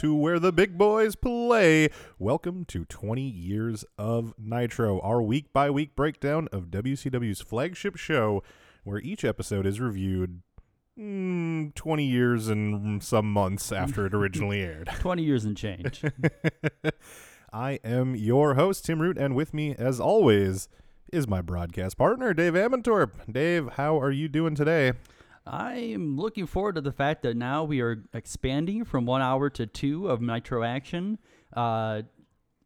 to where the big boys play. Welcome to 20 years of Nitro, our week by week breakdown of WCW's flagship show, where each episode is reviewed mm, 20 years and some months after it originally aired. 20 years and change. I am your host, Tim Root, and with me, as always, is my broadcast partner, Dave Amantorp. Dave, how are you doing today? I'm looking forward to the fact that now we are expanding from one hour to two of Nitro action. Uh,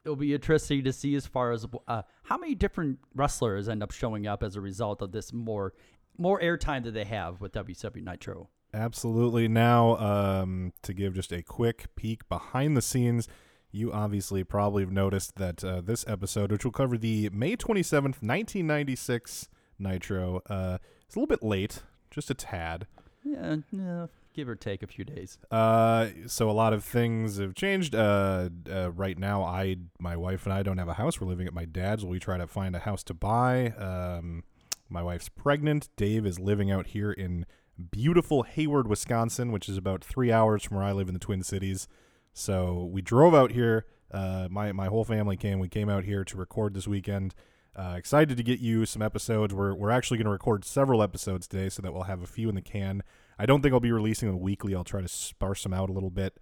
it'll be interesting to see as far as uh, how many different wrestlers end up showing up as a result of this more more airtime that they have with WCW Nitro. Absolutely. Now, um, to give just a quick peek behind the scenes, you obviously probably have noticed that uh, this episode, which will cover the May 27th, 1996 Nitro, uh, is a little bit late, just a tad. Yeah, yeah, give or take a few days. Uh, so a lot of things have changed. Uh, uh, right now, I, my wife and I don't have a house. We're living at my dad's. Where we try to find a house to buy. Um, my wife's pregnant. Dave is living out here in beautiful Hayward, Wisconsin, which is about three hours from where I live in the Twin Cities. So we drove out here. Uh, my my whole family came. We came out here to record this weekend. Uh, excited to get you some episodes. We're we're actually going to record several episodes today, so that we'll have a few in the can. I don't think I'll be releasing them weekly. I'll try to sparse them out a little bit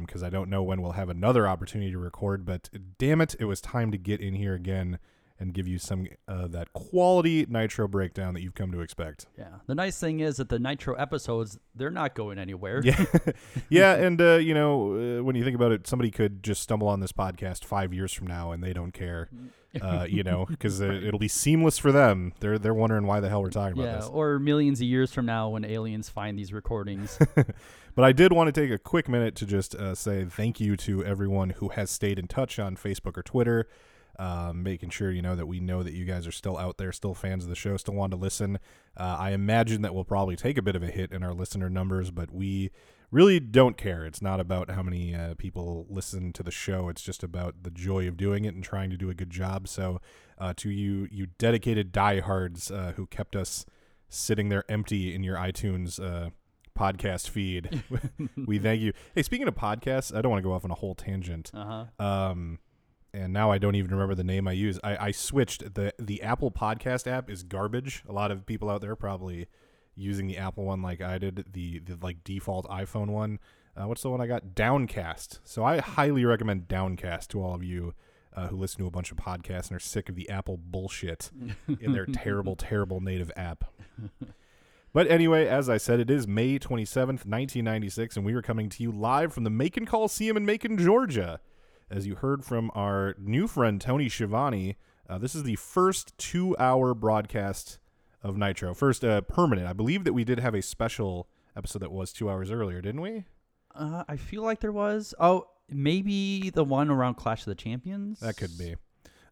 because I don't know when we'll have another opportunity to record. But damn it, it was time to get in here again and give you some uh, that quality Nitro breakdown that you've come to expect. Yeah. The nice thing is that the Nitro episodes, they're not going anywhere. Yeah, yeah, and uh, you know uh, when you think about it, somebody could just stumble on this podcast five years from now and they don't care, uh, you know, because it'll be seamless for them. They're they're wondering why the hell we're talking about this. or millions of years from now when aliens find these recordings. But I did want to take a quick minute to just uh, say thank you to everyone who has stayed in touch on Facebook or Twitter, um, making sure you know that we know that you guys are still out there, still fans of the show, still want to listen. Uh, I imagine that we'll probably take a bit of a hit in our listener numbers, but we really don't care. It's not about how many uh, people listen to the show. It's just about the joy of doing it and trying to do a good job. So, uh, to you, you dedicated diehards uh, who kept us sitting there empty in your iTunes uh, podcast feed, we thank you. Hey, speaking of podcasts, I don't want to go off on a whole tangent. Uh huh. Um, and now I don't even remember the name I use. I, I switched the the Apple Podcast app is garbage. A lot of people out there are probably using the Apple one like I did, the the like default iPhone one. Uh, what's the one I got? Downcast. So I highly recommend Downcast to all of you uh, who listen to a bunch of podcasts and are sick of the Apple bullshit in their terrible, terrible native app. But anyway, as I said, it is May 27th, 1996, and we are coming to you live from the Macon Coliseum in Macon, Georgia. As you heard from our new friend Tony Schiavone, uh, this is the first two hour broadcast of Nitro. First uh, permanent. I believe that we did have a special episode that was two hours earlier, didn't we? Uh, I feel like there was. Oh, maybe the one around Clash of the Champions. That could be.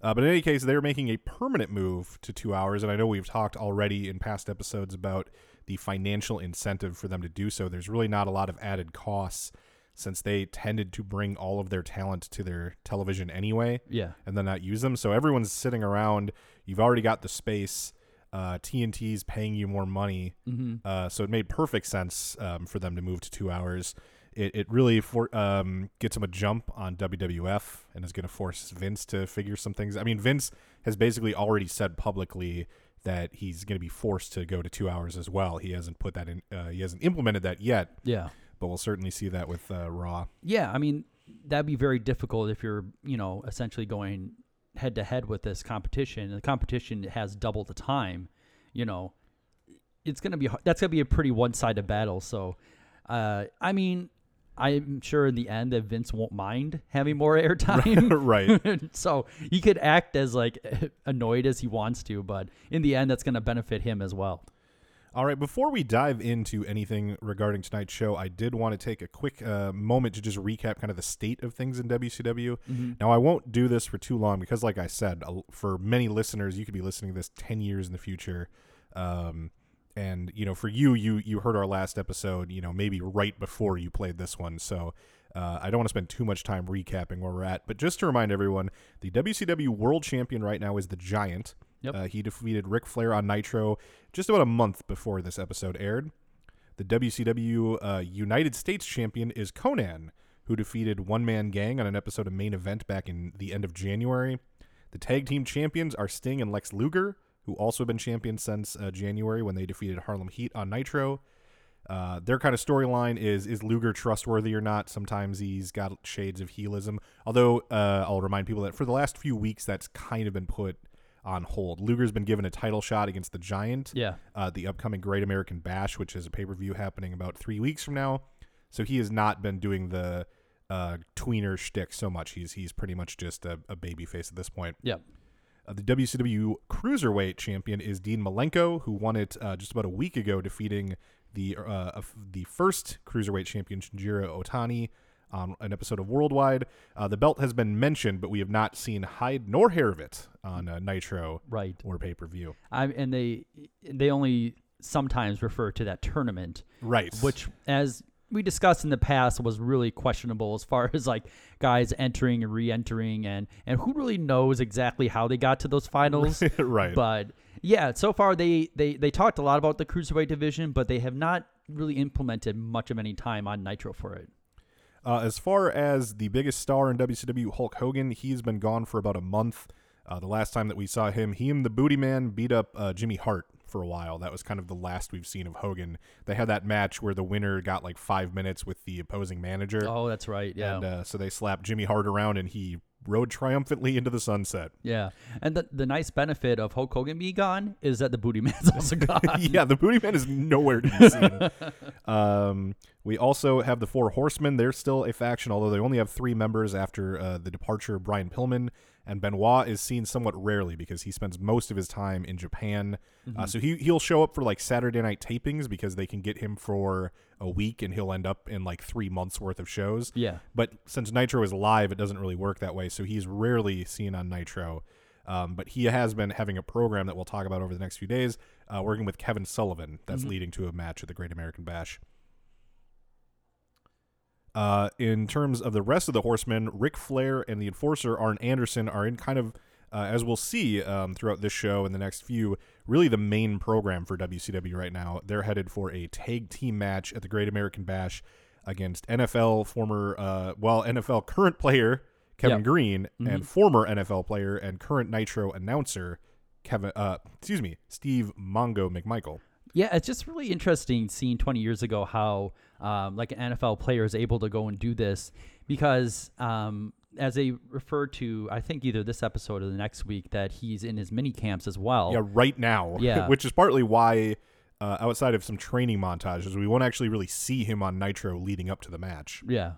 Uh, but in any case, they're making a permanent move to two hours, and I know we've talked already in past episodes about the financial incentive for them to do so. There's really not a lot of added costs since they tended to bring all of their talent to their television anyway Yeah. and then not use them. So everyone's sitting around. You've already got the space. Uh, TNT's paying you more money, Mm-hmm. uh, so it made perfect sense um, for them to move to two hours. It, it really for um, gets them a jump on WWF and is going to force Vince to figure some things. I mean, Vince has basically already said publicly that he's going to be forced to go to two hours as well. He hasn't put that in. Uh, he hasn't implemented that yet, Yeah. But we'll certainly see that with uh, Raw. Yeah. I mean, that'd be very difficult if you're, you know, essentially going head to head with this competition. And the competition has double the time. You know, it's gonna be that's gonna be a pretty one sided battle. So, uh, I mean, I'm sure in the end that Vince won't mind having more airtime. right. so he could act as like annoyed as he wants to, but in the end, that's going to benefit him as well. All right, before we dive into anything regarding tonight's show, I did want to take a quick uh, moment to just recap kind of the state of things in WCW. Now, I won't do this for too long because, like I said, for many listeners, you could be listening to this 10 years in the future. Um, and, you know, for you, you you heard our last episode, you know, maybe right before you played this one. So uh, I don't want to spend too much time recapping where we're at. But just to remind everyone, the WCW World Champion right now is the Giant. Yep. Uh, he defeated Ric Flair on Nitro just about a month before this episode aired. The WCW uh, United States Champion is Konnan, who defeated One Man Gang on an episode of Main Event back in the end of January. The tag team champions are Sting and Lex Luger, who also have been champions since uh, January when they defeated Harlem Heat on Nitro. Uh, their kind of storyline is is Luger trustworthy or not? Sometimes he's got shades of heelism. Although uh, I'll remind people that for the last few weeks, that's kind of been put on hold. Luger's been given a title shot against the Giant. Yeah. Uh, the upcoming Great American Bash, which is a pay per view happening about three weeks from now. So he has not been doing the uh, tweener shtick so much. He's he's pretty much just a, a baby face at this point. Yep. Uh, the WCW Cruiserweight Champion is Dean Malenko, who won it uh, just about a week ago, defeating the uh, the first Cruiserweight Champion Shinjiro Otani on an episode of Worldwide. Uh, the belt has been mentioned, but we have not seen hide nor hair of it on uh, Nitro Right. or pay per view. I and they they only sometimes refer to that tournament, Right. which as we discussed in the past was really questionable as far as like guys entering and re-entering and and who really knows exactly how they got to those finals. right. But yeah, so far they they they talked a lot about the cruiserweight division, but they have not really implemented much of any time on Nitro for it. Uh, as far as the biggest star in WCW, Hulk Hogan, he's been gone for about a month. Uh, the last time that we saw him, he and the Booty Man beat up uh, Jimmy Hart for a while. That was kind of the last we've seen of Hogan. They had that match where the winner got like five minutes with the opposing manager. Oh, that's right. Yeah. And uh, so they slapped Jimmy Hart around and he rode triumphantly into the sunset. yeah. And the the nice benefit of Hulk Hogan being gone is that the booty man's also gone. yeah, the Booty Man is nowhere to be seen. um, we also have the Four Horsemen. They're still a faction, although they only have three members after uh, the departure of Brian Pillman. And Benoit is seen somewhat rarely because he spends most of his time in Japan. Uh, so he he'll show up for like Saturday night tapings because they can get him for a week, and he'll end up in like three months worth of shows. Yeah. But since Nitro is live, it doesn't really work that way. So he's rarely seen on Nitro. Um, but he has been having a program that we'll talk about over the next few days, uh, working with Kevin Sullivan. That's leading to a match at the Great American Bash. Uh, in terms of the rest of the Horsemen, Ric Flair and the Enforcer Arn Anderson are in kind of, uh, as we'll see um, throughout this show and the next few, really the main program for WCW right now. They're headed for a tag team match at the Great American Bash against NFL former, uh, well, NFL current player Kevin Yep. Greene and former NFL player and current Nitro announcer Kevin, uh, excuse me, Steve Mongo McMichael. Yeah, it's just really interesting seeing 20 years ago how um, like an NFL player is able to go and do this because um, as they refer to, I think either this episode or the next week that he's in his mini camps as well. Yeah, right now. Yeah. which is partly why, uh, outside of some training montages, we won't actually really see him on Nitro leading up to the match. Yeah.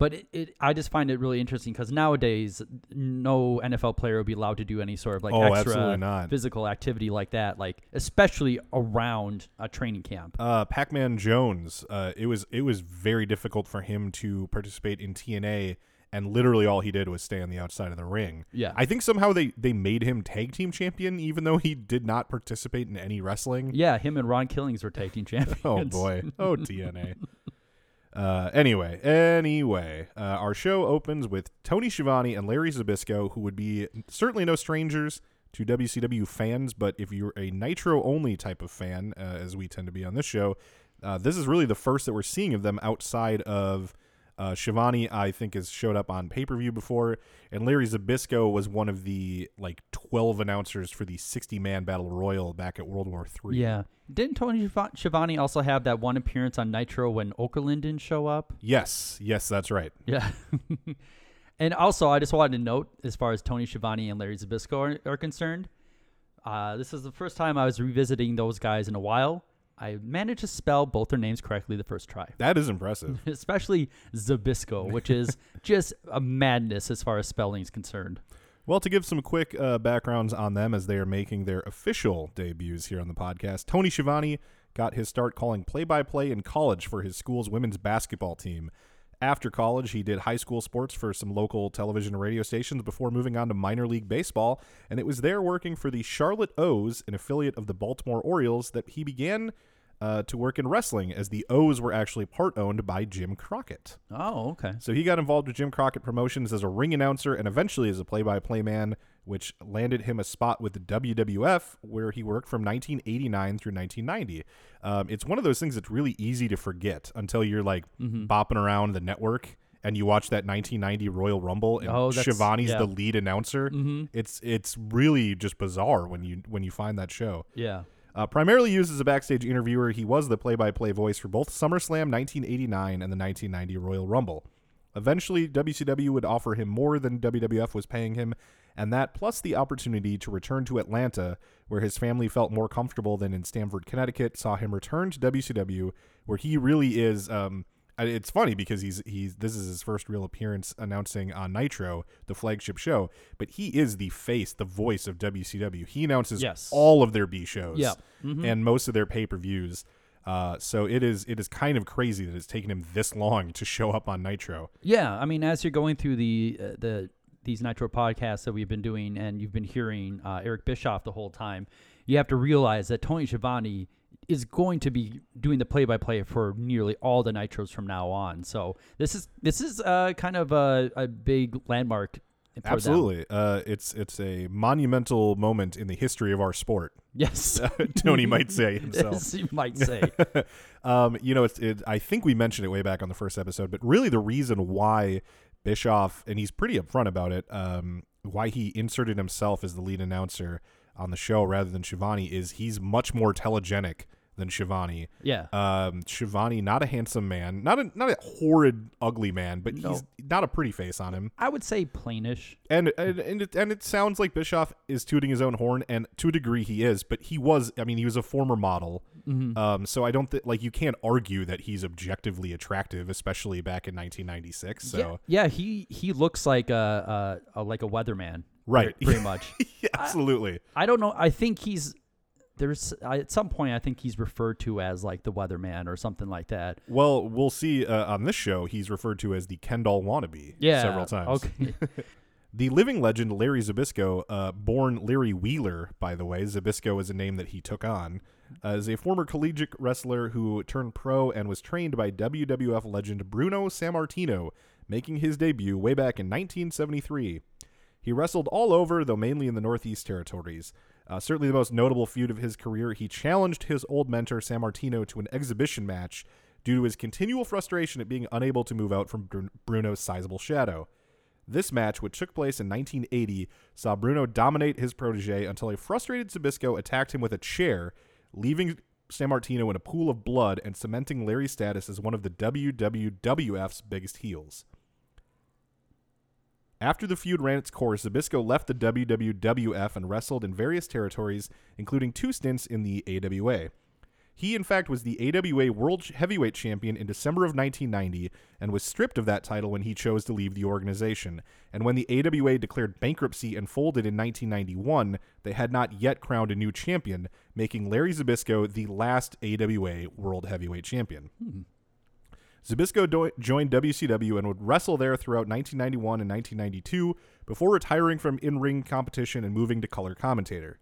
But it, it, I just find it really interesting because nowadays, no NFL player would be allowed to do any sort of like Oh, extra physical activity like that, like especially around a training camp. Uh, Pac-Man Jones. Uh, it was it was very difficult for him to participate in TNA, and literally all he did was stay on the outside of the ring. Yeah. I think somehow they they made him tag team champion, even though he did not participate in any wrestling. Yeah, him and Ron Killings were tag team champions. Oh boy. Oh TNA. Uh, anyway, anyway, uh, our show opens with Tony Schiavone and Larry Zbyszko, who would be certainly no strangers to WCW fans, but if you're a Nitro only type of fan, uh, as we tend to be on this show, uh, this is really the first that we're seeing of them outside of uh, Schiavone. I think has showed up on pay per view before, and Larry Zbyszko was one of the like twelve announcers for the sixty man battle royal back at World War Three. Yeah. Didn't Tony Schiavone also have that one appearance on Nitro when Okerlund didn't show up? Yes, yes, that's right. Yeah. and also, I just wanted to note, as far as Tony Schiavone and Larry Zbyszko are, are concerned, uh, this is the first time I was revisiting those guys in a while. I managed to spell both their names correctly the first try. That is impressive. Especially Zbyszko, which is just a madness as far as spelling is concerned. Well, to give some quick uh, backgrounds on them as they are making their official debuts here on the podcast, Tony Schiavone got his start calling play by play in college for his school's women's basketball team. After college, he did high school sports for some local television and radio stations before moving on to minor league baseball. And it was there working for the Charlotte O's, an affiliate of the Baltimore Orioles, that he began uh, to work in wrestling, as the O's were actually part owned by Jim Crockett. Oh, okay. So he got involved with Jim Crockett Promotions as a ring announcer and eventually as a play by play man, which landed him a spot with the WWF, where he worked from 1989 through 1990. Um, it's one of those things that's really easy to forget until you're like bopping around the network. And you watch that 1990 Royal Rumble, and Oh, Schiavone's yeah. the lead announcer. It's it's really just bizarre when you when you find that show. Yeah. Uh, primarily used as a backstage interviewer, he was the play by play voice for both SummerSlam 1989 and the 1990 Royal Rumble. Eventually, WCW would offer him more than WWF was paying him, and that plus the opportunity to return to Atlanta, where his family felt more comfortable than in Stamford, Connecticut, saw him return to WCW, where he really is. Um, it's funny because he's he's this is his first real appearance announcing on Nitro, the flagship show, but he is the face, the voice of WCW. He announces Yes. all of their B shows Yeah. Mhm. and most of their pay per views. Uh, so it is it is kind of crazy that it's taken him this long to show up on Nitro. Yeah, I mean, as you're going through the uh, the these Nitro podcasts that we've been doing, and you've been hearing uh, Eric Bischoff the whole time, you have to realize that Tony Schiavone is going to be doing the play-by-play for nearly all the Nitros from now on. So this is this is uh, kind of a, a big landmark. Absolutely, uh, it's it's a monumental moment in the history of our sport. Yes. Tony might say himself. Yes, you might say. um, you know, it's it, I think we mentioned it way back on the first episode, but really the reason why Bischoff and he's pretty upfront about it, um, why he inserted himself as the lead announcer on the show rather than Schiavone is he's much more telegenic than Schiavone. Yeah. Um, Schiavone, not a handsome man, not a not a horrid, ugly man, but No. he's not a pretty face on him. I would say plainish. And and and it, and it sounds like Bischoff is tooting his own horn, and to a degree he is. But he was, I mean, he was a former model, Mm-hmm. um, so I don't think like you can't argue that he's objectively attractive, especially back in 1996. So yeah, yeah, he he looks like a, a, a like a weatherman. Right. Pretty much. Yeah, absolutely. I don't know. I think he's there's at some point I think he's referred to as like the weatherman or something like that. Well, we'll see uh, on this show. He's referred to as the Kendall wannabe Yeah. several times. Okay. The living legend Larry Zbyszko, uh, born Larry Wheeler, by the way, Zbyszko is a name that he took on, uh, is a former collegiate wrestler who turned pro and was trained by WWF legend Bruno Sammartino, making his debut way back in 1973. He wrestled all over, though mainly in the Northeast Territories. Uh, certainly the most notable feud of his career, he challenged his old mentor Sammartino to an exhibition match due to his continual frustration at being unable to move out from Bru- Bruno's sizable shadow. This match, which took place in 1980, saw Bruno dominate his protege until a frustrated Zbyszko attacked him with a chair, leaving Sammartino in a pool of blood and cementing Larry's status as one of the WWWF's biggest heels. After the feud ran its course, Zbyszko left the WWWF and wrestled in various territories, including two stints in the AWA. He, in fact, was the AWA World Heavyweight Champion in December of 1990 and was stripped of that title when he chose to leave the organization. And when the AWA declared bankruptcy and folded in 1991, they had not yet crowned a new champion, making Larry Zbyszko the last AWA World Heavyweight Champion. Hmm. Zbyszko do- joined WCW and would wrestle there throughout 1991 and 1992 before retiring from in ring competition and moving to color commentator.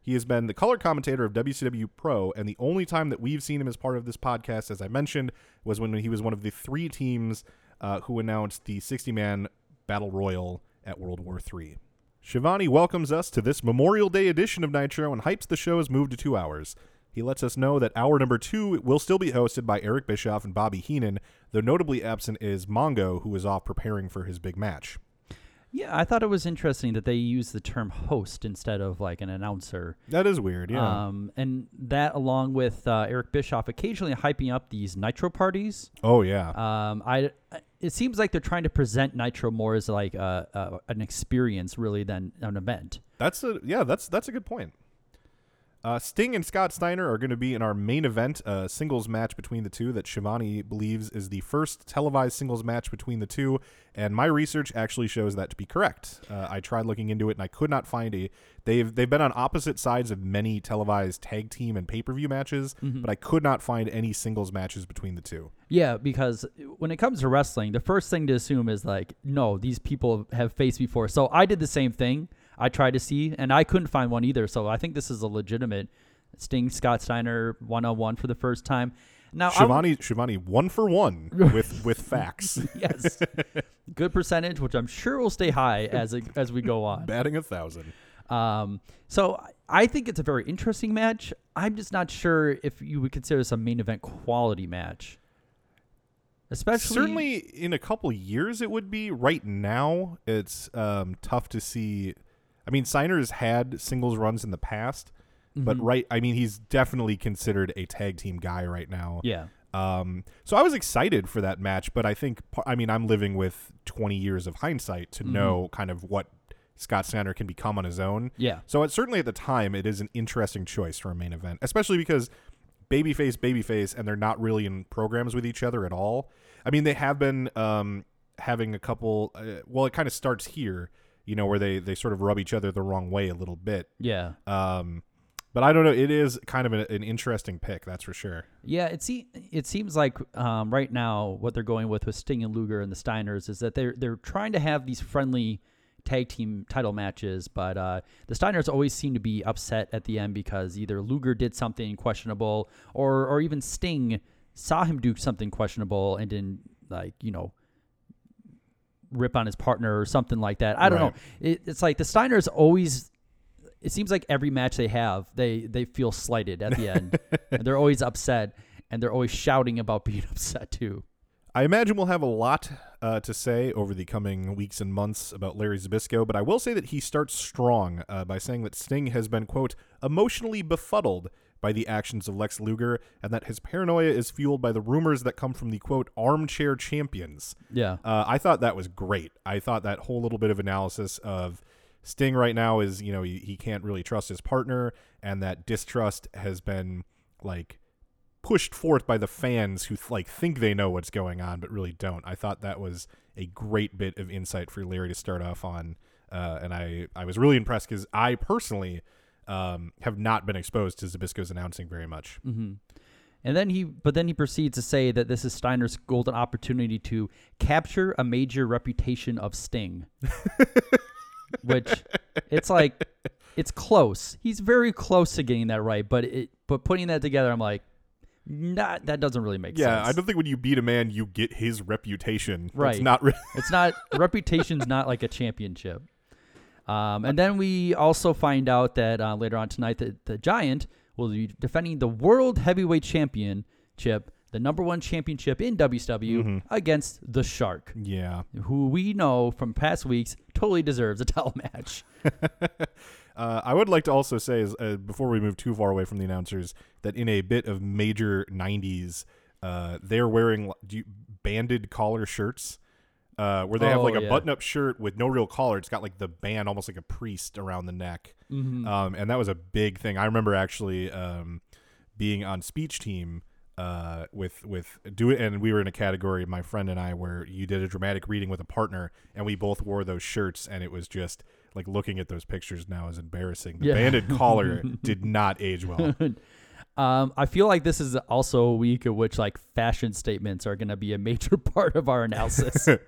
He has been the color commentator of WCW Pro, and the only time that we've seen him as part of this podcast, as I mentioned, was when he was one of the three teams uh, who announced the 60 man Battle Royal at World War III. Schiavone welcomes us to this Memorial Day edition of Nitro and hypes the show's moved to two hours. He lets us know that hour number two will still be hosted by Eric Bischoff and Bobby Heenan, though notably absent is Mongo, who is off preparing for his big match. yeah, I thought it was interesting that they use the term host instead of like an announcer. That is weird, yeah. Um, and that along with uh, Eric Bischoff occasionally hyping up these Nitro parties. oh, yeah. Um, I it seems like they're trying to present Nitro more as like a, a, an experience really than an event. That's a yeah. That's that's a good point. Uh, Sting and Scott Steiner are going to be in our main event, a singles match between the two that Schiavone believes is the first televised singles match between the two. And my research actually shows that to be correct. Uh, I tried looking into it and I could not find a. They've they've been on opposite sides of many televised tag team and pay per view matches, but I could not find any singles matches between the two. Yeah, because when it comes to wrestling, the first thing to assume is like, no, these people have faced before. So I did the same thing. I tried to see, and I couldn't find one either. So I think this is a legitimate Sting Scott Steiner one on one for the first time. Now, I w- Schiavone Schiavone one for one with with facts, yes, good percentage, which I'm sure will stay high as it, as we go on. batting a thousand. Um, so I think it's a very interesting match. I'm just not sure if you would consider this a main event quality match. Especially Certainly, in a couple years, it would be. Right now, it's um, tough to see. I mean, Steiner's had singles runs in the past, but Mm-hmm. right, I mean, he's definitely considered a tag team guy right now. yeah, Um, so I was excited for that match, but I think, I mean, I'm living with 20 years of hindsight to Mm-hmm. know kind of what Scott Steiner can become on his own. yeah, So it's certainly at the time, it is an interesting choice for a main event, especially because babyface, babyface, and they're not really in programs with each other at all. I mean, they have been um, having a couple. Uh, well, it kind of starts here, you know, where they they sort of rub each other the wrong way a little bit. yeah. Um, but I don't know. It is kind of an, an interesting pick, that's for sure. Yeah, it see, it seems like um, right now what they're going with with Sting and Luger and the Steiners is that they're they're trying to have these friendly tag team title matches, but uh, the Steiners always seem to be upset at the end because either Luger did something questionable or or even Sting saw him do something questionable and didn't like you know rip on his partner or something like that. I don't Right. know. It, it's like the Steiners always. It seems like every match they have, they they feel slighted at the end. and they're always upset, and they're always shouting about being upset too. I imagine we'll have a lot uh, to say over the coming weeks and months about Larry Zbyszko, but I will say that he starts strong uh, by saying that Sting has been, quote, emotionally befuddled by the actions of Lex Luger, and that his paranoia is fueled by the rumors that come from the, quote, armchair champions. Yeah, Uh, I thought that was great. I thought that whole little bit of analysis of Sting right now is, you know, he, he can't really trust his partner, and that distrust has been like pushed forth by the fans who like think they know what's going on but really don't. I thought that was a great bit of insight for Larry to start off on, uh, and I I was really impressed because I personally um, have not been exposed to Zbyszko's announcing very much. hmm and then he, but then he proceeds to say that this is Steiner's golden opportunity to capture a major reputation of Sting, which it's like it's close. He's very close to getting that right, but it, but putting that together, I'm like, not that doesn't really make Yeah, sense. Yeah, I don't think when you beat a man, you get his reputation. Right. not really. It's not reputation's not like a championship. Um, and then we also find out that uh, later on tonight that the Giant will be defending the World Heavyweight Championship, the number one championship in WCW, against the Shark, yeah. who we know from past weeks totally deserves a title match. Uh, I would like to also say, is, uh, before we move too far away from the announcers, that in a bit of major '90s, uh, they're wearing do you- banded collar shirts, uh, where they have Oh, like a yeah. button-up shirt with no real collar. It's got like the band, almost like a priest, around the neck, Mm-hmm. um, and that was a big thing. I remember actually um, being on speech team uh, with with do it, and we were in a category, my friend and I, where you did a dramatic reading with a partner, and we both wore those shirts, and it was just like looking at those pictures now is embarrassing. The Yeah. banded collar did not age well. Um, I feel like this is also a week in which like fashion statements are going to be a major part of our analysis.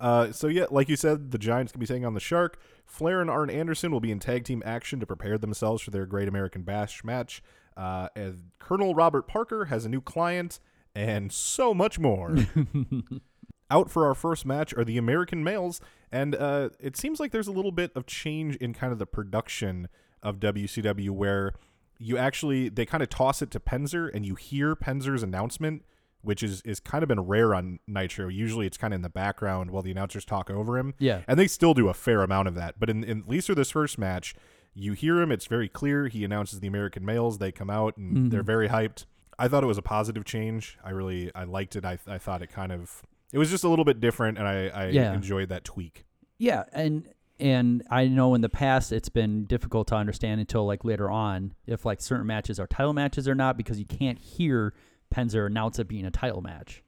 Uh, so yeah, like you said, the Giants can be taking on the Shark. Flair and Arn Anderson will be in tag team action to prepare themselves for their Great American Bash match. Uh, and Colonel Robert Parker has a new client, and so much more. Out for our first match are the American males, and uh, it seems like there's a little bit of change in kind of the production of WCW, where you actually they kind of toss it to Penzer, and you hear Penzer's announcement, which is is kind of been rare on Nitro. Usually, it's kind of in the background while the announcers talk over him. Yeah. and they still do a fair amount of that. But in, in at least for this first match, you hear him; it's very clear. He announces the American males. They come out, and mm-hmm. they're very hyped. I thought it was a positive change. I really I liked it. I I thought it kind of it was just a little bit different, and I I Yeah. enjoyed that tweak. Yeah, and and I know in the past it's been difficult to understand until like later on if like certain matches are title matches or not because you can't hear Penzer announce it being a title match.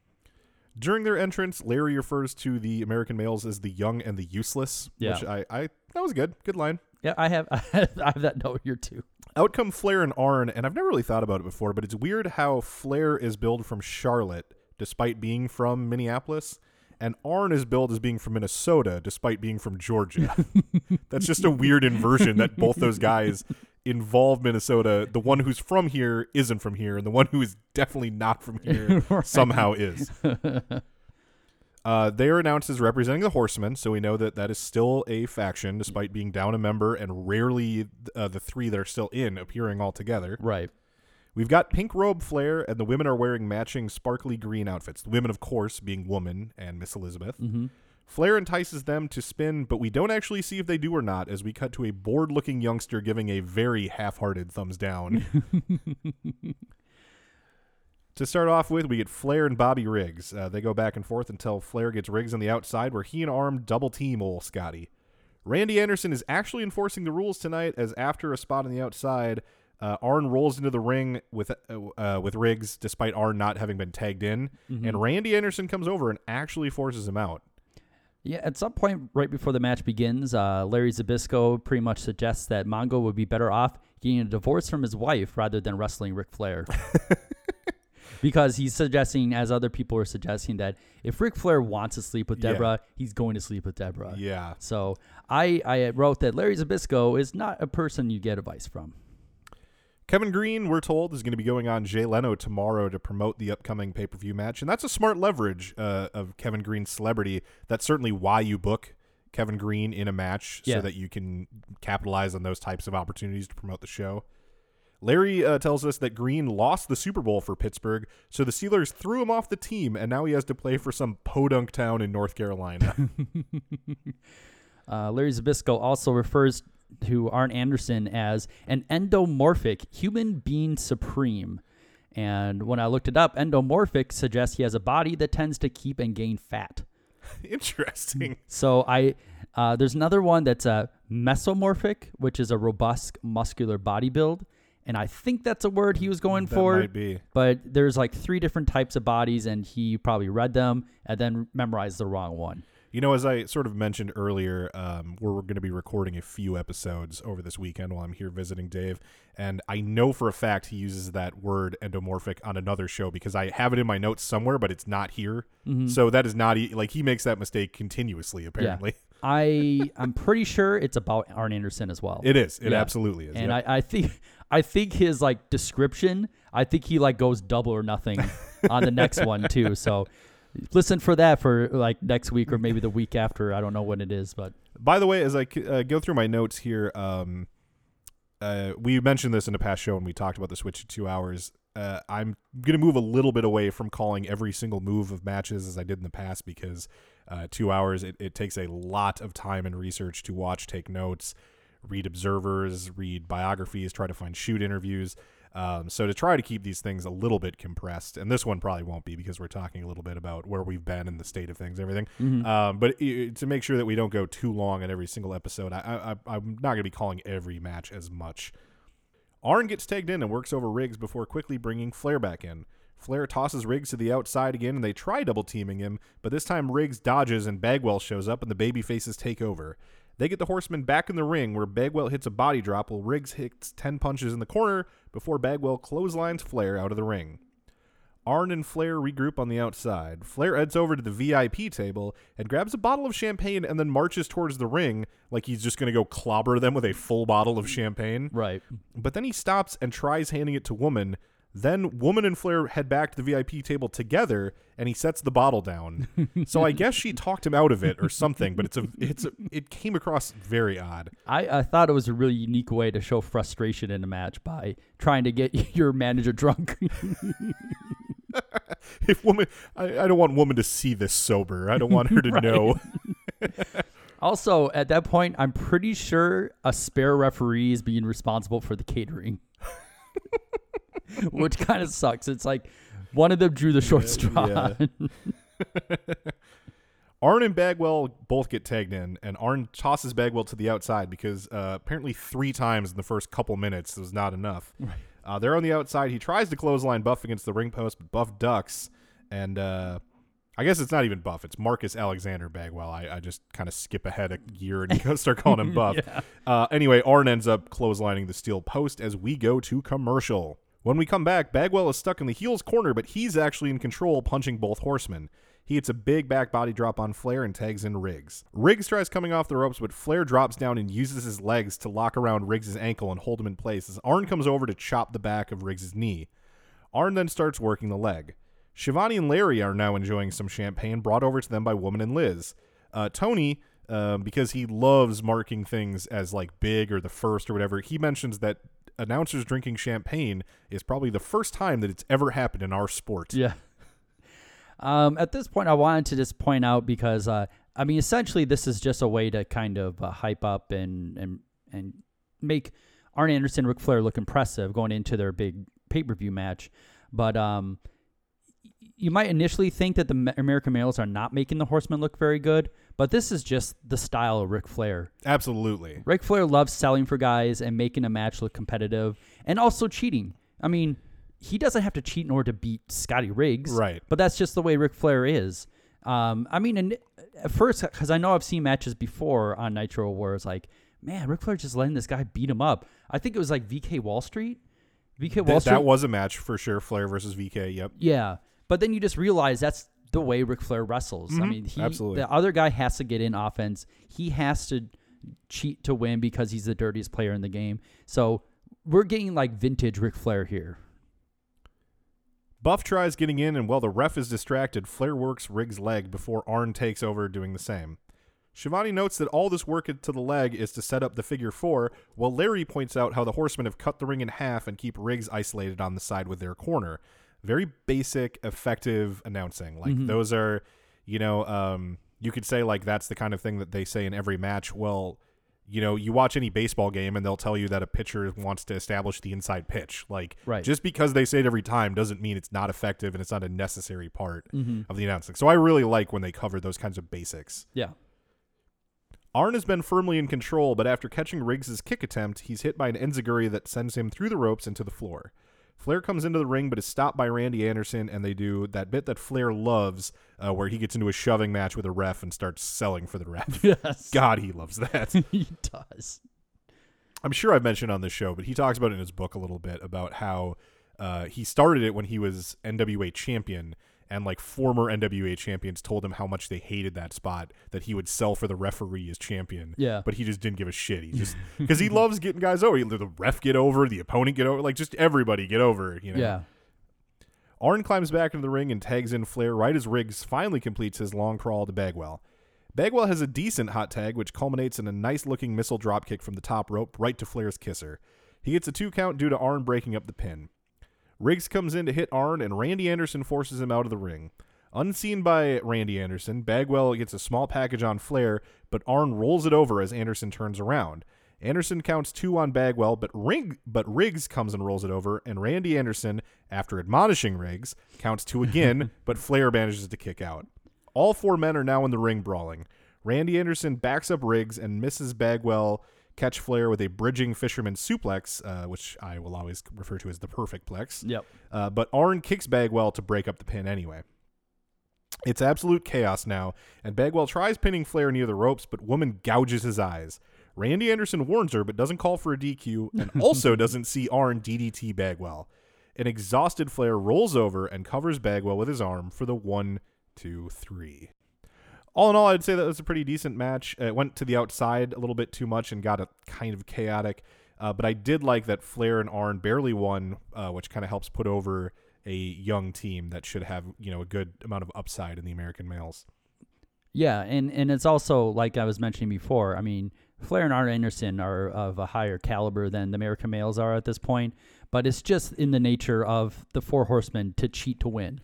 During their entrance, Larry refers to the American males as the young and the useless, Yeah. which I, I that was good. Good line. Yeah, I have I have that note here too. Out come Flair and Arn, and I've never really thought about it before, but it's weird how Flair is billed from Charlotte despite being from Minneapolis, and Arn is billed as being from Minnesota despite being from Georgia. That's just a weird inversion that both those guys involve Minnesota. The one who's from here isn't from here, and the one who is definitely not from here somehow is. Uh, they are announced as representing the Horsemen, so we know that that is still a faction, despite being down a member and rarely uh, the three that are still in appearing all together. Right. We've got pink robe Flair, and the women are wearing matching sparkly green outfits. The women, of course, being Woman and Miss Elizabeth. hmm Flair entices them to spin, but we don't actually see if they do or not, as we cut to a bored looking youngster giving a very half hearted thumbs down. to start off with, we get Flair and Bobby Riggs. Uh, they go back and forth until Flair gets Riggs on the outside, where he and Arn double team old Scotty. Randy Anderson is actually enforcing the rules tonight, as after a spot on the outside, uh, Arn rolls into the ring with uh, uh, with Riggs, despite Arn not having been tagged in, and Randy Anderson comes over and actually forces him out. Yeah, at some point right before the match begins, uh, Larry Zbyszko pretty much suggests that Mongo would be better off getting a divorce from his wife rather than wrestling Ric Flair. because he's suggesting, as other people are suggesting, that if Ric Flair wants to sleep with Yeah. Deborah, he's going to sleep with Deborah. Yeah, So I, I wrote that Larry Zbyszko is not a person you get advice from. Kevin Greene, we're told, is going to be going on Jay Leno tomorrow to promote the upcoming pay per view match. And that's a smart leverage uh, of Kevin Greene's celebrity. That's certainly why you book Kevin Greene in a match Yeah. so that you can capitalize on those types of opportunities to promote the show. Larry uh, tells us that Greene lost the Super Bowl for Pittsburgh, so the Steelers threw him off the team, and now he has to play for some podunk town in North Carolina. Uh, Larry Zbyszko also refers to Arn Anderson as an endomorphic human being supreme. And when I looked it up, endomorphic suggests he has a body that tends to keep and gain fat. Interesting. So I uh, there's another one that's a mesomorphic, which is a robust muscular body build, and I think that's a word he was going That for. might be. But there's like three different types of bodies, and he probably read them and then memorized the wrong one. You know, as I sort of mentioned earlier, um, we're, we're going to be recording a few episodes over this weekend while I'm here visiting Dave. And I know for a fact he uses that word endomorphic on another show because I have it in my notes somewhere, but it's not here. So that is not, like, he makes that mistake continuously, apparently. I I'm pretty sure it's about Arn Anderson as well. It is. It Yeah. absolutely is. and yeah. I, I think I think his like description, I think he like goes double or nothing on the next one too. So listen for that for like next week or maybe the week after. I don't know when it is, but By the way, as I uh, go through my notes here, um, uh, we mentioned this in a past show when we talked about the switch to two hours. Uh, I'm going to move a little bit away from calling every single move of matches as I did in the past because uh, two hours, it, it takes a lot of time and research to watch, take notes, read observers, read biographies, try to find shoot interviews. Um, so to try to keep these things a little bit compressed, and this one probably won't be because we're talking a little bit about where we've been and the state of things, and everything. Um, but i to make sure that we don't go too long on every single episode, I, I, I'm not going to be calling every match as much. Arn gets tagged in and works over Riggs before quickly bringing Flair back in. Flair tosses Riggs to the outside again, and they try double teaming him, but this time Riggs dodges and Bagwell shows up, and the baby faces take over. They get the Horsemen back in the ring, where Bagwell hits a body drop while Riggs hits 10 punches in the corner before Bagwell clotheslines Flair out of the ring. Arn and Flair regroup on the outside. Flair heads over to the VIP table and grabs a bottle of champagne and then marches towards the ring like he's just going to go clobber them with a full bottle of champagne. right. But then he stops and tries handing it to Woman. Then Woman and Flair head back to the VIP table together, and he sets the bottle down. so I guess she talked him out of it or something. But it's a it's a, it came across very odd. I, I thought it was a really unique way to show frustration in a match by trying to get your manager drunk. If Woman, I, I don't want Woman to see this sober. I don't want her to Right. know. also, at that point, I'm pretty sure a spare referee is being responsible for the catering, which kind of sucks. It's like one of them drew the short straw. yeah. Arn and Bagwell both get tagged in, and Arn tosses Bagwell to the outside because uh, apparently three times in the first couple minutes was not enough. Uh, they're on the outside. He tries to clothesline Buff against the ring post, but Buff ducks, and uh, I guess it's not even Buff. It's Marcus Alexander Bagwell. I, I just kind of skip ahead a year and start calling him Buff. uh, anyway, Arn ends up clotheslining the steel post as we go to commercial. When we come back, Bagwell is stuck in the heels corner, but he's actually in control, punching both horsemen. He hits a big back body drop on Flair and tags in Riggs. Riggs tries coming off the ropes, but Flair drops down and uses his legs to lock around Riggs' ankle and hold him in place as Arn comes over to chop the back of Riggs' knee. Arn then starts working the leg. Schiavone and Larry are now enjoying some champagne brought over to them by Woman and Liz. Uh, Tony, um, because he loves marking things as like big or the first or whatever, he mentions that announcers drinking champagne is probably the first time that it's ever happened in our sport. Yeah. Um, at this point, I wanted to just point out because uh, I mean, essentially, this is just a way to kind of uh, hype up and and and make Arn Anderson, Ric Flair look impressive going into their big pay per view match. But um, you might initially think that the American males are not making the Horsemen look very good, but this is just the style of Ric Flair. Absolutely. Ric Flair loves selling for guys and making a match look competitive and also cheating. I mean, he doesn't have to cheat in order to beat Scotty Riggs. Right. But that's just the way Ric Flair is. Um, I mean, and at first, because I know I've seen matches before on Nitro where it's like, man, Ric Flair just letting this guy beat him up. I think it was like VK Wall Street. VK Wall Th- Street. that was a match for sure. Flair versus VK. Yep. Yeah, but then you just realize that's the way Ric Flair wrestles. I mm-hmm. mean, he, absolutely. the other guy has to get in offense. He has to cheat to win because he's the dirtiest player in the game. So we're getting like vintage Ric Flair here. Buff tries getting in, and while the ref is distracted, Flair works Riggs' leg before Arn takes over, doing the same. Schiavone notes that all this work to the leg is to set up the figure four, while Larry points out how the horsemen have cut the ring in half and keep Riggs isolated on the side with their corner. Very basic, effective announcing. Like those are, you know, um, you could say like that's the kind of thing that they say in every match. Well, you know, you watch any baseball game and they'll tell you that a pitcher wants to establish the inside pitch. Like, Right. just because they say it every time doesn't mean it's not effective and it's not a necessary part Mm-hmm. of the announcing. So I really like when they cover those kinds of basics. Yeah. Arn has been firmly in control, but after catching Riggs' kick attempt, he's hit by an enziguri that sends him through the ropes into the floor. Flair comes into the ring, but is stopped by Randy Anderson, and they do that bit that Flair loves, uh, where he gets into a shoving match with a ref and starts selling for the ref. Yes. God, he loves that. he does. I'm sure I've mentioned on this show, but he talks about it in his book a little bit about how uh, he started it when he was NWA champion, and like former NWA champions told him how much they hated that spot that he would sell for the referee as champion. Yeah. but he just didn't give a shit. He just because he loves getting guys over. He, the ref get over, the opponent get over, like just everybody get over. You know. Yeah. Arn climbs back into the ring and tags in Flair right as Riggs finally completes his long crawl to Bagwell. Bagwell has a decent hot tag, which culminates in a nice looking missile dropkick from the top rope right to Flair's kisser. He gets a two count due to Arn breaking up the pin. Riggs comes in to hit Arn, and Randy Anderson forces him out of the ring. Unseen by Randy Anderson, Bagwell gets a small package on Flair, but Arn rolls it over as Anderson turns around. Anderson counts two on Bagwell, but Ring but Riggs comes and rolls it over, and Randy Anderson, after admonishing Riggs, counts two again, but Flair manages to kick out. All four men are now in the ring brawling. Randy Anderson backs up Riggs and misses Bagwell catch Flair with a bridging fisherman suplex, uh, which I will always refer to as the perfect plex. Yep. Uh, but Arn kicks Bagwell to break up the pin anyway. It's absolute chaos now, and Bagwell tries pinning Flair near the ropes, but Woman gouges his eyes. Randy Anderson warns her, but doesn't call for a DQ, and also doesn't see Arn DDT Bagwell. An exhausted Flair rolls over and covers Bagwell with his arm for the one, two, three. All in all, I'd say that was a pretty decent match. It went to the outside a little bit too much and got a kind of chaotic. Uh, but I did like that Flair and Arn barely won, uh, which kind of helps put over a young team that should have you know a good amount of upside in the American males. Yeah, and and it's also like I was mentioning before. I mean, Flair and Arn Anderson are of a higher caliber than the American males are at this point, but it's just in the nature of the Four Horsemen to cheat to win.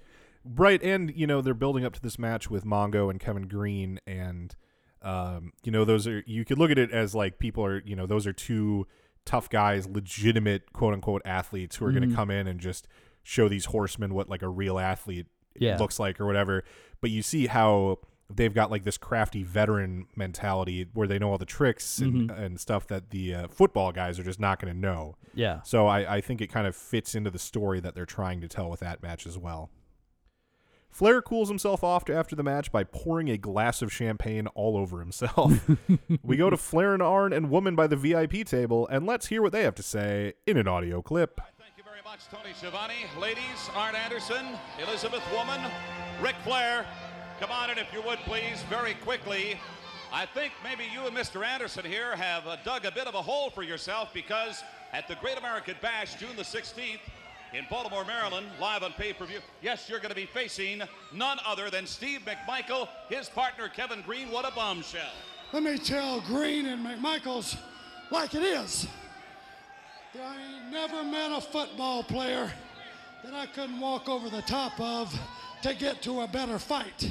Right, and you know they're building up to this match with Mongo and Kevin Greene, and um, you know those are you could look at it as like people are you know those are two tough guys, legitimate quote unquote athletes who are going to come in and just show these horsemen what like a real athlete Yeah. looks like or whatever. But you see how they've got like this crafty veteran mentality where they know all the tricks and, and stuff that the uh, football guys are just not going to know. Yeah. So I, I think it kind of fits into the story that they're trying to tell with that match as well. Flair cools himself off after the match by pouring a glass of champagne all over himself. we go to Flair and Arn and Woman by the VIP table, and let's hear what they have to say in an audio clip. Thank you very much, Tony Schiavone. Ladies, Arn Anderson, Elizabeth Woman, Ric Flair. Come on in, if you would, please, very quickly. I think maybe you and Mr. Anderson here have uh, dug a bit of a hole for yourself because at the Great American Bash, June the 16th, in Baltimore, Maryland, live on pay per view, yes, you're going to be facing none other than Steve McMichael, his partner Kevin Greene. What a bombshell. Let me tell Greene and McMichaels like it is. I ain't never met a football player that I couldn't walk over the top of to get to a better fight.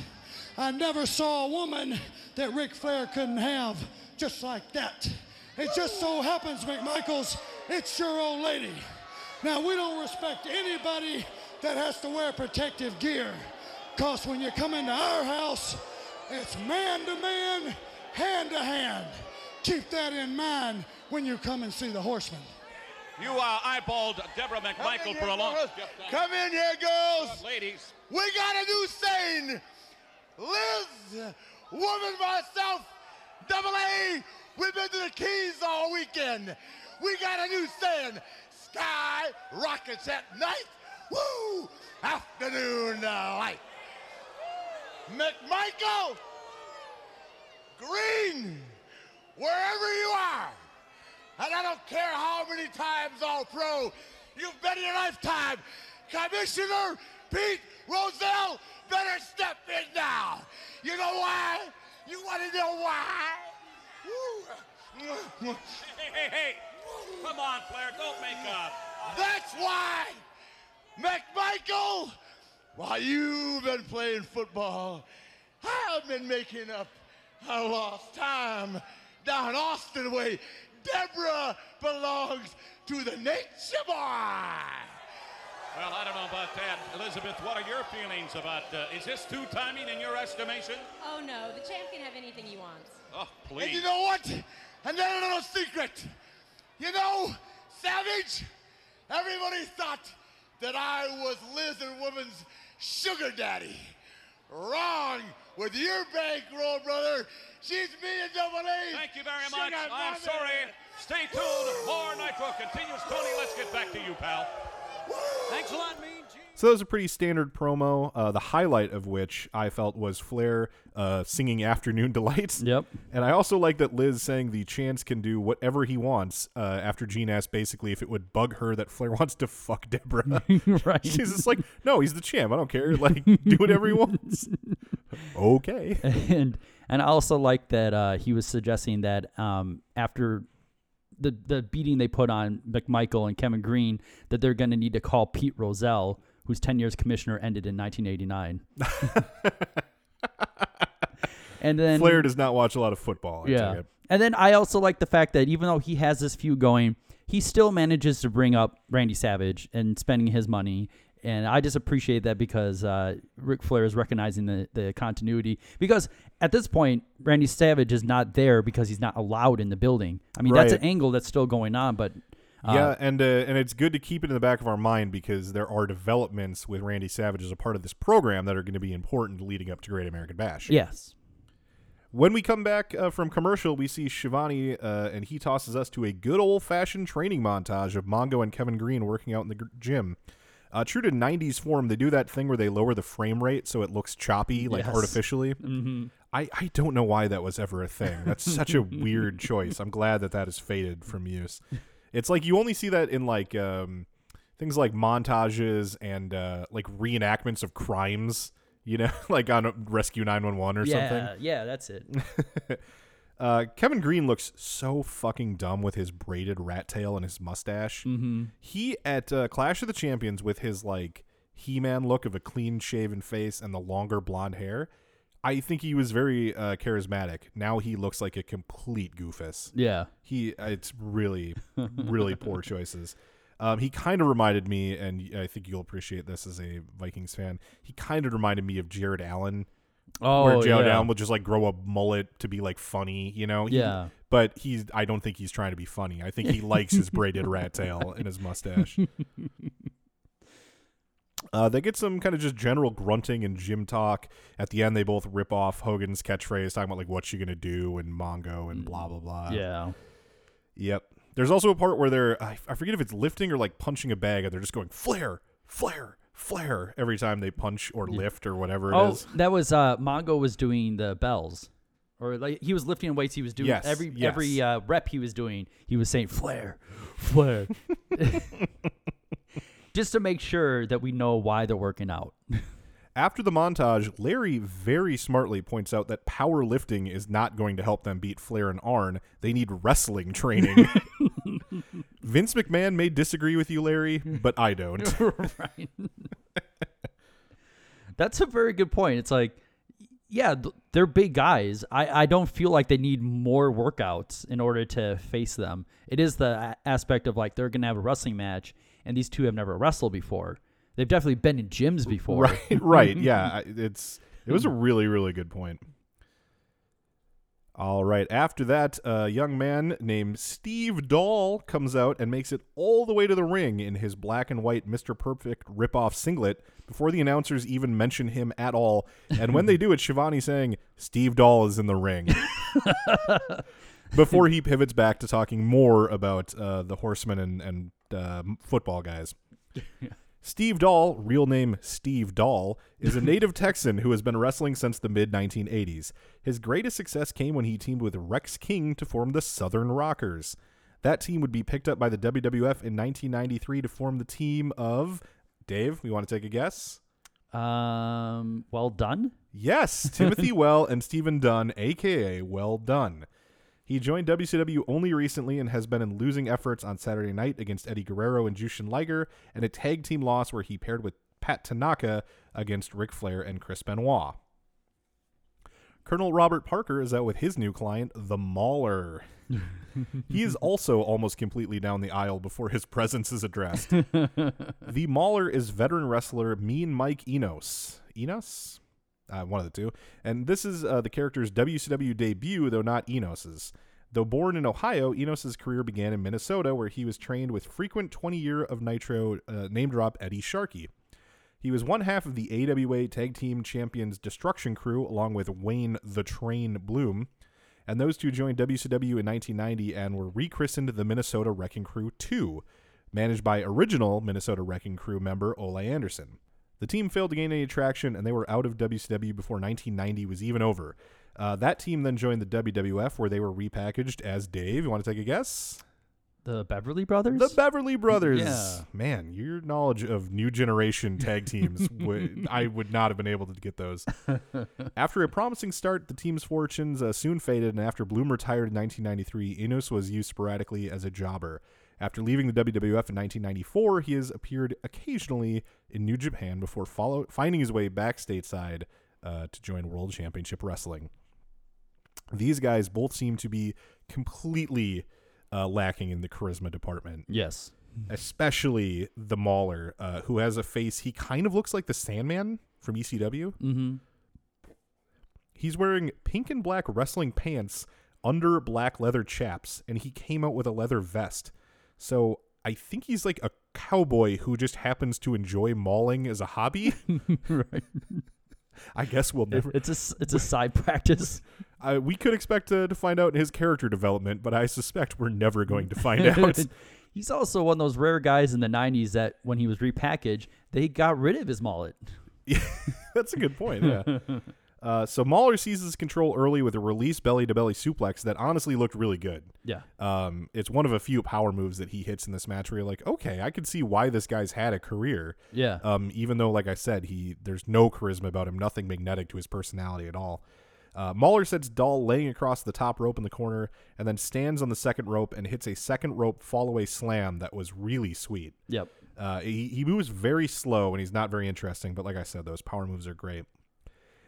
I never saw a woman that Ric Flair couldn't have just like that. It just so happens, McMichaels, it's your old lady. Now, we don't respect anybody that has to wear protective gear. Because when you come into our house, it's man to man, hand to hand. Keep that in mind when you come and see the horsemen. You uh, eyeballed Deborah McMichael for a long time. Come in here, girls. Ladies, We got a new saying. Liz, woman myself, double A. We've been to the Keys all weekend. We got a new saying. Sky rockets at night. Woo! Afternoon uh, light. McMichael, Greene, wherever you are, and I don't care how many times all pro you've been in your lifetime, Commissioner Pete Rozelle better step in now. You know why? You want to know why? Woo. hey, hey, hey. Come on, Flair, don't make up. That's why, McMichael, while you've been playing football, I've been making up a lost time down Austin way. Deborah belongs to the nature boy. Well, I don't know about that. Elizabeth, what are your feelings about, uh, is this two timing in your estimation? Oh no, the champ can have anything he wants. Oh, please. And you know what? And then a little secret. You know, Savage, everybody thought that I was Liz and Woman's sugar daddy. Wrong with your bankroll, brother. She's me and double A. Thank you very Sugar much. I'm sorry. Stay tuned. More Nitro continues. Tony, let's get back to you, pal. Thanks a lot, Mean. So that was a pretty standard promo, uh, the highlight of which I felt was Flair uh, singing Afternoon Delights. Yep. And I also like that Liz saying the chance can do whatever he wants uh, after Gene asked basically if it would bug her that Flair wants to fuck Deborah. right. She's just like, no, he's the champ. I don't care. Like, do whatever he wants. okay. and and I also like that uh, he was suggesting that um, after the the beating they put on McMichael and Kevin Greene, that they're going to need to call Pete Rozelle, whose ten years commissioner ended in 1989. and then Flair does not watch a lot of football. I yeah. And then I also like the fact that even though he has this feud going, he still manages to bring up Randy Savage and spending his money. And I just appreciate that because uh, Ric Flair is recognizing the, the continuity. Because at this point, Randy Savage is not there because he's not allowed in the building. I mean, that's an angle that's still going on, but uh, yeah, and uh, and it's good to keep it in the back of our mind because there are developments with Randy Savage as a part of this program that are going to be important leading up to Great American Bash. yes. When we come back uh, from commercial, we see Schiavone, uh, and he tosses us to a good old fashioned training montage of Mongo and Kevin Greene working out in the gym. Uh, true to 90s form, they do that thing where they lower the frame rate so it looks choppy, like Yes. artificially. Mm-hmm. I, I don't know why that was ever a thing. That's such a weird choice. I'm glad that that has faded from use. It's like you only see that in like um, things like montages and uh, like reenactments of crimes, you know, like on Rescue 911 or yeah, something. yeah, that's it. Uh, Kevin Greene looks so fucking dumb with his braided rat tail and his mustache. Mm-hmm. He at uh, Clash of the Champions with his like He-Man look of a clean shaven face and the longer blonde hair. I think he was very uh, charismatic. Now he looks like a complete goofus. Yeah. He it's really really poor choices. Um, he kind of reminded me, and I think you'll appreciate this as a Vikings fan. He kind of reminded me of Jared Allen Oh, where Joe yeah. Down will just like grow a mullet to be like funny, you know? He- Yeah. but he's I don't think he's trying to be funny. I think he likes his braided rat tail and his mustache. Uh, they get some kind of just general grunting and gym talk. At the end, they both rip off Hogan's catchphrase, talking about like what you gonna do and Mongo and blah blah blah. yeah. Yep. There's also a part where they're I, I forget if it's lifting or like punching a bag, and they're just going flare, flare, flare every time they punch or lift or whatever it Oh, is. that was uh Mongo was doing the bells. Or like he was lifting weights, he was doing Yes, every yes. every uh, rep he was doing, he was saying flare, flare. Just to make sure that we know why they're working out. After the montage, Larry very smartly points out that powerlifting is not going to help them beat Flair and Arn. They need wrestling training. Vince McMahon may disagree with you, Larry, but I don't. right. That's a very good point. It's like, yeah, they're big guys. I, I don't feel like they need more workouts in order to face them. It is the aspect of like they're going to have a wrestling match, and these two have never wrestled before. They've definitely been in gyms before. right, right. Yeah, it's it was a really really good point. All right. After that, a young man named Steve Doll comes out and makes it all the way to the ring in his black and white Mr. Perfect ripoff singlet before the announcers even mention him at all. And when they do it, Schiavone saying, Steve Doll is in the ring. before he pivots back to talking more about uh, the horsemen and, and uh, football guys. Steve Doll, real name Steve Doll, is a native Texan who has been wrestling since the mid 1980s. His greatest success came when he teamed with Rex King to form the Southern Rockers. That team would be picked up by the WWF in 1993 to form the team of Dave. We want to take a guess? Um, well done. Yes, Timothy Well and Stephen Dunn, aka Well Dunn. He joined WCW only recently and has been in losing efforts on Saturday night against Eddie Guerrero and Jushin Liger, and a tag team loss where he paired with Pat Tanaka against Ric Flair and Chris Benoit. Colonel Robert Parker is out with his new client, the Mauler. he is also almost completely down the aisle before his presence is addressed. the Mauler is veteran wrestler Mean Mike Enos. Enos? Uh, one of the two. And this is uh, the character's WCW debut, though not Enos's. Though born in Ohio, Enos's career began in Minnesota, where he was trained with frequent 20 year of Nitro uh, name drop Eddie Sharkey. He was one half of the AWA Tag Team Champions Destruction Crew, along with Wayne the Train Bloom. And those two joined WCW in 1990 and were rechristened the Minnesota Wrecking Crew 2, managed by original Minnesota Wrecking Crew member Ole Anderson. The team failed to gain any traction, and they were out of WCW before 1990 was even over. Uh, that team then joined the WWF, where they were repackaged as Dave. You want to take a guess? The Beverly Brothers. The Beverly Brothers. Yeah. Man, your knowledge of new generation tag teams, would, I would not have been able to get those. after a promising start, the team's fortunes uh, soon faded, and after Bloom retired in 1993, Enos was used sporadically as a jobber. After leaving the WWF in 1994, he has appeared occasionally in New Japan before follow- finding his way back stateside uh, to join World Championship Wrestling. These guys both seem to be completely uh, lacking in the charisma department yes. especially the Mauler, uh, who has a face. He kind of looks like the Sandman from ECW. Mm-hmm. He's wearing pink and black wrestling pants under black leather chaps, and he came out with a leather vest. So I think he's like a cowboy who just happens to enjoy mauling as a hobby. right. I guess we'll never. It's a it's a side practice. Uh, we could expect to, to find out in his character development, but I suspect we're never going to find out. He's also one of those rare guys in the '90s that when he was repackaged, they got rid of his mullet. That's a good point. Yeah. Uh, so Mauler seizes control early with a release belly to belly suplex that honestly looked really good. Yeah. Um, it's one of a few power moves that he hits in this match where you're like, okay, I can see why this guy's had a career. Yeah. Um, even though, like I said, he there's no charisma about him, nothing magnetic to his personality at all. Uh, Mauler sets Doll laying across the top rope in the corner and then stands on the second rope and hits a second rope fall away slam that was really sweet. Yep. Uh, he, he moves very slow and he's not very interesting, but like I said, those power moves are great.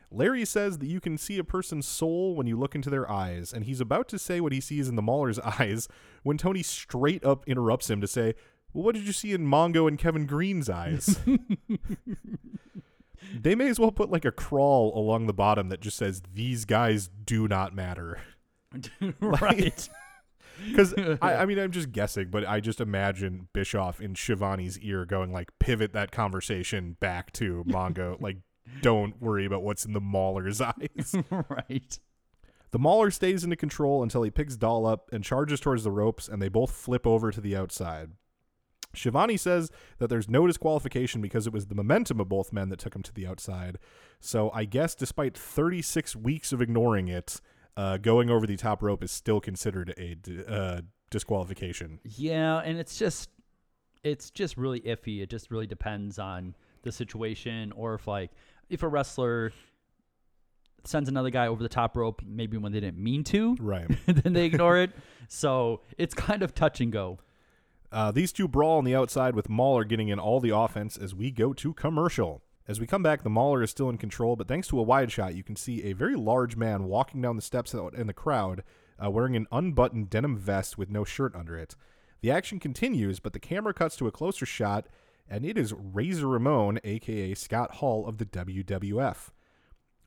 Larry says that you can see a person's soul when you look into their eyes, and he's about to say what he sees in the Mauler's eyes when Tony straight up interrupts him to say, Well, what did you see in Mongo and Kevin Greene's eyes? They may as well put like a crawl along the bottom that just says these guys do not matter. right. Because I, I mean, I'm just guessing, but I just imagine Bischoff in Schiavone's ear going like, pivot that conversation back to Mongo. like, don't worry about what's in the Mauler's eyes. right. The Mauler stays into control until he picks Doll up and charges towards the ropes, and they both flip over to the outside. Schiavone says that there's no disqualification because it was the momentum of both men that took him to the outside. So I guess despite 36 weeks of ignoring it, uh, going over the top rope is still considered a uh, disqualification. Yeah, and it's just it's just really iffy. It just really depends on the situation or if like if a wrestler sends another guy over the top rope maybe when they didn't mean to, Right. then they ignore it. So, it's kind of touch and go. Uh, these two brawl on the outside with Mauler getting in all the offense as we go to commercial. As we come back, the Mauler is still in control, but thanks to a wide shot, you can see a very large man walking down the steps out in the crowd uh, wearing an unbuttoned denim vest with no shirt under it. The action continues, but the camera cuts to a closer shot, and it is Razor Ramon, aka Scott Hall of the WWF.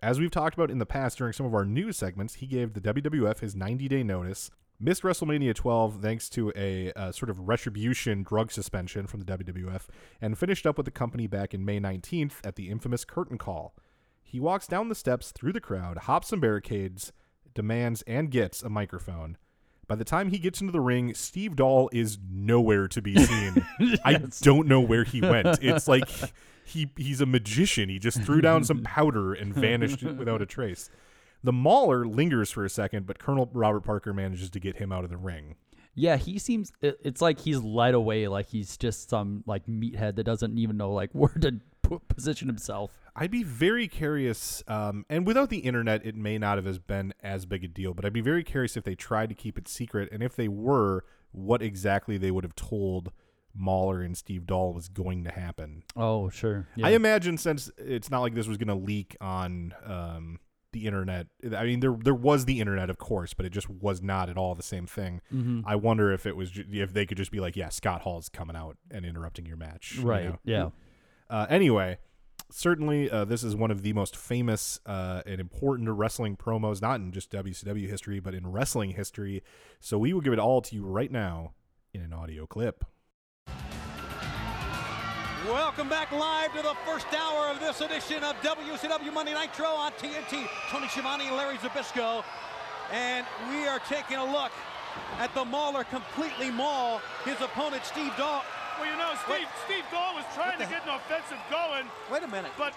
As we've talked about in the past during some of our news segments, he gave the WWF his 90 day notice, missed WrestleMania 12 thanks to a uh, sort of retribution drug suspension from the WWF, and finished up with the company back in May 19th at the infamous curtain call. He walks down the steps through the crowd, hops some barricades, demands and gets a microphone. By the time he gets into the ring, Steve Doll is nowhere to be seen. I don't know where he went. It's like he he's a magician. He just threw down some powder and vanished without a trace. The Mauler lingers for a second, but Colonel Robert Parker manages to get him out of the ring. Yeah, he seems it, it's like he's led away like he's just some like meathead that doesn't even know like where to position himself. I'd be very curious, um, and without the internet, it may not have as been as big a deal. But I'd be very curious if they tried to keep it secret, and if they were, what exactly they would have told Mauler and Steve Doll was going to happen. Oh, sure. Yeah. I imagine since it's not like this was going to leak on um, the internet. I mean, there there was the internet, of course, but it just was not at all the same thing. Mm-hmm. I wonder if it was if they could just be like, yeah, Scott Hall's coming out and interrupting your match, you right. know? Yeah. Uh, anyway, certainly uh, this is one of the most famous uh, and important wrestling promos, not in just WCW history, but in wrestling history. So we will give it all to you right now in an audio clip. Welcome back live to the first hour of this edition of WCW Monday Nitro on TNT. Tony Schiavone and Larry Zbyszko. And we are taking a look at the Mauler completely maul his opponent Steve Doll. Well, you know, Steve, Steve Doll was trying to get an offensive going, Wait a minute. but,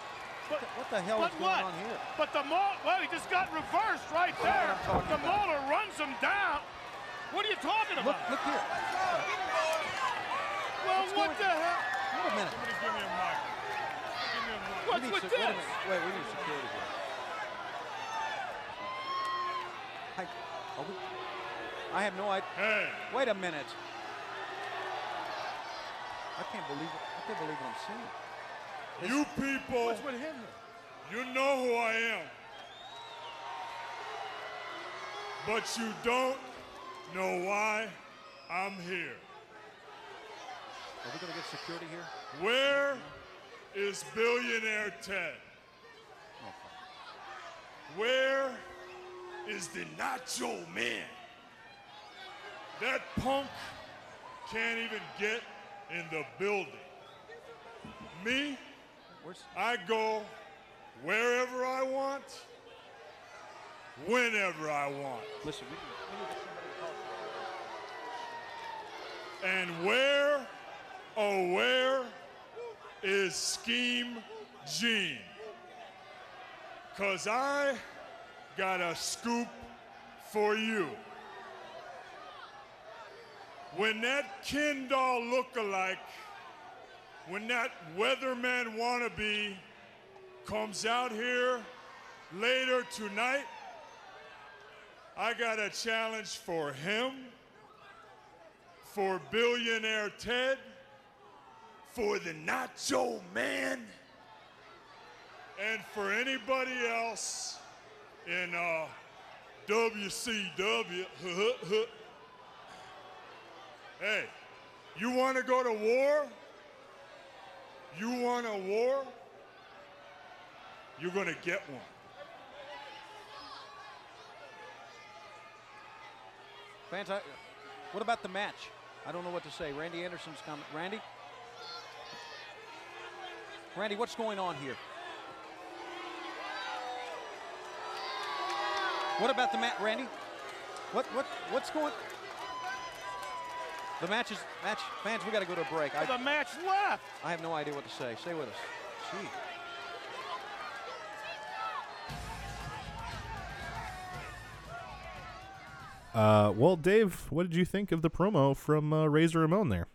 but what the hell is going what? on here? But the Maul, well, he just got reversed right there. The. Mauler runs him down. What are you talking about? look here. well, what's what the hell? Wait a minute. Somebody give me a mic. Give me a mic. What's with this? Wait, a minute. wait, we need security here. Are we- I have no idea. Hey, Wait a minute. I can't believe it. I can't believe what I'm seeing. You people, what's with him? you know who I am. But you don't know why I'm here. Are we going to get security here? Where is billionaire Ted? Oh, Where is the Nacho Man? That punk can't even get in the building. Me, I go wherever I want, whenever I want. listen? We, we need to get somebody to call. And where, oh, where is Scheme Gene? Because I got a scoop for you. When that Ken doll look-alike, when that weatherman wannabe comes out here later tonight, I got a challenge for him for billionaire Ted, for the Nacho Man, and for anybody else in uh, WCW. hey, you want to go to war? You want a war? you're going to get one. Fans, what about the match? I don't know what to say. Randy Anderson's comment. Randy? Randy, what's going on here? What about the match, Randy? What what what's going? The match is match. Fans, we got to go to a break. I, The match left. I have no idea what to say. Stay with us. Gee. Uh, well, Dave, what did you think of the promo from uh, Razor Ramon there?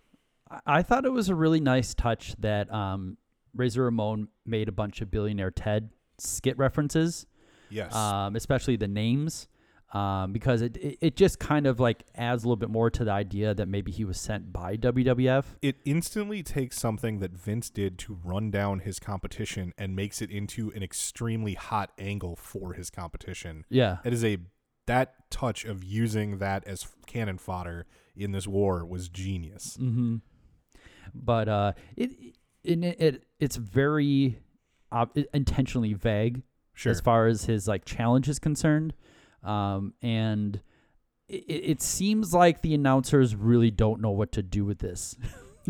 I- I thought it was a really nice touch that um, Razor Ramon made a bunch of Billionaire Ted skit references, Yes. um, especially the names, um, because it, it it just kind of like adds a little bit more to the idea that maybe he was sent by WWF. it instantly takes something that Vince did to run down his competition and makes it into an extremely hot angle for his competition. Yeah, It is a that touch of using that as cannon fodder in this war was genius. hmm But uh, it it, it it's very uh, intentionally vague Sure. as far as his like challenge is concerned, um, and it, it seems like the announcers really don't know what to do with this.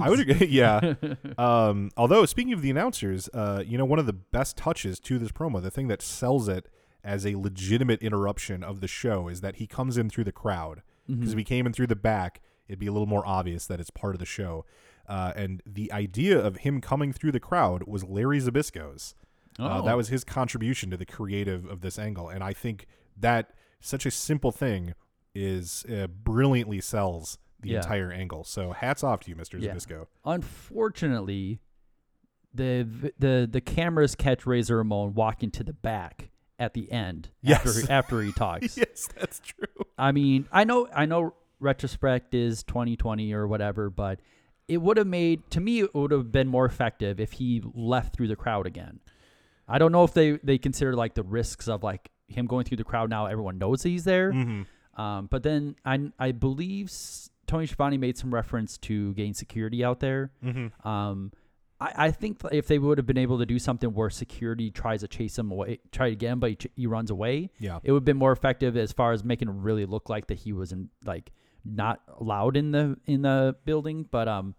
I would agree. Yeah. um, although speaking of the announcers, uh, you know, one of the best touches to this promo, the thing that sells it as a legitimate interruption of the show, is that he comes in through the crowd. Because if he came in through the back, it'd be a little more obvious that it's part of the show. Uh, and the idea of him coming through the crowd was Larry Zbyszko's. Uh, Oh. that was his contribution to the creative of this angle, and I think that such a simple thing is uh, brilliantly sells the Yeah. entire angle. So hats off to you, Mr. Yeah. Zbyszko. Unfortunately, the the the cameras catch Razor Ramon walking to the back at the end Yes. he, after he talks. yes, that's true. I mean, I know I know retrospect is 2020 or whatever, but it would have made to me it would have been more effective if he left through the crowd again. I don't know if they they consider like the risks of like him going through the crowd now everyone knows he's there. Mm-hmm. Um, but then I I believe Tony Schiavone made some reference to getting security out there. Mm-hmm. Um, I, I think if they would have been able to do something where security tries to chase him away, try to get him, but he, ch- he runs away, Yeah. it would have been more effective as far as making it really look like that he was in like not allowed in the in the building. But um,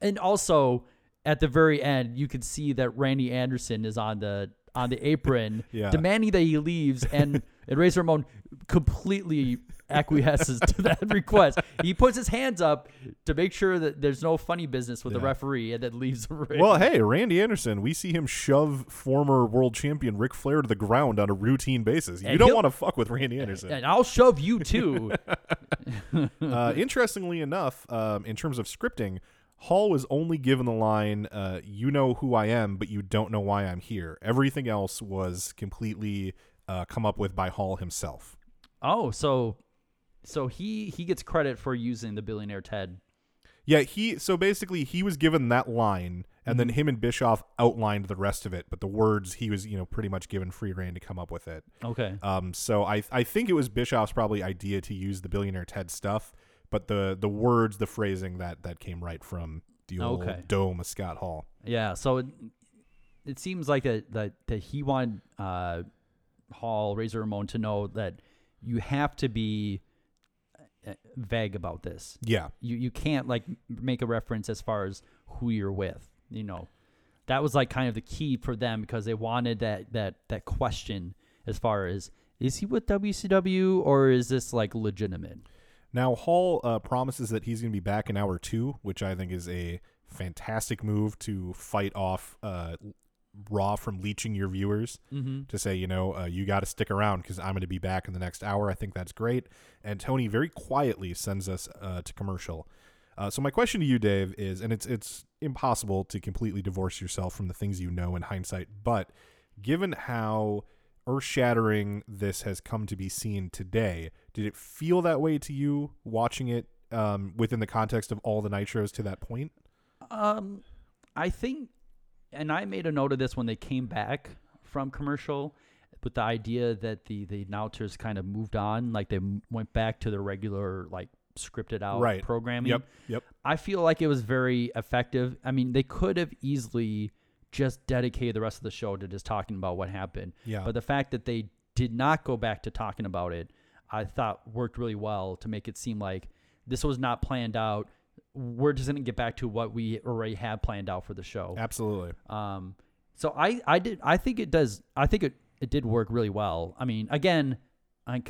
and also at the very end, you could see that Randy Anderson is on the on the apron, Yeah. demanding that he leaves, and and Razor Ramon completely acquiesces to that request. He puts his hands up to make sure that there's no funny business with the referee, and then leaves the ring. Well, hey, Randy Anderson, we see him shove former world champion Ric Flair to the ground on a routine basis. You And don't want to fuck with Randy Anderson. and I'll shove you too. uh, interestingly enough, um, in terms of scripting, Hall was only given the line, uh, "You know who I am, but you don't know why I'm here." Everything else was completely uh, come up with by Hall himself. oh, so so he he gets credit for using the billionaire Ted. Yeah, he so basically he was given that line, and then him and Bischoff outlined the rest of it. But the words he was, you know, pretty much given free reign to come up with it. Okay. Um, so I I think it was Bischoff's probably idea to use the billionaire Ted stuff, but the the words, the phrasing that that came right from the old Okay. dome of Scott Hall. Yeah, so it, it seems like that that that he wanted uh, Hall Razor Ramon to know that you have to be uh, vague about this. Yeah, You you can't like make a reference as far as who you're with. You know, that was like kind of the key for them because they wanted that that that question as far as is he with WCW or is this like legitimate? Now Hall uh, promises that he's going to be back in hour two, which I think is a fantastic move to fight off uh, Raw from leeching your viewers. Mm-hmm. To say, you know, uh, you got to stick around because I'm going to be back in the next hour. I think that's great. And Tony very quietly sends us uh, to commercial. Uh, so my question to you, Dave, is, and it's it's impossible to completely divorce yourself from the things you know in hindsight, but given how earth-shattering this has come to be seen today, did it feel that way to you watching it um, within the context of all the nitros to that point? Um, I think, and I made a note of this when they came back from commercial, with the idea that the the announcers kind of moved on, like they went back to their regular like scripted out Right. programming. Yep. Yep. I feel like it was very effective. I mean, they could have easily just dedicated the rest of the show to just talking about what happened. Yeah. But the fact that they did not go back to talking about it, I thought worked really well to make it seem like this was not planned out. We're just gonna get back to what we already had planned out for the show. Absolutely. Um, so I, I did, I think it does, I think it, it did work really well. I mean, again, I,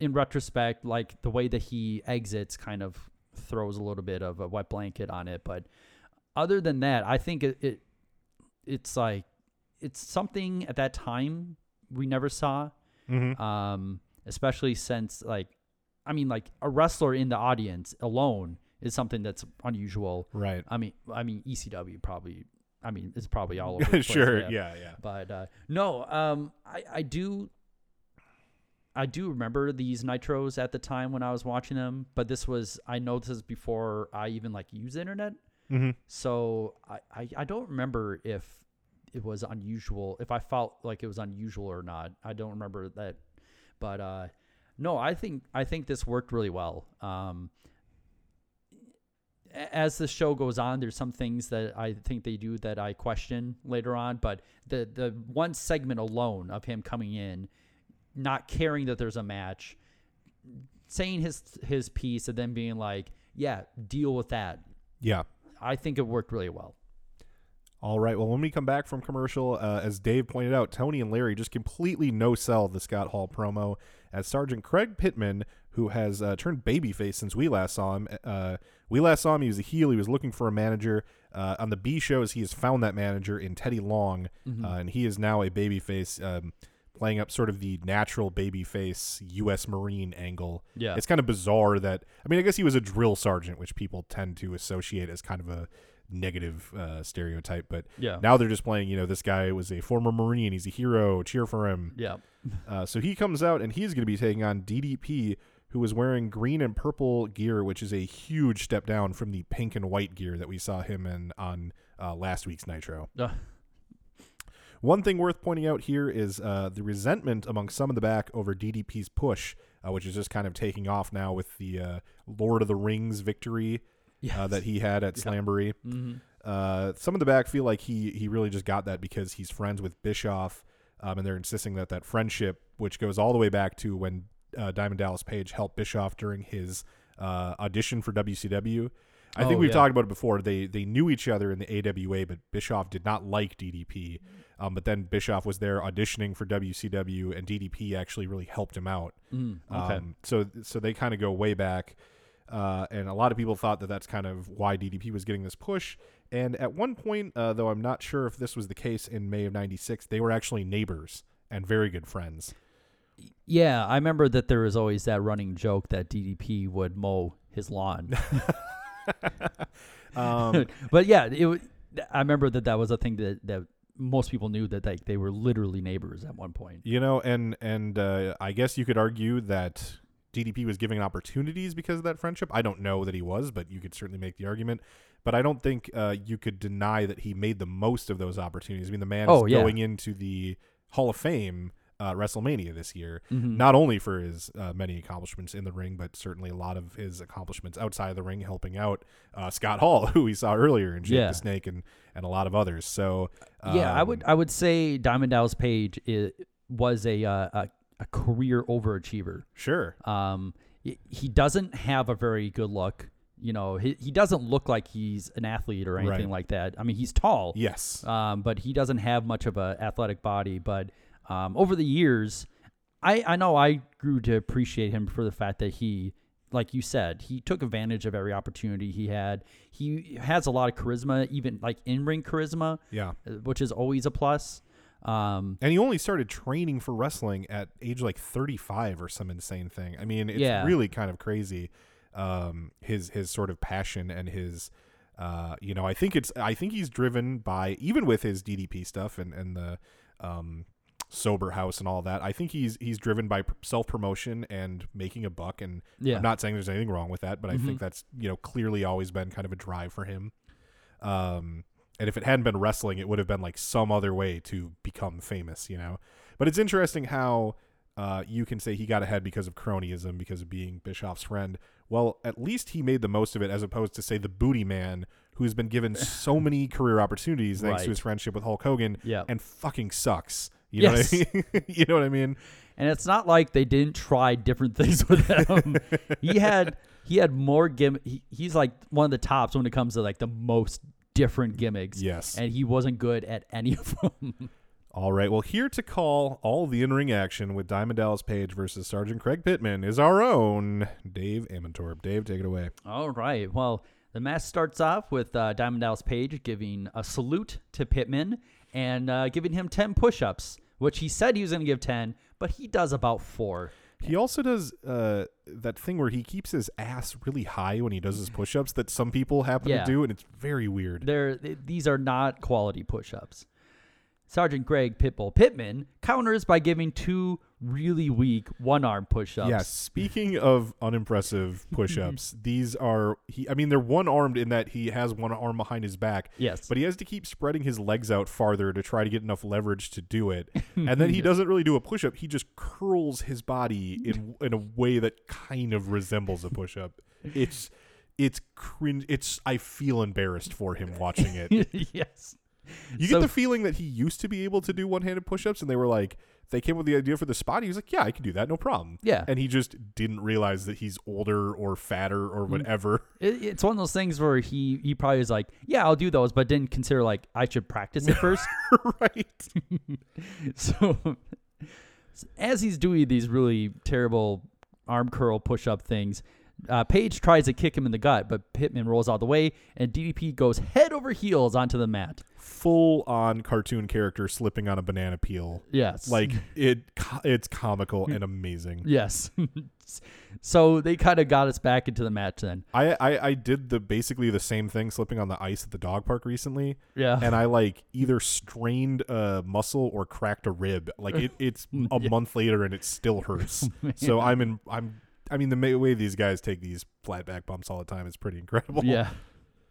in retrospect, like the way that he exits kind of throws a little bit of a wet blanket on it. But other than that, I think it, it it's like, it's something at that time we never saw. Mm-hmm. Um, especially since like, I mean, like a wrestler in the audience alone is something that's unusual. Right. I mean, I mean ECW probably. I mean, it's probably all over. The place, sure. Yeah. Yeah. But uh, no, um, I I do. I do remember these nitros at the time when I was watching them, but this was I know this is before I even like use internet, Mm-hmm. so I, I I don't remember if it was unusual, if I felt like it was unusual or not. I don't remember that, but uh, no, I think I think this worked really well. Um, as the show goes on, there's some things that I think they do that I question later on. But the the one segment alone of him coming in, not caring that there's a match, saying his his piece, and then being like, "Yeah, deal with that." Yeah. I think it worked really well. All right. Well, when we come back from commercial, uh, as Dave pointed out, Tony and Larry just completely no sell the Scott Hall promo as Sergeant Craig Pittman, who has uh, turned babyface since we last saw him. Uh, we last saw him. He was a heel. He was looking for a manager. Uh, on the B shows, he has found that manager in Teddy Long, uh, and he is now a babyface, um, playing up sort of the natural babyface U.S. Marine angle. Yeah. It's kind of bizarre that I mean, I guess he was a drill sergeant, which people tend to associate as kind of a negative uh, stereotype. But Yeah. now they're just playing. You know, this guy was a former Marine. He's a hero. Cheer for him. Yeah. Uh, so he comes out and he's going to be taking on DDP, who is wearing green and purple gear, which is a huge step down from the pink and white gear that we saw him in on uh, last week's Nitro. One thing worth pointing out here is uh, the resentment among some of the back over DDP's push, uh, which is just kind of taking off now with the uh, Lord of the Rings victory uh, that he had at Slamboree. Uh, some of the back feel like he he really just got that because he's friends with Bischoff, um, and they're insisting that that friendship, which goes all the way back to when uh, Diamond Dallas Page helped Bischoff during his uh, audition for WCW. I think Oh, we've yeah. talked about it before. They they knew each other in the AWA, but Bischoff did not like DDP. Um, but then Bischoff was there auditioning for WCW, and DDP actually really helped him out. Mm, okay. Um, so so they kind of go way back, uh, and a lot of people thought that that's kind of why DDP was getting this push. And at one point, uh, though I'm not sure if this was the case in May of '96, they were actually neighbors and very good friends. yeah, I remember that there was always that running joke that DDP would mow his lawn. Um, but yeah, it. I remember that that was a thing that that most people knew that like they were literally neighbors at one point. you know, and and uh, I guess you could argue that DDP was giving opportunities because of that friendship. I don't know that he was, but you could certainly make the argument. But I don't think uh, you could deny that he made the most of those opportunities. I mean, the man Oh, is yeah. going into the Hall of Fame uh, WrestleMania this year, Mm-hmm. not only for his uh, many accomplishments in the ring, but certainly a lot of his accomplishments outside of the ring, helping out uh, Scott Hall, who we saw earlier, and Jake Yeah. the Snake, and and a lot of others. So yeah, I um, would I would say Diamond Dallas Page i was a, uh, a a career overachiever. sure. Um, he, doesn't have a very good look. You know, he, he doesn't look like he's an athlete or anything Right. like that. I mean, he's tall. Yes. Um, but he doesn't have much of a athletic body. But um, over the years, I I know I grew to appreciate him for the fact that he, like you said, he took advantage of every opportunity he had. He has a lot of charisma, even like in ring charisma, Yeah. uh, which is always a plus. Um, And he only started training for wrestling at age like 35 or some insane thing. I mean, it's Yeah. really kind of crazy. Um, his his sort of passion and his, uh, you know, I think it's I think he's driven by even with his DDP stuff and and the, um, sober house and all that. I think he's he's driven by self promotion and making a buck. And Yeah. I'm not saying there's anything wrong with that, but I think that's you know clearly always been kind of a drive for him. Um, and if it hadn't been wrestling, it would have been like some other way to become famous, you know. But it's interesting how uh, you can say he got ahead because of cronyism, because of being Bischoff's friend. Well, at least he made the most of it, as opposed to say the Booty Man, who's been given so many career opportunities thanks Right. to his friendship with Hulk Hogan, Yeah. and fucking sucks. You know Yes. what I mean? you know what I mean? And it's not like they didn't try different things with him. he had he had more gimmick. He, he's like one of the tops when it comes to like the most different gimmicks. Yes. and he wasn't good at any of them. All right. Well, here to call all the in-ring action with Diamond Dallas Page versus Sergeant Craig Pittman is our own Dave Amentorp. Dave, take it away. All right. Well, the match starts off with uh, Diamond Dallas Page giving a salute to Pittman and uh, giving him 10 push ups, which he said he was going to give 10, but he does about four. He also does uh, that thing where he keeps his ass really high when he does his push-ups that some people happen Yeah. to do, and it's very weird. They're, these are not quality push ups. Sergeant Greg Pitbull Pittman counters by giving two really weak one arm push ups. Yeah, speaking of unimpressive push-ups, these are he I mean they're one-armed in that he has one arm behind his back. Yes. But he has to keep spreading his legs out farther to try to get enough leverage to do it. And then he doesn't really do a push-up, he just curls his body in in a way that kind of resembles a push-up. It's it's cringe it's I feel embarrassed for him watching it. yes. You So- get the feeling that he used to be able to do one-handed push-ups, and they were like, they came with the idea for the spot. He was like, "Yeah, I can do that, no problem." Yeah. and he just didn't realize that he's older or fatter or mm. whatever. It, it's one of those things where he he probably was like, yeah, I'll do those, but didn't consider like I should practice it first. right? so as he's doing these really terrible arm curl push up things, uh, Page tries to kick him in the gut, but Pittman rolls out of the way, and DDP goes head over heels onto the mat. Full-on cartoon character slipping on a banana peel. Yes, Like it, it's comical and amazing. yes. so they kind of got us back into the match then. I, I I did the basically the same thing slipping on the ice at the dog park recently. Yeah. and I like either strained a muscle or cracked a rib. Like it, it's a month later and it still hurts. so I'm in. I'm. I mean, the way these guys take these flat back bumps all the time is pretty incredible. Yeah.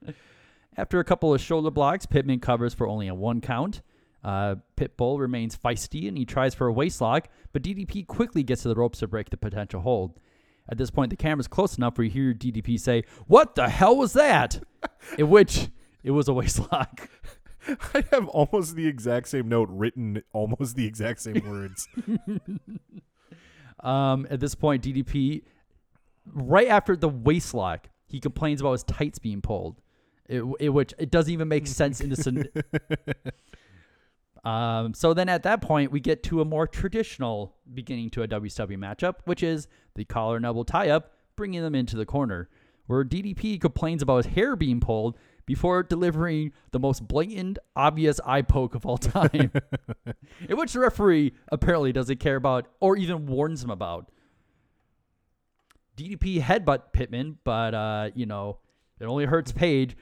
After a couple of shoulder blocks, Pittman covers for only a one count. Uh, Pitbull remains feisty and he tries for a waist lock, but DDP quickly gets to the ropes to break the potential hold. At this point, the camera's close enough where you hear DDP say, What the hell was that? In which it was a waist lock. I have almost the exact same note written, almost the exact same words. Um, at this point, DDP, right after the waist lock, he complains about his tights being pulled, it, it- which it doesn't even make sense in the. um, so then at that point, we get to a more traditional beginning to a WCW matchup, which is the collar and elbow tie up, bringing them into the corner, where DDP complains about his hair being pulled before delivering the most blatant, obvious eye poke of all time, in which the referee apparently doesn't care about or even warns him about. DDP headbutt Pittman, but uh, you know, it only hurts Page,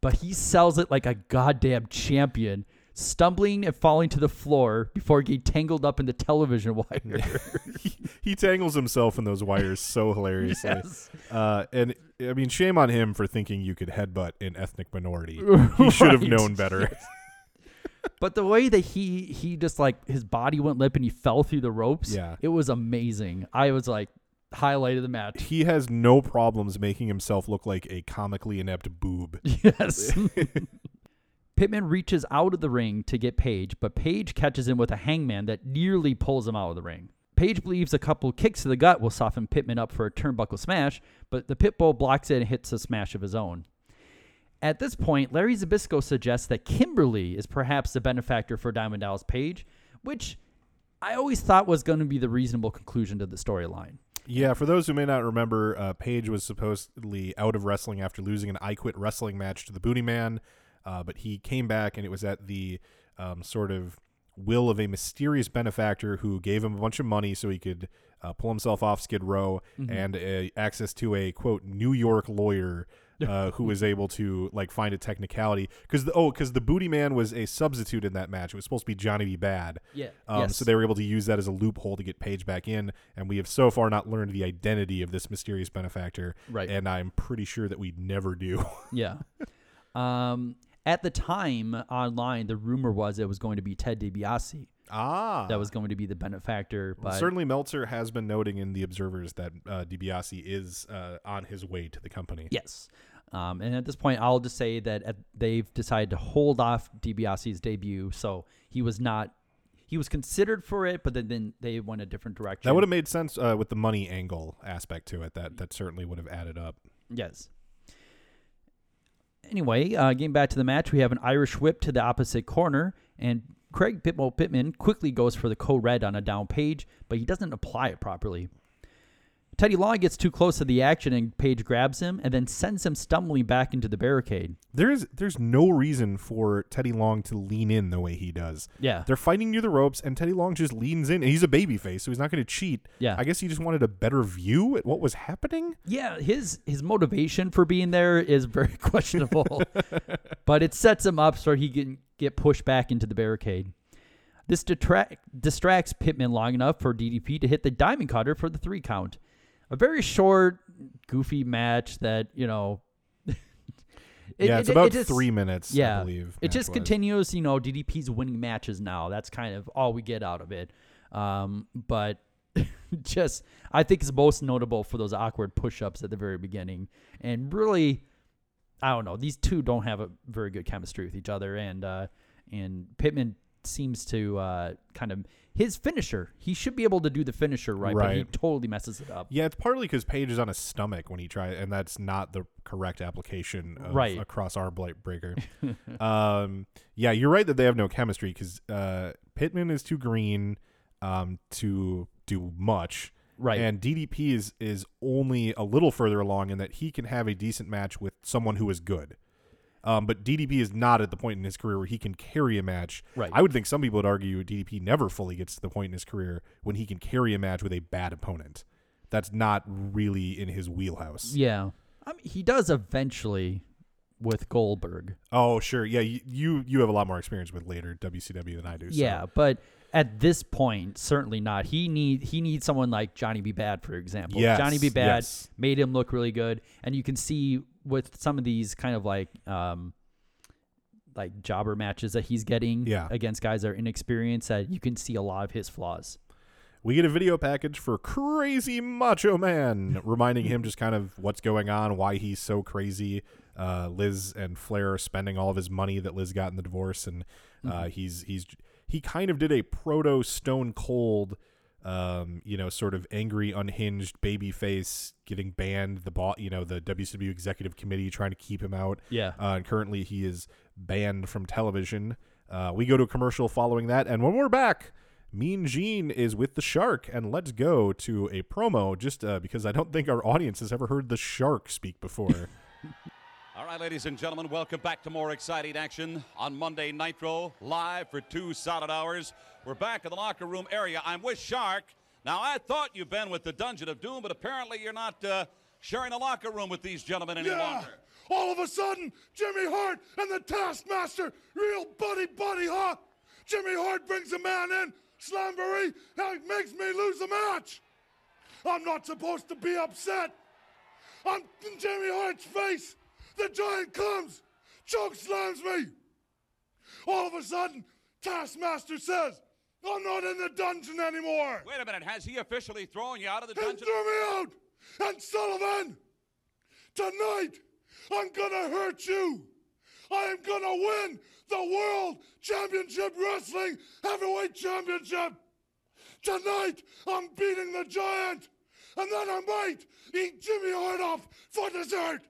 but he sells it like a goddamn champion, stumbling and falling to the floor before getting tangled up in the television wire. he, he tangles himself in those wires so hilariously. Yes. Uh, and I mean, shame on him for thinking you could headbutt an ethnic minority. He should have known better. but the way that he he just like his body went limp and he fell through the ropes, Yeah. it was amazing. I was like highlight of the match. he has no problems making himself look like a comically inept boob. Yes. Pittman reaches out of the ring to get Page, but Page catches him with a hangman that nearly pulls him out of the ring. Page believes a couple kicks to the gut will soften Pittman up for a turnbuckle smash, but the Pitbull blocks it and hits a smash of his own. At this point, Larry Zbyszko suggests that Kimberly is perhaps the benefactor for Diamond Dallas Page, which I always thought was going to be the reasonable conclusion to the storyline. Yeah, for those who may not remember, uh, Page was supposedly out of wrestling after losing an I Quit wrestling match to the Booty Man, uh, but he came back and it was at the um, sort of will of a mysterious benefactor who gave him a bunch of money so he could uh, pull himself off Skid Row and uh, access to a quote New York lawyer. Uh, who was able to like find a technicality because the oh because the booty man was a substitute in that match it was supposed to be Johnny B Badd Yeah. um, Yes. so they were able to use that as a loophole to get Page back in, and we have so far not learned the identity of this mysterious benefactor. Right. And I'm pretty sure that we never do. Yeah. Um, at the time online, the rumor was it was going to be Ted DiBiase ah, that was going to be the benefactor. But certainly Meltzer has been noting in the observers that uh, DiBiase is uh, on his way to the company. yes. Um, and at this point, I'll just say that at, they've decided to hold off DiBiase's debut, so he was not. He was considered for it, but then, then they went a different direction. That would have made sense uh, with the money angle aspect to it. That that certainly would have added up. Yes. Anyway, uh, getting back to the match, we have an Irish whip to the opposite corner, and Craig Pitmo Pittman quickly goes for the Code Red on a down page, but he doesn't apply it properly. Teddy Long gets too close to the action, and Page grabs him and then sends him stumbling back into the barricade. There's there's no reason for Teddy Long to lean in the way he does. Yeah. They're fighting near the ropes, and Teddy Long just leans in. And he's a baby face, so he's not going to cheat. Yeah. I guess he just wanted a better view at what was happening. Yeah, his his motivation for being there is very questionable, but it sets him up so he can get pushed back into the barricade. This detract, distracts Pittman long enough for DDP to hit the diamond cutter for the three count. A very short, goofy match that you know. it- yeah, it's it- about it just- three minutes. Yeah, I believe it just continues. You know, DDP's winning matches now. That's kind of all we get out of it. Um, but just, I think it's most notable for those awkward push-ups at the very beginning, and really, I don't know. These two don't have a very good chemistry with each other, and uh, and Pittman seems to uh, kind of his finisher. He should be able to do the finisher right, but he totally messes it up. Yeah, it's partly because Page is on his stomach when he tries, and that's not the correct application of Right. a cross arm blight breaker. um, yeah, you're right that they have no chemistry because uh, Pittman is too green um, to do much. Right. And DDP is is only a little further along in that he can have a decent match with someone who is good. Um, but DDP is not at the point in his career where he can carry a match. Right. I would think some people would argue DDP never fully gets to the point in his career when he can carry a match with a bad opponent. That's not really in his wheelhouse. Yeah, I mean, he does eventually with Goldberg. Oh, sure. Yeah, you, you you have a lot more experience with later WCW than I do. so- Yeah, but at this point, certainly not. He need he needs someone like Johnny B. Badd, for example. Yes, Johnny B. Badd yes. made him look really good, and you can see with some of these kind of like um like jobber matches that he's getting Yeah. against guys that are inexperienced that you can see a lot of his flaws. We get a video package for Crazy Macho Man, reminding him just kind of what's going on, why he's so crazy. Uh, Liz and Flair are spending all of his money that Liz got in the divorce, and uh, he's he's he kind of did a proto Stone Cold, um, you know, sort of angry, unhinged baby face, getting banned. The bot, you know, the WCW executive committee trying to keep him out. Yeah. uh, and currently he is banned from television. Uh, we go to a commercial following that, and when we're back. Mean Gene is with the shark, and let's go to a promo just uh, because I don't think our audience has ever heard the shark speak before. All right, ladies and gentlemen, welcome back to more exciting action on Monday Nitro, live for two solid hours. We're back in the locker room area. I'm with Shark. Now, I thought you've been with the Dungeon of Doom, but apparently you're not uh, sharing a locker room with these gentlemen any Yeah. longer. All of a sudden, Jimmy Hart and the Taskmaster, real buddy buddy, huh? Jimmy Hart brings a man in, Slamboree, and makes me lose a match. I'm not supposed to be upset. On Jimmy Hart's face, the giant comes, choke slams me. All of a sudden, Taskmaster says, I'm not in the dungeon anymore. Wait a minute, has he officially thrown you out of the dungeon? threw me out. And Sullivan, tonight I'm gonna hurt you. I am gonna win the World Championship Wrestling Heavyweight Championship. Tonight I'm beating the Giant, and then I might eat Jimmy Hart off for dessert.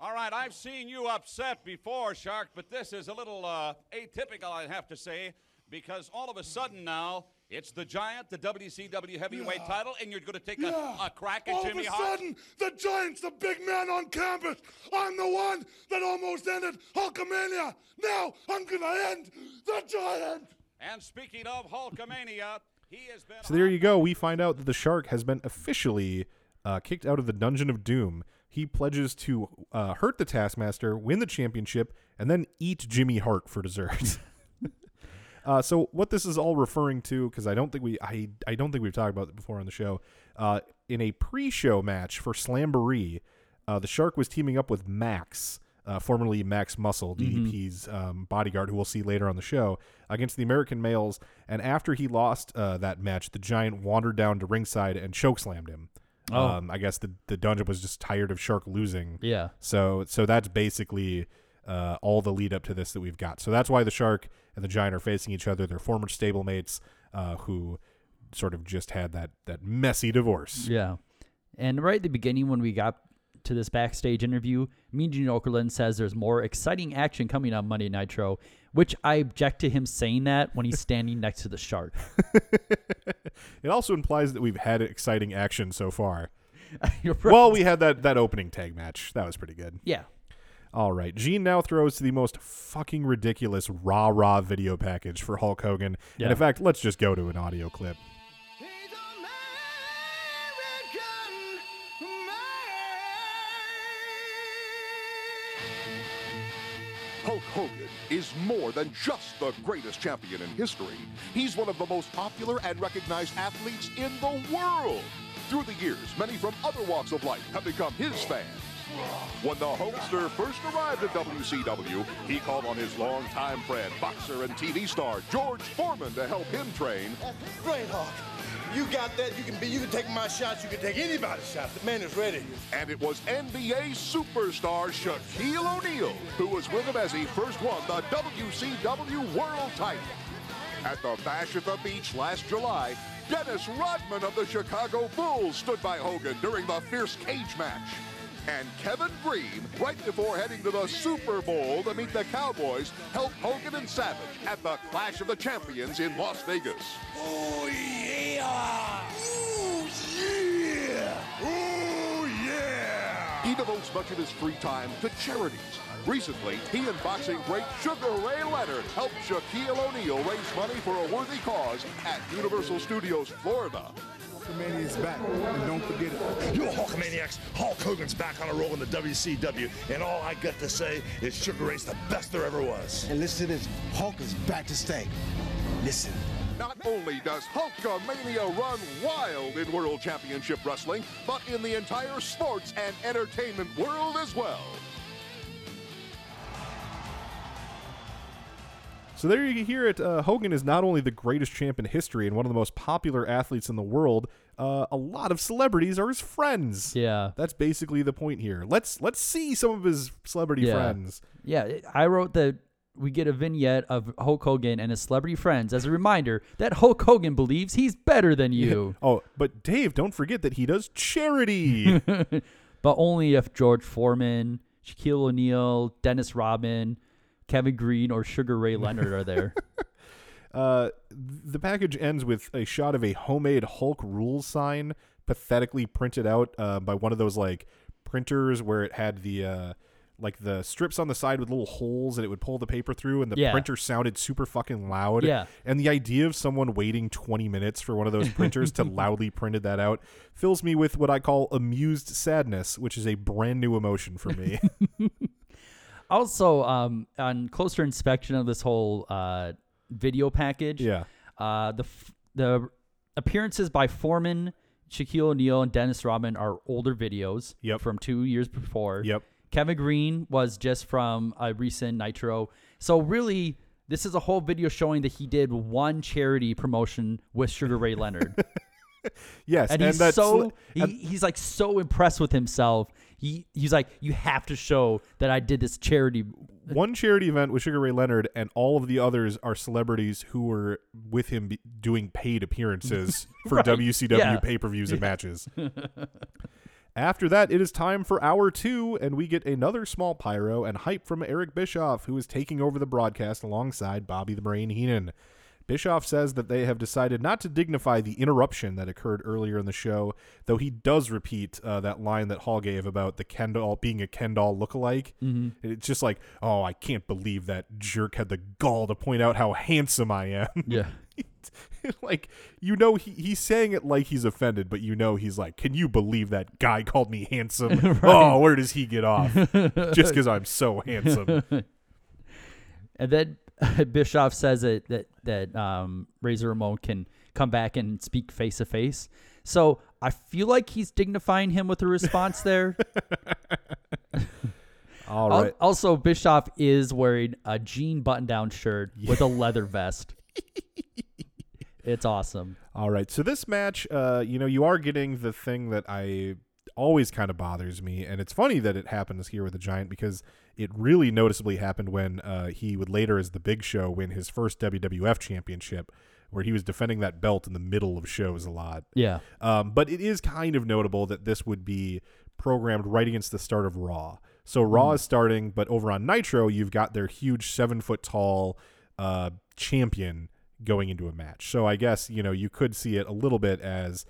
All right, I've seen you upset before, Shark, but this is a little uh, atypical, I have to say, because all of a sudden now it's the Giant, the WCW Heavyweight Yeah. title, and you're going to take Yeah. a, a crack at All Jimmy of a Hart. sudden, the Giant's the big man on campus. I'm the one that almost ended Hulkamania. Now I'm gonna end the Giant. And speaking of Hulkamania, he has been. so there you go. We find out that the shark has been officially uh, kicked out of the Dungeon of Doom. He pledges to uh, hurt the Taskmaster, win the championship, and then eat Jimmy Hart for dessert. Uh, so what this is all referring to, because I don't think we, I, I don't think we've talked about it before on the show. Uh, in a pre-show match for Slamboree, uh, the Shark was teaming up with Max, uh, formerly Max Muscle, DDP's um, bodyguard, who we'll see later on the show, against the American males. And after he lost uh, that match, the Giant wandered down to ringside and chokeslammed him. Oh. Um, I guess the the dungeon was just tired of Shark losing. Yeah. So so that's basically uh, all the lead up to this that we've got. So that's why the shark and the giant are facing each other. They're former stablemates uh, who sort of just had that that messy divorce. Yeah. And right at the beginning, when we got to this backstage interview, Mean Gene Okerlund says there's more exciting action coming on Monday Nitro, which I object to him saying that when he's standing next to the shark. It also implies that we've had exciting action so far. Right. Well, we had that that opening tag match. That was pretty good. yeah. All right. Gene now throws the most fucking ridiculous rah rah video package for Hulk Hogan. Yeah. And in fact, let's just go to an audio clip. Hulk Hogan is more than just the greatest champion in history. He's one of the most popular and recognized athletes in the world. Through the years, many from other walks of life have become his fans. When the Hulkster first arrived at WCW, he called on his longtime friend, boxer and TV star George Foreman to help him train. Great, Hawk. You got that. You can be. You can take my shots. You can take anybody's shots. The man is ready. And it was NBA superstar Shaquille O'Neal who was with him as he first won the WCW World title. At the Bash at the Beach last July, Dennis Rodman of the Chicago Bulls stood by Hogan during the fierce cage match. And Kevin Greene, right before heading to the Super Bowl to meet the Cowboys, helped Hogan and Savage at the Clash of the Champions in Las Vegas. Oh yeah! Ooh yeah! Oh yeah! He devotes much of his free time to charities. Recently, he and boxing great Sugar Ray Leonard helped Shaquille O'Neal raise money for a worthy cause at Universal Studios Florida. Hulkamania is back, and don't forget it. You Hulkamaniacs, Hulk Hogan's back on a roll in the WCW, and all I got to say is Sugar Ray's the best there ever was. And listen to this Hulk is back to stay. Listen. Not only does Hulkamania run wild in World Championship Wrestling, but in the entire sports and entertainment world as well. So there you can hear it. Uh, Hogan is not only the greatest champ in history and one of the most popular athletes in the world. Uh, a lot of celebrities are his friends. Yeah. That's basically the point here. Let's let's see some of his celebrity Yeah. friends. Yeah. I wrote that we get a vignette of Hulk Hogan and his celebrity friends as a reminder that Hulk Hogan believes he's better than you, Oh, but Dave, don't forget that he does charity. but only if George Foreman, Shaquille O'Neal, Dennis Rodman, Kevin Greene, or Sugar Ray Leonard are there. Uh, the package ends with a shot of a homemade Hulk rules sign, pathetically printed out uh, by one of those like printers where it had the uh, like the strips on the side with little holes and it would pull the paper through, and the Yeah. printer sounded super fucking loud. Yeah. and the idea of someone waiting twenty minutes for one of those printers to loudly printed that out fills me with what I call amused sadness, which is a brand new emotion for me. Also, um, on closer inspection of this whole uh, video package, Yeah. uh, the f- the appearances by Foreman, Shaquille O'Neal, and Dennis Rodman are older videos Yep. from two years before. Yep. Kevin Greene was just from a recent Nitro. So really, this is a whole video showing that he did one charity promotion with Sugar Ray Leonard. yes, and and, he's that's so he, and- he's like so impressed with himself. He he's like, you have to show that I did this charity. one charity event with Sugar Ray Leonard, and all of the others are celebrities who were with him be- doing paid appearances for Right. WCW Yeah. pay per views and matches. After that, it is time for hour two, and we get another small pyro and hype from Eric Bischoff, who is taking over the broadcast alongside Bobby the Brain Heenan. Bischoff says that they have decided not to dignify the interruption that occurred earlier in the show, though he does repeat uh, that line that Hall gave about the Ken doll being a Ken doll lookalike. Mm-hmm. It's just like, oh, I can't believe that jerk had the gall to point out how handsome I am. Yeah. like, you know, he, he's saying it like he's offended, but you know, he's like, can you believe that guy called me handsome? Oh, where does he get off? just because I'm so handsome. And then Bischoff says that that that um, Razor Ramon can come back and speak face to face. So I feel like he's dignifying him with a response there. All right. Al- Also, Bischoff is wearing a jean button-down shirt with a leather vest. It's awesome. All right. So this match, uh, you know, you are getting the thing that I always kind of bothers me, and it's funny that it happens here with the Giant because it really noticeably happened when uh, he would later, as the Big Show, win his first WWF Championship, where he was defending that belt in the middle of shows a lot. Yeah. Um, but it is kind of notable that this would be programmed right against the start of Raw. So Raw is starting, but over on Nitro, you've got their huge seven foot tall uh, champion going into a match. So I guess you know you could see it a little bit as,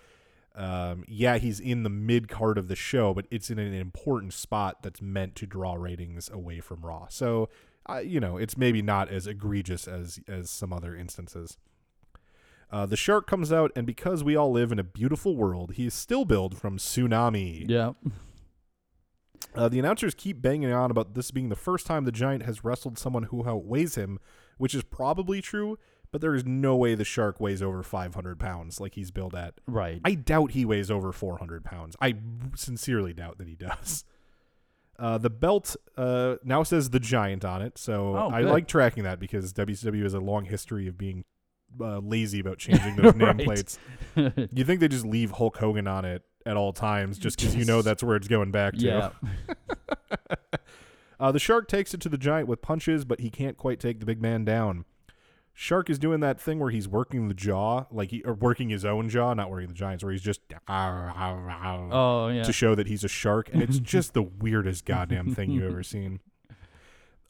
um, yeah, he's in the mid card of the show, but it's in an important spot that's meant to draw ratings away from Raw. So, uh, you know, it's maybe not as egregious as as some other instances. Uh, the shark comes out, and because we all live in a beautiful world, he is still billed from Tsunami. Yeah. Uh, the announcers keep banging on about this being the first time the Giant has wrestled someone who outweighs him, which is probably true, but there is no way the Shark weighs over 500 pounds like he's billed at. Right. I doubt he weighs over 400 pounds. I sincerely doubt that he does. Uh, the belt uh, now says the Giant on it, so Oh, I like tracking that because WCW has a long history of being uh, lazy about changing those nameplates. you think they just leave Hulk Hogan on it at all times just because you know that's where it's going back to? Yeah. uh, the Shark takes it to the Giant with punches, but he can't quite take the big man down. Shark is doing that thing where he's working the jaw, like he or working his own jaw, not working the Giant's, where he's just Oh, yeah. to show that he's a shark, and it's just the weirdest goddamn thing you've ever seen.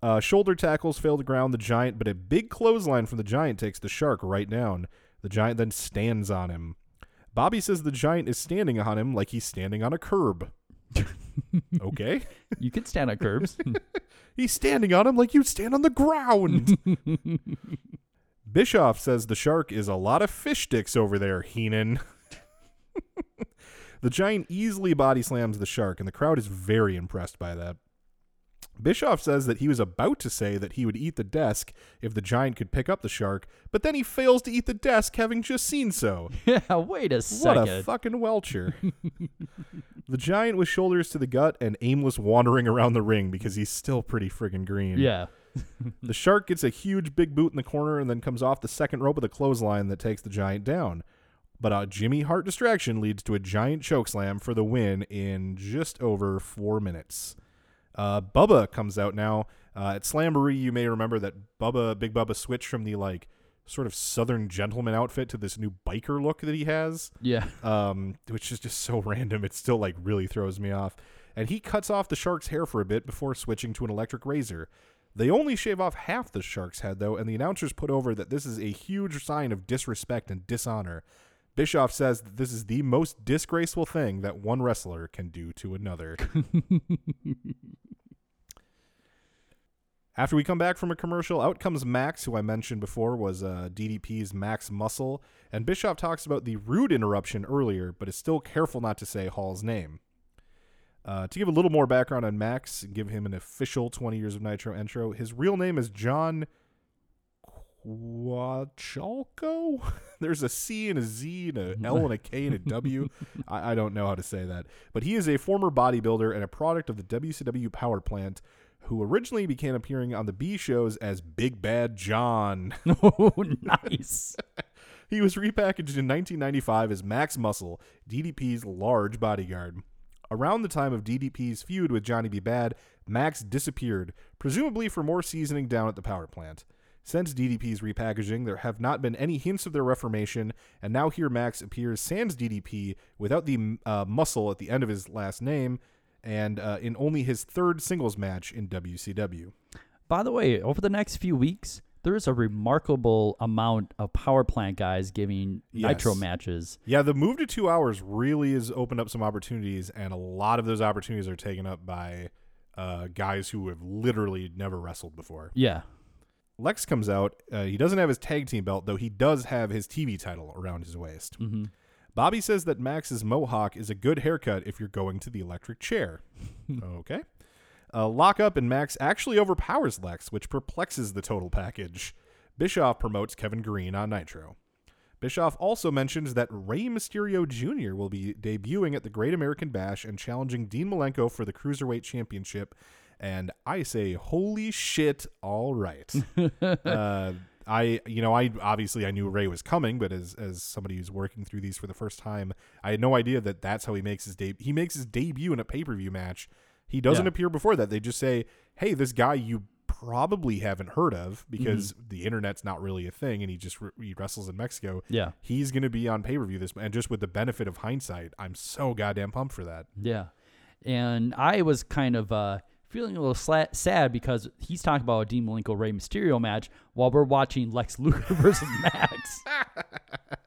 Uh, shoulder tackles fail to ground the giant, but a big clothesline from the giant takes the shark right down. The giant then stands on him. Bobby says the giant is standing on him like he's standing on a curb. okay. You can stand on curbs. He's standing on him like you'd stand on the ground. Bischoff says the shark is a lot of fish sticks over there, Heenan. the giant easily body slams the shark, and the crowd is very impressed by that. Bischoff says that he was about to say that he would eat the desk if the giant could pick up the shark, but then he fails to eat the desk having just seen so. yeah, wait a second. What a fucking welcher. the giant with shoulders to the gut and aimless wandering around the ring because he's still pretty friggin' green. Yeah. the shark gets a huge big boot in the corner and then comes off the second rope of the clothesline that takes the giant down. But a Jimmy Hart distraction leads to a giant chokeslam for the win in just over four minutes. Uh, Bubba comes out now. Uh, at Slamboree, you may remember that Bubba, Big Bubba, switched from the like sort of Southern gentleman outfit to this new biker look that he has. Yeah. Um, which is just so random. It still like really throws me off. And he cuts off the shark's hair for a bit before switching to an electric razor. They only shave off half the shark's head though, and the announcers put over that this is a huge sign of disrespect and dishonor. Bischoff says that this is the most disgraceful thing that one wrestler can do to another. After we come back from a commercial, out comes Max, who I mentioned before was uh, DDP's Max Muscle, and Bischoff talks about the rude interruption earlier, but is still careful not to say Hall's name. Uh, to give a little more background on Max and give him an official 20 years of Nitro intro, his real name is John Czawlytko. There's a C and a Z and a L and a K and a W. I, I don't know how to say that. But he is a former bodybuilder and a product of the WCW power plant who originally began appearing on the B shows as Big Bad John. oh, nice. he was repackaged in 1995 as Max Muscle, DDP's large bodyguard. Around the time of DDP's feud with Johnny B. Badd, Max disappeared, presumably for more seasoning down at the power plant. Since DDP's repackaging, there have not been any hints of their reformation, and now here Max appears sans DDP without the uh, muscle at the end of his last name, and uh, in only his third singles match in WCW. By the way, over the next few weeks, there is a remarkable amount of power plant guys giving nitro matches. Yeah, the move to two hours really has opened up some opportunities, and a lot of those opportunities are taken up by uh, guys who have literally never wrestled before. Yeah. Lex comes out. Uh, he doesn't have his tag team belt, though he does have his TV title around his waist. Mhm. Bobby says that Max's mohawk is a good haircut if you're going to the electric chair. okay. Uh, Lockup and Max actually overpowers Lex, which perplexes the total package. Bischoff promotes Kevin Greene on Nitro. Bischoff also mentions that Rey Mysterio Jr. will be debuting at the Great American Bash and challenging Dean Malenko for the Cruiserweight Championship. And I say, holy shit, all right. uh, I you know I obviously I knew Ray was coming, but as as somebody who's working through these for the first time, I had no idea that that's how he makes his debut. He makes his debut in a pay per view match. He doesn't Yeah. appear before that. They just say, "Hey, this guy you probably haven't heard of because Mm-hmm. the internet's not really a thing, and he just re- he wrestles in Mexico." Yeah. he's going to be on pay per view this, and just with the benefit of hindsight, I'm so goddamn pumped for that. Yeah. And I was kind of uh, feeling a little sla- sad because he's talking about a Dean Malenko Rey Mysterio match while we're watching Lex Luger versus Max.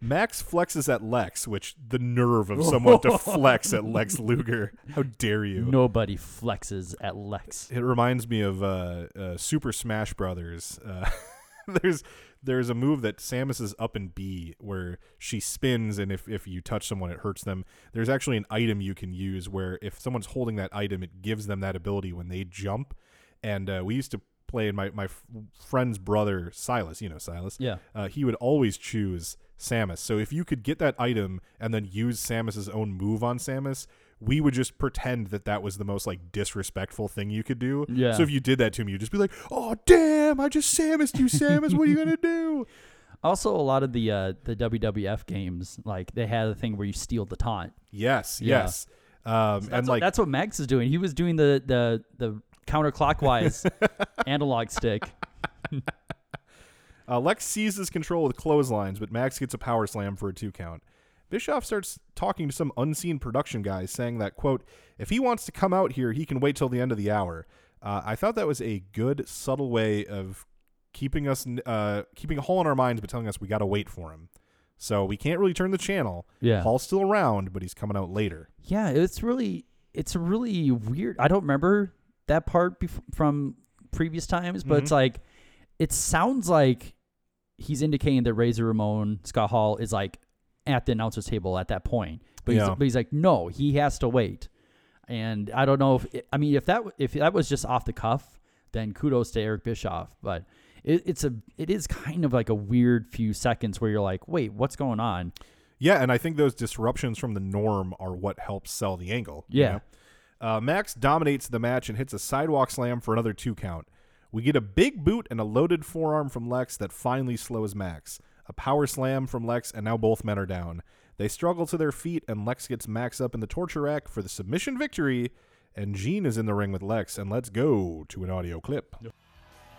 Max flexes at Lex, which the nerve of someone to flex at Lex Luger. How dare you? Nobody flexes at Lex. It reminds me of uh, uh, Super Smash Brothers. Uh, there's there's a move that Samus is up in B where she spins, and if, if you touch someone, it hurts them. There's actually an item you can use where if someone's holding that item, it gives them that ability when they jump. And uh, we used to play, and my my f- friend's brother Silas, you know Silas, Yeah. uh, he would always choose Samus. So if you could get that item and then use Samus's own move on Samus, we would just pretend that that was the most like disrespectful thing you could do. Yeah. So if you did that to me, you'd just be like, "Oh damn! I just Samus you, Samus. what are you gonna do?" Also, a lot of the uh, the WWF games, like they had a thing where you steal the taunt. Yes, Yeah. yes. Um, That's, and what, like that's what Max is doing. He was doing the the the counterclockwise analog stick. Uh, Lex seizes control with clotheslines, but Max gets a power slam for a two count. Bischoff starts talking to some unseen production guys, saying that, quote, if he wants to come out here, he can wait till the end of the hour. Uh, I thought that was a good, subtle way of keeping us, uh, keeping a hole in our minds, but telling us we got to wait for him. So we can't really turn the channel. Yeah. Hall's still around, but he's coming out later. Yeah, it's really it's really weird. I don't remember that part bef- from previous times, but it's mm-hmm. like it sounds like he's indicating that Razor Ramon Scott Hall is like at the announcer's table at that point. But he's, but he's like, no, he has to wait. And I don't know if I mean if that if that was just off the cuff, then kudos to Eric Bischoff. But it, it's a it is kind of like a weird few seconds where you're like, wait, what's going on? Yeah, and I think those disruptions from the norm are what helps sell the angle. you Yeah. know? Uh, Max dominates the match and hits a sidewalk slam for another two count. We get a big boot and a loaded forearm from Lex that finally slows Max. A power slam from Lex, and now both men are down. They struggle to their feet, and Lex gets Max up in the torture rack for the submission victory. And Gene is in the ring with Lex, and let's go to an audio clip.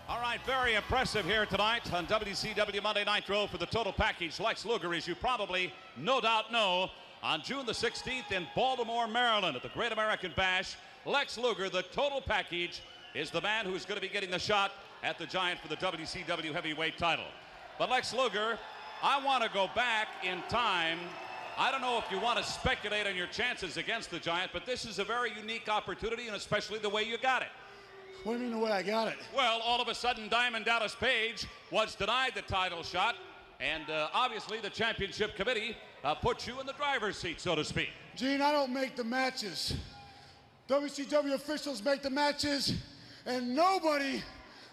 All right, very impressive here tonight on WCW Monday Nitro for the total package. Lex Luger, as you probably no doubt know, on June the 16th in Baltimore, Maryland at the Great American Bash. Lex Luger, the total package, is the man who's going to be getting the shot at the Giant for the WCW heavyweight title. But Lex Luger, I want to go back in time. I don't know if you want to speculate on your chances against the Giant, but this is a very unique opportunity, and especially the way you got it. What do you mean the way I got it? Well, all of a sudden, Diamond Dallas Page was denied the title shot, and uh, obviously the championship committee uh, put you in the driver's seat, so to speak. Gene, I don't make the matches. WCW officials make the matches, and nobody,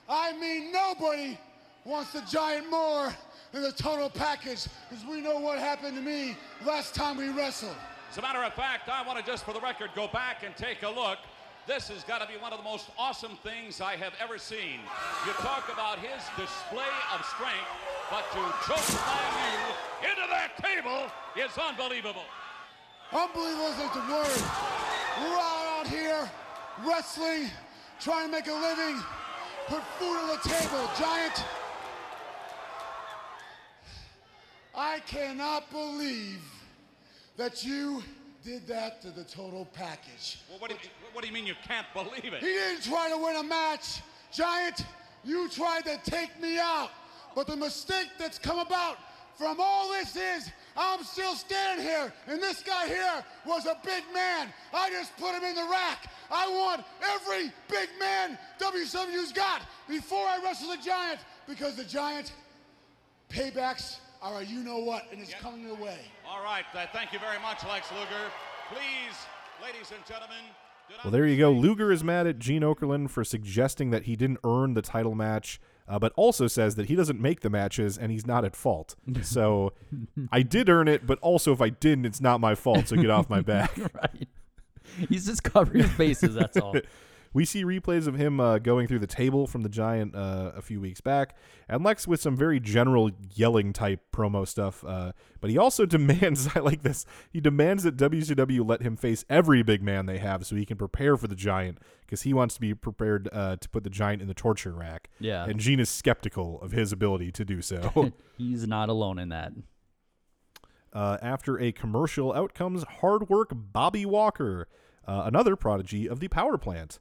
I mean nobody, wants the giant more than the total package, because we know what happened to me last time we wrestled. As a matter of fact, I want to just for the record go back and take a look. This has got to be one of the most awesome things I have ever seen. You talk about his display of strength, but to choke you into that table is unbelievable. Unbelievable isn't the word. We're all out here wrestling, trying to make a living, put food on the table. Giant, I cannot believe that you did that to the total package. Well, what, do you, what do you mean you can't believe it? He didn't try to win a match. Giant, you tried to take me out. But the mistake that's come about from all this is I'm still standing here, and this guy here was a big man. I just put him in the rack. I want every big man WCW's got before I wrestle the Giant because the Giant paybacks are a you know what, and it's coming your way. All right, uh, thank you very much, Lex Luger. Please, ladies and gentlemen, Well, there you go. Luger is mad at Gene Okerlund for suggesting that he didn't earn the title match, uh, but also says that he doesn't make the matches and he's not at fault. So I did earn it, but also if I didn't, it's not my fault. So get off my back. right. He's just covering his bases. That's all. We see replays of him uh, going through the table from the Giant uh, a few weeks back, and Lex with some very general yelling type promo stuff. Uh, but he also demands, I like this, he demands that WCW let him face every big man they have so he can prepare for the Giant because he wants to be prepared uh, to put the Giant in the torture rack. Yeah. And Gene is skeptical of his ability to do so. He's not alone in that. Uh, after a commercial, out comes hard work Bobby Walker, uh, another prodigy of the power plant.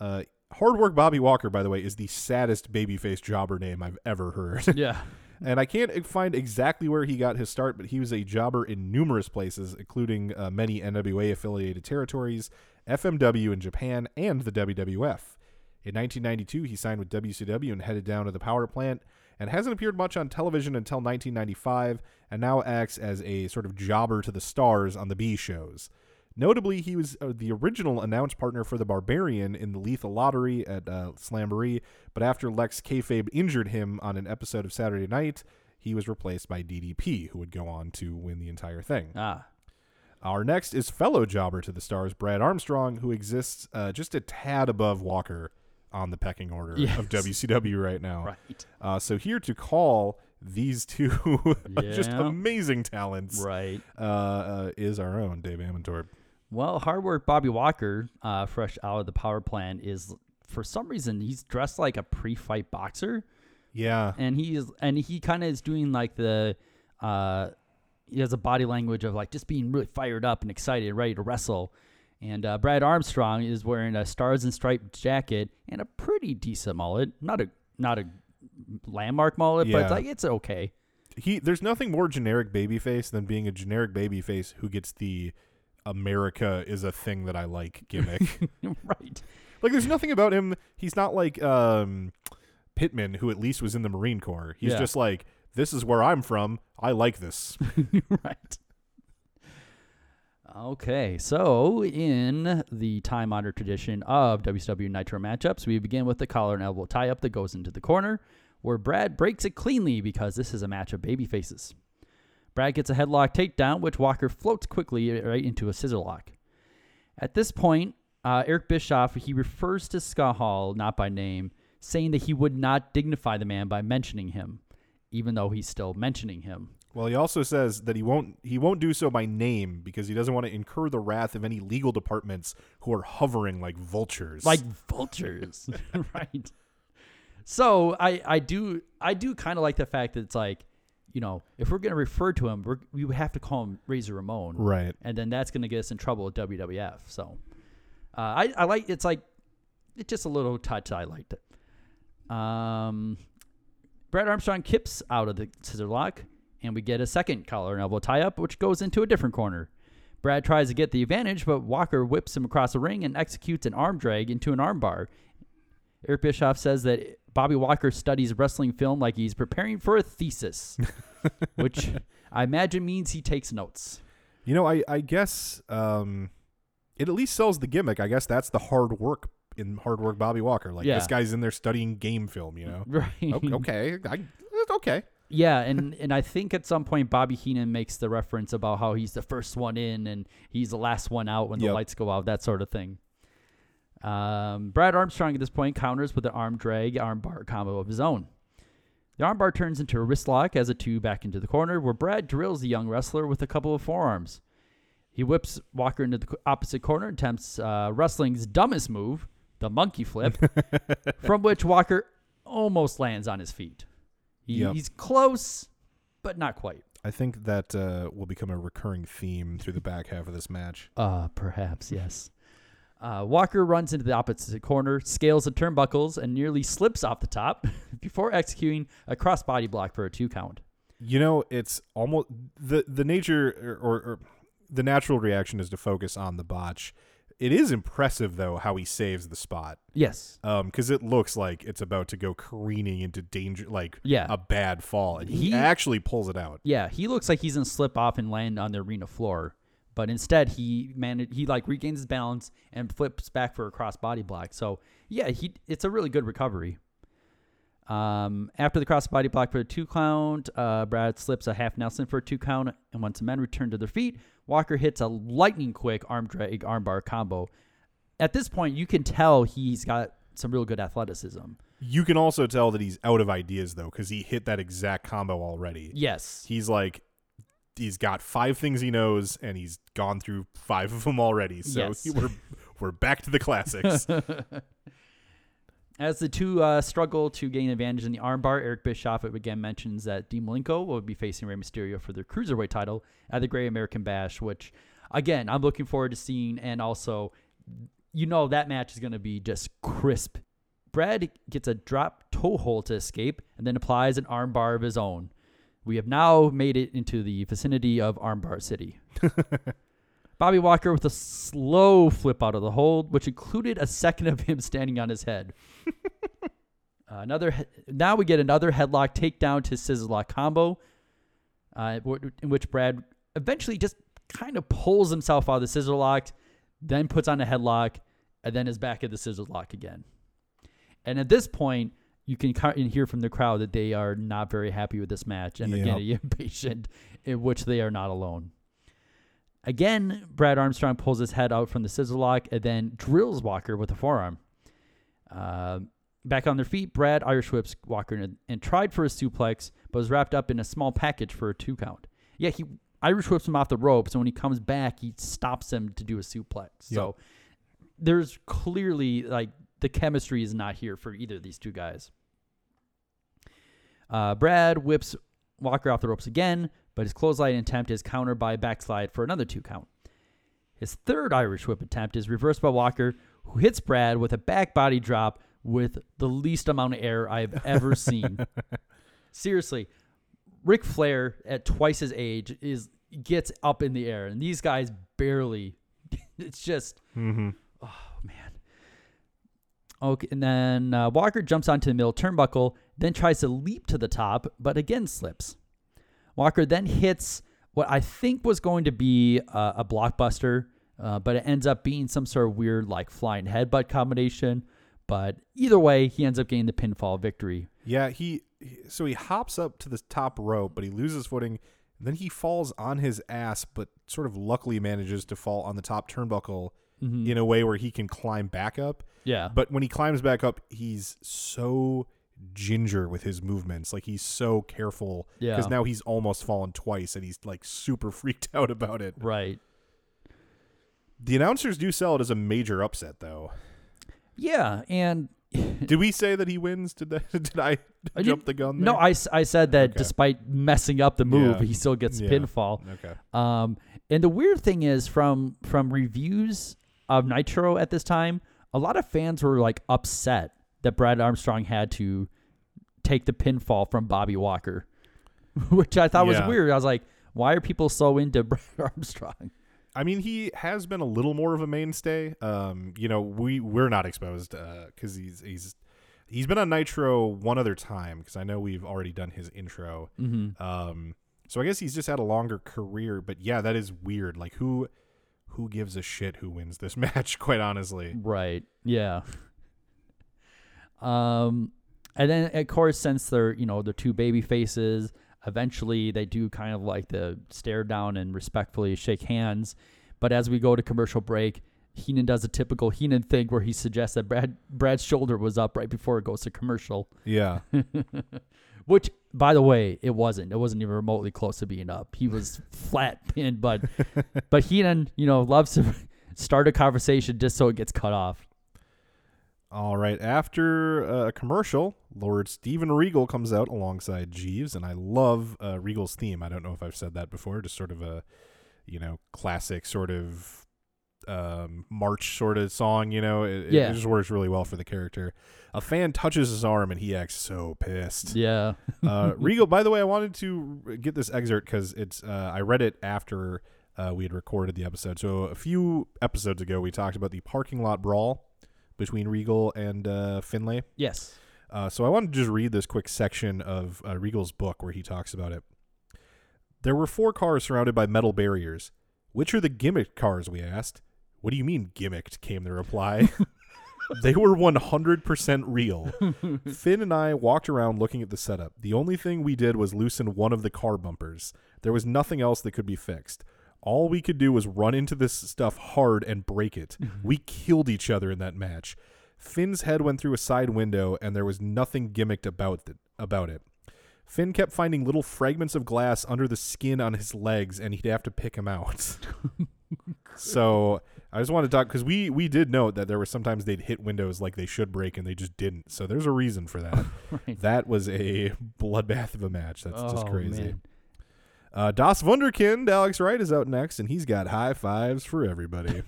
Uh, hard work Bobby Walker, by the way, is the saddest babyface jobber name I've ever heard. Yeah. and I can't find exactly where he got his start, but he was a jobber in numerous places, including uh, many NWA affiliated territories, FMW in Japan, and the WWF. In 1992, he signed with WCW and headed down to the power plant, and hasn't appeared much on television until 1995, and now acts as a sort of jobber to the stars on the B shows. Notably, he was uh, the original announce partner for the Barbarian in the Lethal Lottery at uh, Slamboree, but after Lex Kayfabe injured him on an episode of Saturday Night, he was replaced by DDP, who would go on to win the entire thing. Ah. Our next is fellow jobber to the stars, Brad Armstrong, who exists uh, just a tad above Walker on the pecking order Yes. of WCW right now. Right. Uh, so here to call these two just amazing talents Right. uh, uh, is our own Dave Amantorp. Well, hard work Bobby Walker, uh, fresh out of the power plant, is for some reason he's dressed like a pre-fight boxer, Yeah. and he's and he kind of is doing like the, uh, he has a body language of like just being really fired up and excited, ready to wrestle. And uh, Brad Armstrong is wearing a stars and striped jacket and a pretty decent mullet, not a not a landmark mullet, but Yeah. it's like it's okay. he there's nothing more generic babyface than being a generic babyface who gets the America is a thing that I like gimmick. right. like there's nothing about him. He's not like um Pittman who at least was in the Marine Corps. He's Yeah. just like this is where I'm from. I like this. right. Okay, so in the time honored tradition of WCW Nitro matchups, we begin with the collar and elbow tie up that goes into the corner, where Brad breaks it cleanly because this is a match of baby faces. Brad gets a headlock takedown, which Walker floats quickly right into a scissor lock. At this point, uh, Eric Bischoff he refers to Scott Hall not by name, saying that he would not dignify the man by mentioning him, even though he's still mentioning him. Well, he also says that he won't he won't do so by name because he doesn't want to incur the wrath of any legal departments who are hovering like vultures. like vultures right so i i do i do kind of like the fact that it's like you know if we're going to refer to him we're, we would have to call him razor ramon Right. and then that's going to get us in trouble with wwf so uh, i i like it's like it's just a little touch i liked it um brad armstrong kips out of the scissor lock and we get a second collar and elbow tie up which goes into a different corner Brad tries to get the advantage, but Walker whips him across the ring and executes an arm drag into an armbar. Eric Bischoff says that Bobby Walker studies wrestling film like he's preparing for a thesis, which I imagine means he takes notes. You know, I I guess um, it at least sells the gimmick. I guess that's the hard work in hard work Bobby Walker. Like Yeah. this guy's in there studying game film. You know, Right. Okay, I, okay. Yeah, and and I think at some point Bobby Heenan makes the reference about how he's the first one in and he's the last one out when the Yep. lights go out, that sort of thing. Um, Brad Armstrong at this point counters with an arm drag armbar combo of his own. The armbar turns into a wrist lock as a two back into the corner, where Brad drills the young wrestler with a couple of forearms. He whips Walker into the opposite corner and attempts uh, wrestling's dumbest move, the monkey flip, from which Walker almost lands on his feet. He, Yep. He's close, but not quite. I think that uh, will become a recurring theme through the back half of this match. Uh, perhaps, yes. Uh, Walker runs into the opposite corner, scales the turnbuckles, and nearly slips off the top before executing a crossbody block for a two count. You know, it's almost the the nature or, or, or the natural reaction is to focus on the botch. It is impressive though how he saves the spot. Yes. Um, because it looks like it's about to go careening into danger, like Yeah. a bad fall, and he, He- actually pulls it out. Yeah, he looks like he's gonna slip off and land on the arena floor, but instead he managed he like regains his balance and flips back for a cross body block. So yeah, he it's a really good recovery. Um, after the crossbody block for a two count, uh, Brad slips a half Nelson for a two count, and once the men return to their feet, Walker hits a lightning quick arm drag armbar combo. at this point, you can tell he's got some real good athleticism. You can also tell that he's out of ideas though, because he hit that exact combo already. Yes. He's like, he's got five things he knows, and he's gone through five of them already. So Yes. he- we're we're back to the classics. As the two uh, struggle to gain advantage in the armbar, Eric Bischoff again mentions that Dean Malenko will be facing Rey Mysterio for their cruiserweight title at the Great American Bash, which, again, I'm looking forward to seeing. And also, you know, that match is going to be just crisp. Brad gets a drop toe hold to escape and then applies an armbar of his own. We have now made it into the vicinity of Armbar City. Bobby Walker with a slow flip out of the hold, which included a second of him standing on his head. Uh, another he- now we get another headlock takedown to scissor lock combo, uh, in which Brad eventually just kind of pulls himself out of the scissor lock, then puts on a headlock, and then is back at the scissor lock again. And at this point, you can hear from the crowd that they are not very happy with this match and are Yep. getting impatient, in which they are not alone. Again, Brad Armstrong pulls his head out from the scissor lock and then drills Walker with a forearm. Uh, back on their feet, Brad Irish whips Walker and, and tried for a suplex, but was wrapped up in a small package for a two count. Yeah, he Irish whips him off the ropes, and when he comes back, he stops him to do a suplex. So there's clearly like the chemistry is not here for either of these two guys. Uh, Brad whips Walker off the ropes again, but his clothesline attempt is countered by a backslide for another two count. His third Irish whip attempt is reversed by Walker, who hits Brad with a back body drop with the least amount of air I've ever seen. Seriously, Ric Flair at twice his age is gets up in the air, and these guys barely. It's just mm-hmm. Okay, and then uh, Walker jumps onto the middle turnbuckle, then tries to leap to the top, but again slips. Walker then hits what I think was going to be uh, a blockbuster, uh, but it ends up being some sort of weird like flying headbutt combination. But either way, he ends up getting the pinfall victory. Yeah, he he- so he hops up to the top rope, but he loses footing. And then he falls on his ass, but sort of luckily manages to fall on the top turnbuckle Mhm. in a way where he can climb back up. Yeah. But when he climbs back up, he's so ginger with his movements. Like he's so careful. Yeah. Because now he's almost fallen twice and he's like super freaked out about it. Right. The announcers do sell it as a major upset though. Yeah, and Did we say that he wins? Did that, did I I jump the gun? No, I, I, said that despite messing up the move, Yeah. he still gets Yeah. pinfall. Okay. Um, and the weird thing is, from from reviews of Nitro at this time, a lot of fans were like upset that Brad Armstrong had to take the pinfall from Bobby Walker, which I thought was weird. I was like, why are people so into Brad Armstrong? I mean, he has been a little more of a mainstay. Um, you know, we we're not exposed because he's he's he's been on Nitro one other time because I know we've already done his intro. Mhm. Um, so I guess he's just had a longer career. But yeah, that is weird. Like who who gives a shit who wins this match? Quite honestly, Right. Yeah. Um, and then of course, since they're you know the two baby faces, eventually they do kind of like the stare down and respectfully shake hands. But as we go to commercial break, Heenan does a typical Heenan thing where he suggests that Brad Brad's shoulder was up right before it goes to commercial. Yeah. Which, by the way, it wasn't. It wasn't even remotely close to being up. He was flat pinned, but but Heenan, you know, loves to start a conversation just so it gets cut off. All right. After uh, a commercial, Lord Steven Regal comes out alongside Jeeves, and I love uh, Regal's theme. I don't know if I've said that before. Just sort of a, you know, classic sort of um, march sort of song. You know, it, it- Yeah. it just works really well for the character. A fan touches his arm, and he acts so pissed. Yeah. uh, Regal. By the way, I wanted to get this excerpt because it's. Uh, I read it after uh, we had recorded the episode. So a few episodes ago, we talked about the parking lot brawl between Regal and uh, Finlay. Yes. Uh, so I wanted to just read this quick section of uh, Regal's book where he talks about it. There were four cars surrounded by metal barriers. Which are the gimmicked cars? We asked. What do you mean gimmicked? Came the reply. they were 100% real. Finn and I walked around looking at the setup. The only thing we did was loosen one of the car bumpers. There was nothing else that could be fixed. All we could do was run into this stuff hard and break it. Mm-hmm. we killed each other in that match. Finn's head went through a side window, and there was nothing gimmicked about it. About it. Finn kept finding little fragments of glass under the skin on his legs, and he'd have to pick them out. so I just want to talk because we we did note that there were sometimes they'd hit windows like they should break, and they just didn't. So there's a reason for that. Right. That was a bloodbath of a match. That's just Oh, crazy. man. Uh, Das Wunderkind, Alex Wright is out next, and he's got high fives for everybody.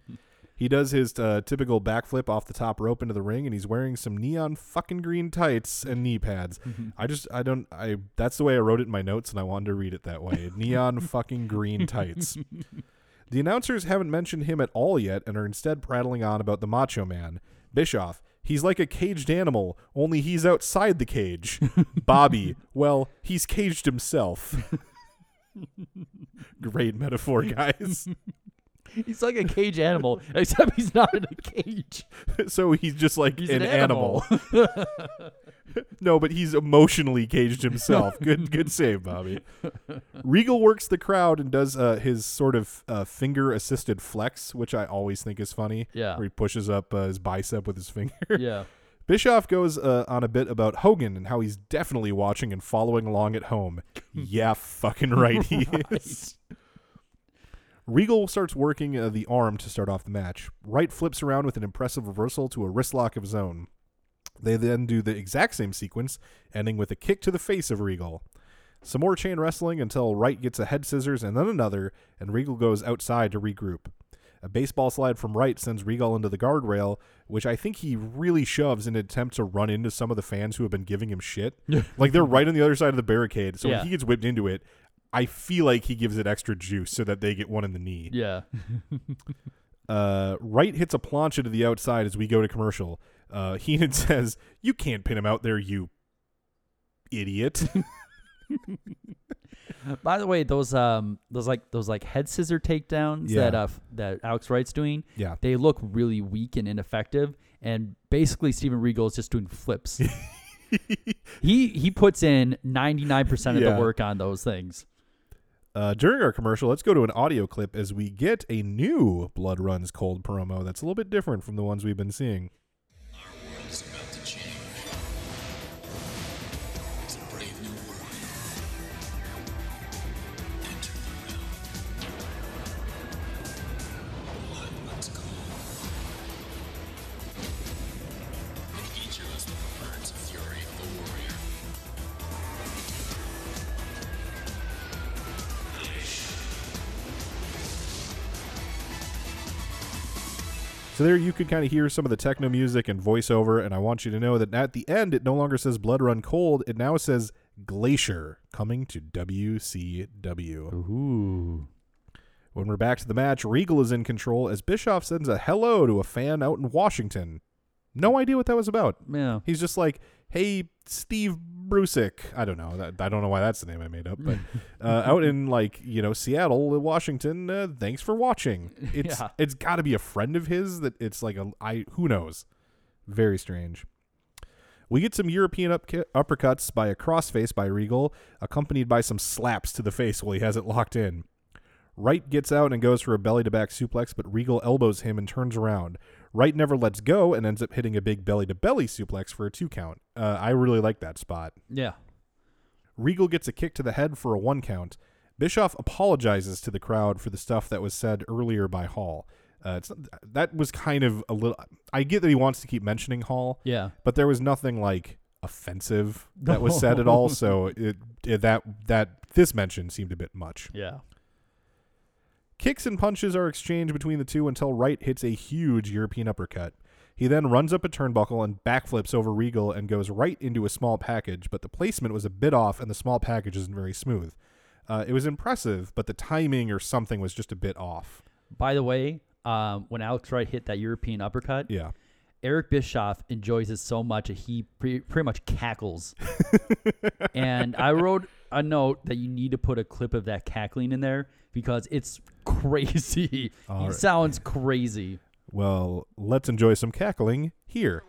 he does his uh, typical backflip off the top rope into the ring, and he's wearing some neon fucking green tights and knee pads. I just, I don't, I. That's the way I wrote it in my notes, and I wanted to read it that way. neon fucking green tights. The announcers haven't mentioned him at all yet, and are instead prattling on about the Macho Man, Bischoff. He's like a caged animal, only he's outside the cage. Bobby, well, he's caged himself. Great metaphor, guys. He's like a cage animal, except he's not in a cage. so he's just like He's an, an animal. no, but he's emotionally caged himself. Good, good save, Bobby. Regal works the crowd and does uh, his sort of uh, finger-assisted flex, which I always think is funny. Yeah. where he pushes up uh, his bicep with his finger. Yeah. Bischoff goes uh, on a bit about Hogan and how he's definitely watching and following along at home. yeah, fucking right he is. Regal starts working uh, the arm to start off the match. Wright flips around with an impressive reversal to a wrist lock of his own. They then do the exact same sequence, ending with a kick to the face of Regal. Some more chain wrestling until Wright gets a head scissors and then another, and Regal goes outside to regroup. A baseball slide from Wright sends Regal into the guardrail, which I think he really shoves in an attempt to run into some of the fans who have been giving him shit. like they're right on the other side of the barricade, so Yeah. when he gets whipped into it, I feel like he gives it extra juice so that they get one in the knee. Yeah. Uh, Wright hits a plancha to the outside as we go to commercial. Uh, Heenan says, "You can't pin him out there, you idiot." By the way, those um those like those like head scissor takedowns that uh f- that Alex Wright's doing, Yeah. they look really weak and ineffective. And basically, Steven Regal is just doing flips. he he puts in ninety nine percent of Yeah. the work on those things. Uh, during our commercial, let's go to an audio clip as we get a new Blood Runs Cold promo that's a little bit different from the ones we've been seeing. So there you could kind of hear some of the techno music and voiceover, and I want you to know that at the end it no longer says Blood Run Cold, it now says Glacier coming to WCW. Ooh. When we're back to the match, Regal is in control as Bischoff sends a hello to a fan out in Washington. No idea what that was about. Yeah. He's just like, "Hey, Steve Brusick." I don't know. That, I don't know why that's the name I made up, but uh, out in like you know Seattle, Washington. Uh, thanks for watching. It's Yeah. it's got to be a friend of his that it's like a I who knows. Very strange. We get some European up- uppercuts by a crossface by Regal, accompanied by some slaps to the face while he has it locked in. Wright gets out and goes for a belly to back suplex, but Regal elbows him and turns around. Wright never lets go and ends up hitting a big belly to belly suplex for a two count. Uh, I really like that spot. Yeah. Regal gets a kick to the head for a one count. Bischoff apologizes to the crowd for the stuff that was said earlier by Hall. Uh, it's that was kind of a little. I get that he wants to keep mentioning Hall. Yeah. but there was nothing like offensive that was said at all. So it, it that that this mention seemed a bit much. Yeah. Kicks and punches are exchanged between the two until Wright hits a huge European uppercut. He then runs up a turnbuckle and backflips over Regal and goes right into a small package, but the placement was a bit off and the small package isn't very smooth. Uh, it was impressive, but the timing or something was just a bit off. By the way, um, when Alex Wright hit that European uppercut, Yeah. Eric Bischoff enjoys it so much that he pre- pretty much cackles. and I wrote a note that you need to put a clip of that cackling in there because it's crazy. All he right. sounds crazy. Well, let's enjoy some cackling here.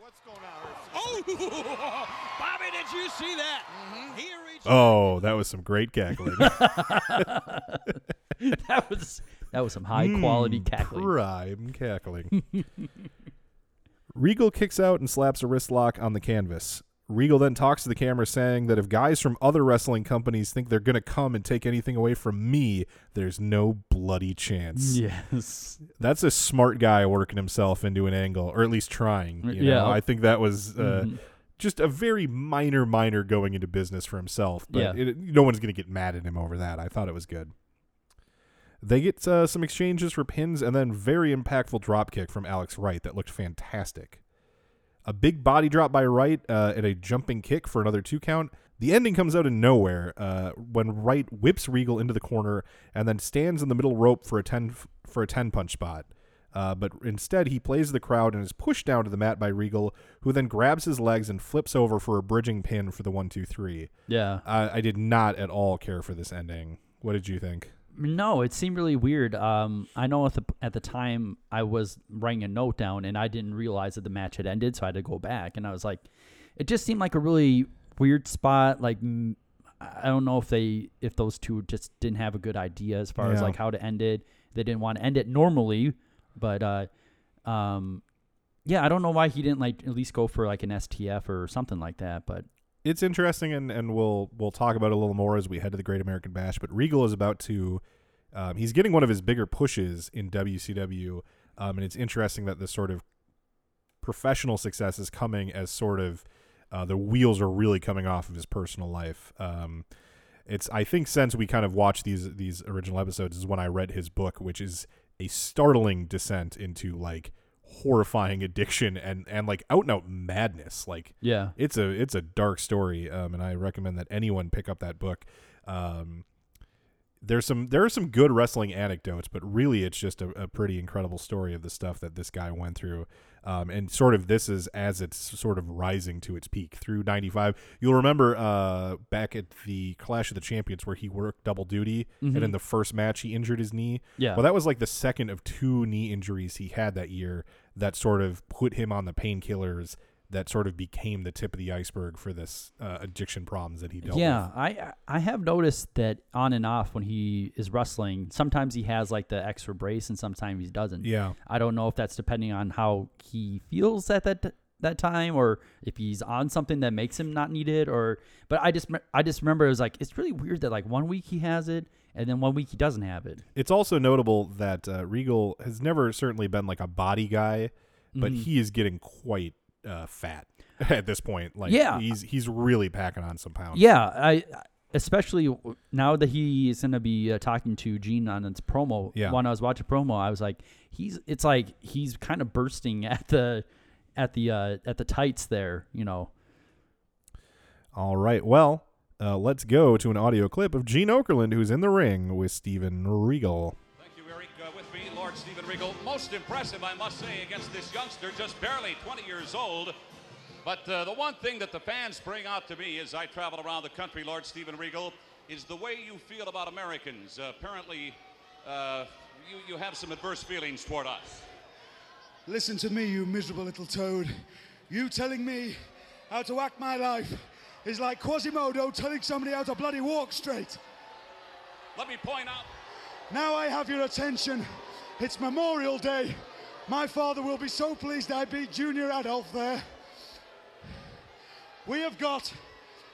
Oh, Bobby, did you see that? He reached Oh, that was some great cackling. that was that was some high quality Mm, cackling. Prime cackling. Regal kicks out and slaps a wrist lock on the canvas. Regal then talks to the camera saying that if guys from other wrestling companies think they're going to come and take anything away from me, there's no bloody chance. Yes. That's a smart guy working himself into an angle, or at least trying. You Yeah. know? I think that was uh, Mhm. just a very minor, minor going into business for himself. But Yeah. it, no one's going to get mad at him over that. I thought it was good. They get uh, some exchanges for pins and then very impactful drop kick from Alex Wright that looked fantastic. A big body drop by Wright uh, and a jumping kick for another two count. The ending comes out of nowhere uh, when Wright whips Regal into the corner and then stands in the middle rope for a ten for a ten punch spot. Uh, but instead, he plays the crowd and is pushed down to the mat by Regal, who then grabs his legs and flips over for a bridging pin for the one two three. Yeah. I, I did not at all care for this ending. What did you think? No, it seemed really weird. Um, I know at the at the time I was writing a note down and I didn't realize that the match had ended, so I had to go back and I was like, it just seemed like a really weird spot. Like I don't know if they if those two just didn't have a good idea as far as like how to end it. They didn't want to end it normally, but uh, um, yeah, I don't know why he didn't like at least go for like an STF or something like that. But it's interesting, and, and we'll we'll talk about it a little more as we head to the Great American Bash. But Regal is about to, um, he's getting one of his bigger pushes in WCW, um, and it's interesting that this sort of professional success is coming as sort of uh, the wheels are really coming off of his personal life. Um, it's I think since we kind of watched these these original episodes is when I read his book, which is a startling descent into like horrifying addiction and and like out and out madness. Like Yeah. it's a it's a dark story, um, and I recommend that anyone pick up that book. Um, there's some there are some good wrestling anecdotes, but really it's just a, a pretty incredible story of the stuff that this guy went through. Um, and sort of this is as it's sort of rising to its peak through 95. You'll remember uh, back at the Clash of the Champions where he worked double duty, and in the first match he injured his knee. Yeah. Well, that was like the second of two knee injuries he had that year that sort of put him on the painkillers that sort of became the tip of the iceberg for this uh, addiction problems that he dealt yeah, with. I I have noticed that on and off when he is wrestling, sometimes he has like the extra brace and sometimes he doesn't. Yeah. I don't know if that's depending on how he feels at that that time or if he's on something that makes him not need it or but I just I just remember it was like it's really weird that like one week he has it and then one week he doesn't have it. It's also notable that uh, Regal has never certainly been like a body guy, but Mhm. he is getting quite uh, fat at this point. Like, Yeah. he's he's really packing on some pounds. Yeah, I especially now that he is going to be uh, talking to Gene on its promo. Yeah. When I was watching promo, I was like, he's it's like he's kind of bursting at the at the uh, at the tights there, you know. All right. Well, uh, let's go to an audio clip of Gene Okerlund, who's in the ring with Steven Regal. Thank you, Eric. Uh, with me, Lord Stephen Regal. Most impressive, I must say, against this youngster, just barely 20 years old. But uh, the one thing that the fans bring out to me as I travel around the country, Lord Stephen Regal, is the way you feel about Americans. Uh, apparently, uh, you, you have some adverse feelings toward us. Listen to me, you miserable little toad. You telling me how to act my life is like Quasimodo telling somebody how to bloody walk straight. Let me point out. Now I have your attention. It's Memorial Day. My father will be so pleased I beat Junior Adolf there. We have got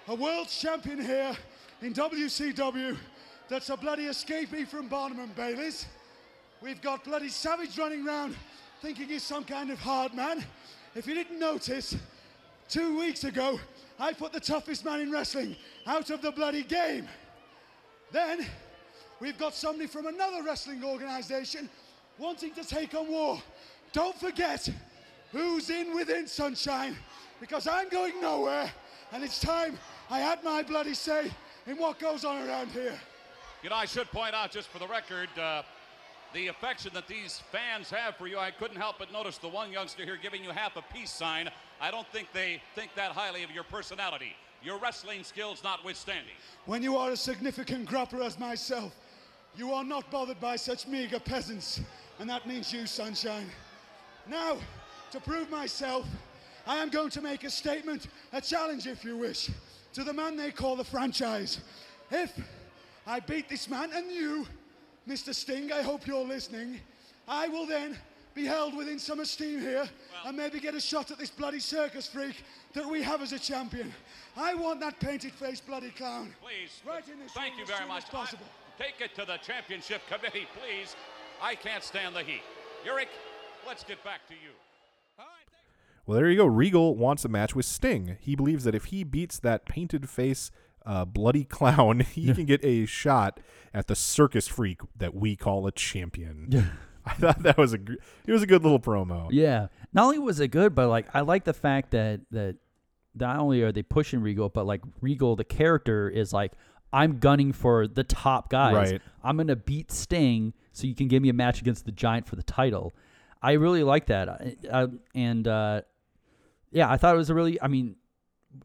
a world champion here in WCW that's a bloody escapee from Barnum and Bailey's. We've got bloody Savage running around thinking he's some kind of hard man. If you didn't notice, two weeks ago, I put the toughest man in wrestling out of the bloody game. Then, we've got somebody from another wrestling organization wanting to take on war. Don't forget who's in within Sunshine, because I'm going nowhere, and it's time I had my bloody say in what goes on around here. You know, I should point out, just for the record, uh, the affection that these fans have for you. I couldn't help but notice the one youngster here giving you half a peace sign. I don't think they think that highly of your personality, your wrestling skills notwithstanding. When you are a significant grappler as myself, you are not bothered by such meager peasants, and that means you, Sunshine. Now, to prove myself, I am going to make a statement, a challenge if you wish, to the man they call the franchise. If I beat this man and you, Mr. Sting, I hope you're listening. I will then be held within some esteem here and maybe get a shot at this bloody circus freak that we have as a champion. I want that painted face bloody clown. Please. Right in this Thank ring you as very much. possible. I- Take it to the championship committee, please. I can't stand the heat. Eric, let's get back to you. Well, there you go. Regal wants a match with Sting. He believes that if he beats that painted face, uh, bloody clown, he can get a shot at the circus freak that we call a champion. I thought that was a gr- it was a good little promo. Yeah. Not only was it good, but like I like the fact that that not only are they pushing Regal, but like Regal, the character is like, I'm gunning for the top guys. Right. I'm gonna beat Sting, so you can give me a match against the Giant for the title. I really like that, I, I, and uh, yeah, I thought it was a really. I mean,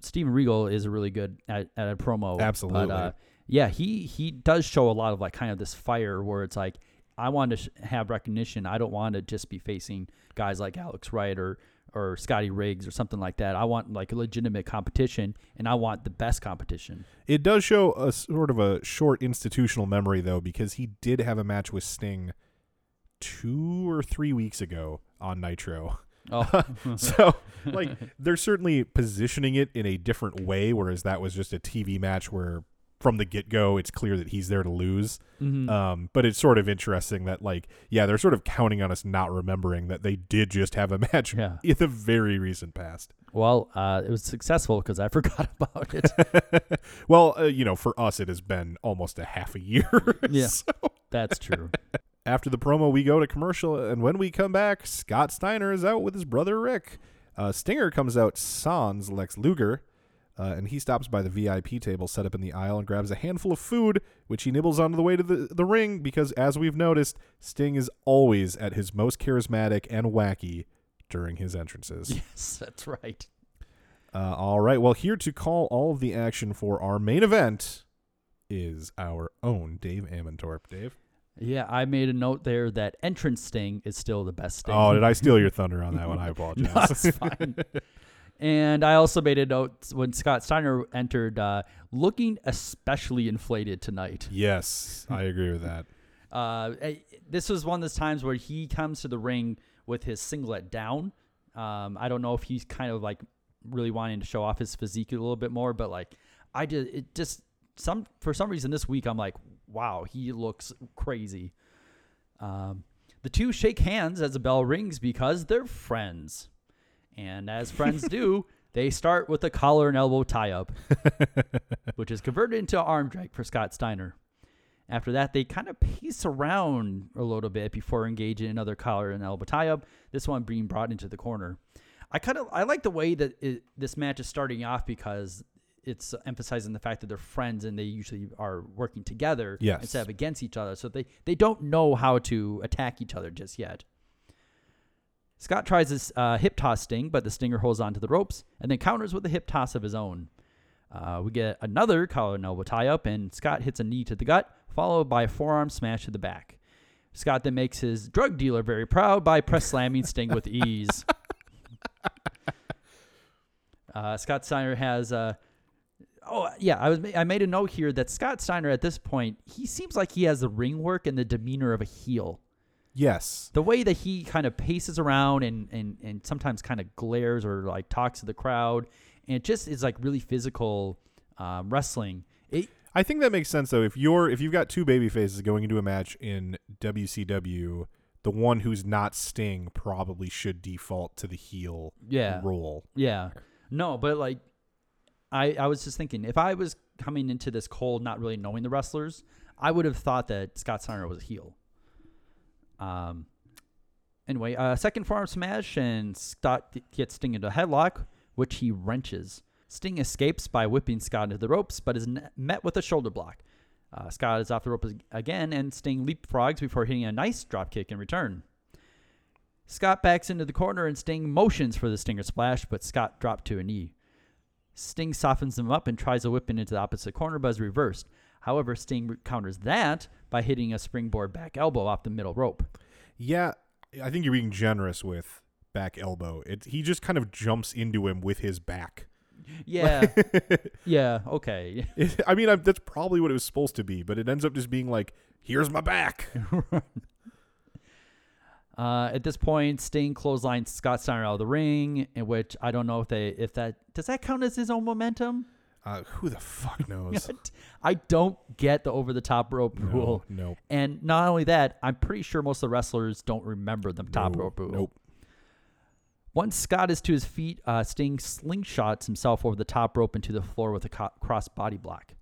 Steven Regal is a really good at, at a promo. Absolutely. But, uh, yeah, he he does show a lot of like kind of this fire where it's like I want to sh- have recognition. I don't want to just be facing guys like Alex Wright or or Scotty Riggs or something like that. I want like a legitimate competition, and I want the best competition. It does show a sort of a short institutional memory though, because he did have a match with Sting two or three weeks ago on Nitro. Oh. so like they're certainly positioning it in a different way, whereas that was just a TV match where from the get go it's clear that he's there to lose. Mhm. Um, but it's sort of interesting that like yeah, they're sort of counting on us not remembering that they did just have a match Yeah. in the very recent past. Well, uh, it was successful because I forgot about it. well, uh, you know, for us it has been almost a half a year. Yeah, so- that's true. After the promo, we go to commercial, and when we come back, Scott Steiner is out with his brother Rick. Uh, Stinger comes out sans Lex Luger, uh, and he stops by the VIP table set up in the aisle and grabs a handful of food, which he nibbles on the way to the, the ring because, as we've noticed, Sting is always at his most charismatic and wacky during his entrances. Yes, that's right. Uh, all right. Well, here to call all of the action for our main event is our own Dave Ammentorp. Dave? Yeah, I made a note there that entrance Sting is still the best Sting. Oh, did I steal your thunder on that one? I apologize. no, fine. and I also made a note when Scott Steiner entered, uh, looking especially inflated tonight. Yes, I agree with that. Uh, this was one of those times where he comes to the ring with his singlet down. Um, I don't know if he's kind of like really wanting to show off his physique a little bit more, but like I did, it just some for some reason this week I'm like, wow, he looks crazy. Um, the two shake hands as the bell rings because they're friends, and as friends do, they start with a collar and elbow tie up, which is converted into an arm drag for Scott Steiner. After that, they kind of pace around a little bit before engaging another collar and elbow tie up. This one being brought into the corner. I kind of I like the way that it, this match is starting off because it's emphasizing the fact that they're friends and they usually are working together Yes. instead of against each other. So they they don't know how to attack each other just yet. Scott tries this uh, hip toss sting, but the stinger holds on to the ropes and then counters with a hip toss of his own. Uh, we get another collar and elbow tie up, and Scott hits a knee to the gut, followed by a forearm smash to the back. Scott then makes his drug dealer very proud by press slamming Sting with ease. Uh, Scott Steiner has. Uh, oh yeah, I was. I made a note here that Scott Steiner at this point he seems like he has the ring work and the demeanor of a heel. Yes. The way that he kind of paces around and and and sometimes kind of glares or like talks to the crowd, and it just is like really physical um, wrestling. It, I think that makes sense though. If you're if you've got two baby faces going into a match in WCW, the one who's not Sting probably should default to the heel yeah role. Yeah. No, but like I I was just thinking if I was coming into this cold not really knowing the wrestlers, I would have thought that Scott Steiner was a heel. Um anyway, uh second forearm smash and Scott gets Sting into a headlock, which he wrenches. Sting escapes by whipping Scott into the ropes, but is met with a shoulder block. Uh, Scott is off the rope again, and Sting leapfrogs before hitting a nice drop kick in return. Scott backs into the corner and Sting motions for the Stinger splash, but Scott dropped to a knee. Sting softens him up and tries a whip into the opposite corner, but is reversed. However, Sting counters that by hitting a springboard back elbow off the middle rope. Yeah, I think you're being generous with back elbow. It he just kind of jumps into him with his back. Yeah. yeah. Okay. I mean, I, that's probably what it was supposed to be, but it ends up just being like, "Here's my back." Uh, at this point, Sting clotheslines Scott Steiner out of the ring, in which I don't know if they if that does that count as his own momentum. Uh, who the fuck knows? I don't get the over the top rope No, rule. nope. And not only that, I'm pretty sure most of the wrestlers don't remember the top No, rope rule. Nope. Once Scott is to his feet, uh, Sting slingshots himself over the top rope into the floor with a co- cross body block.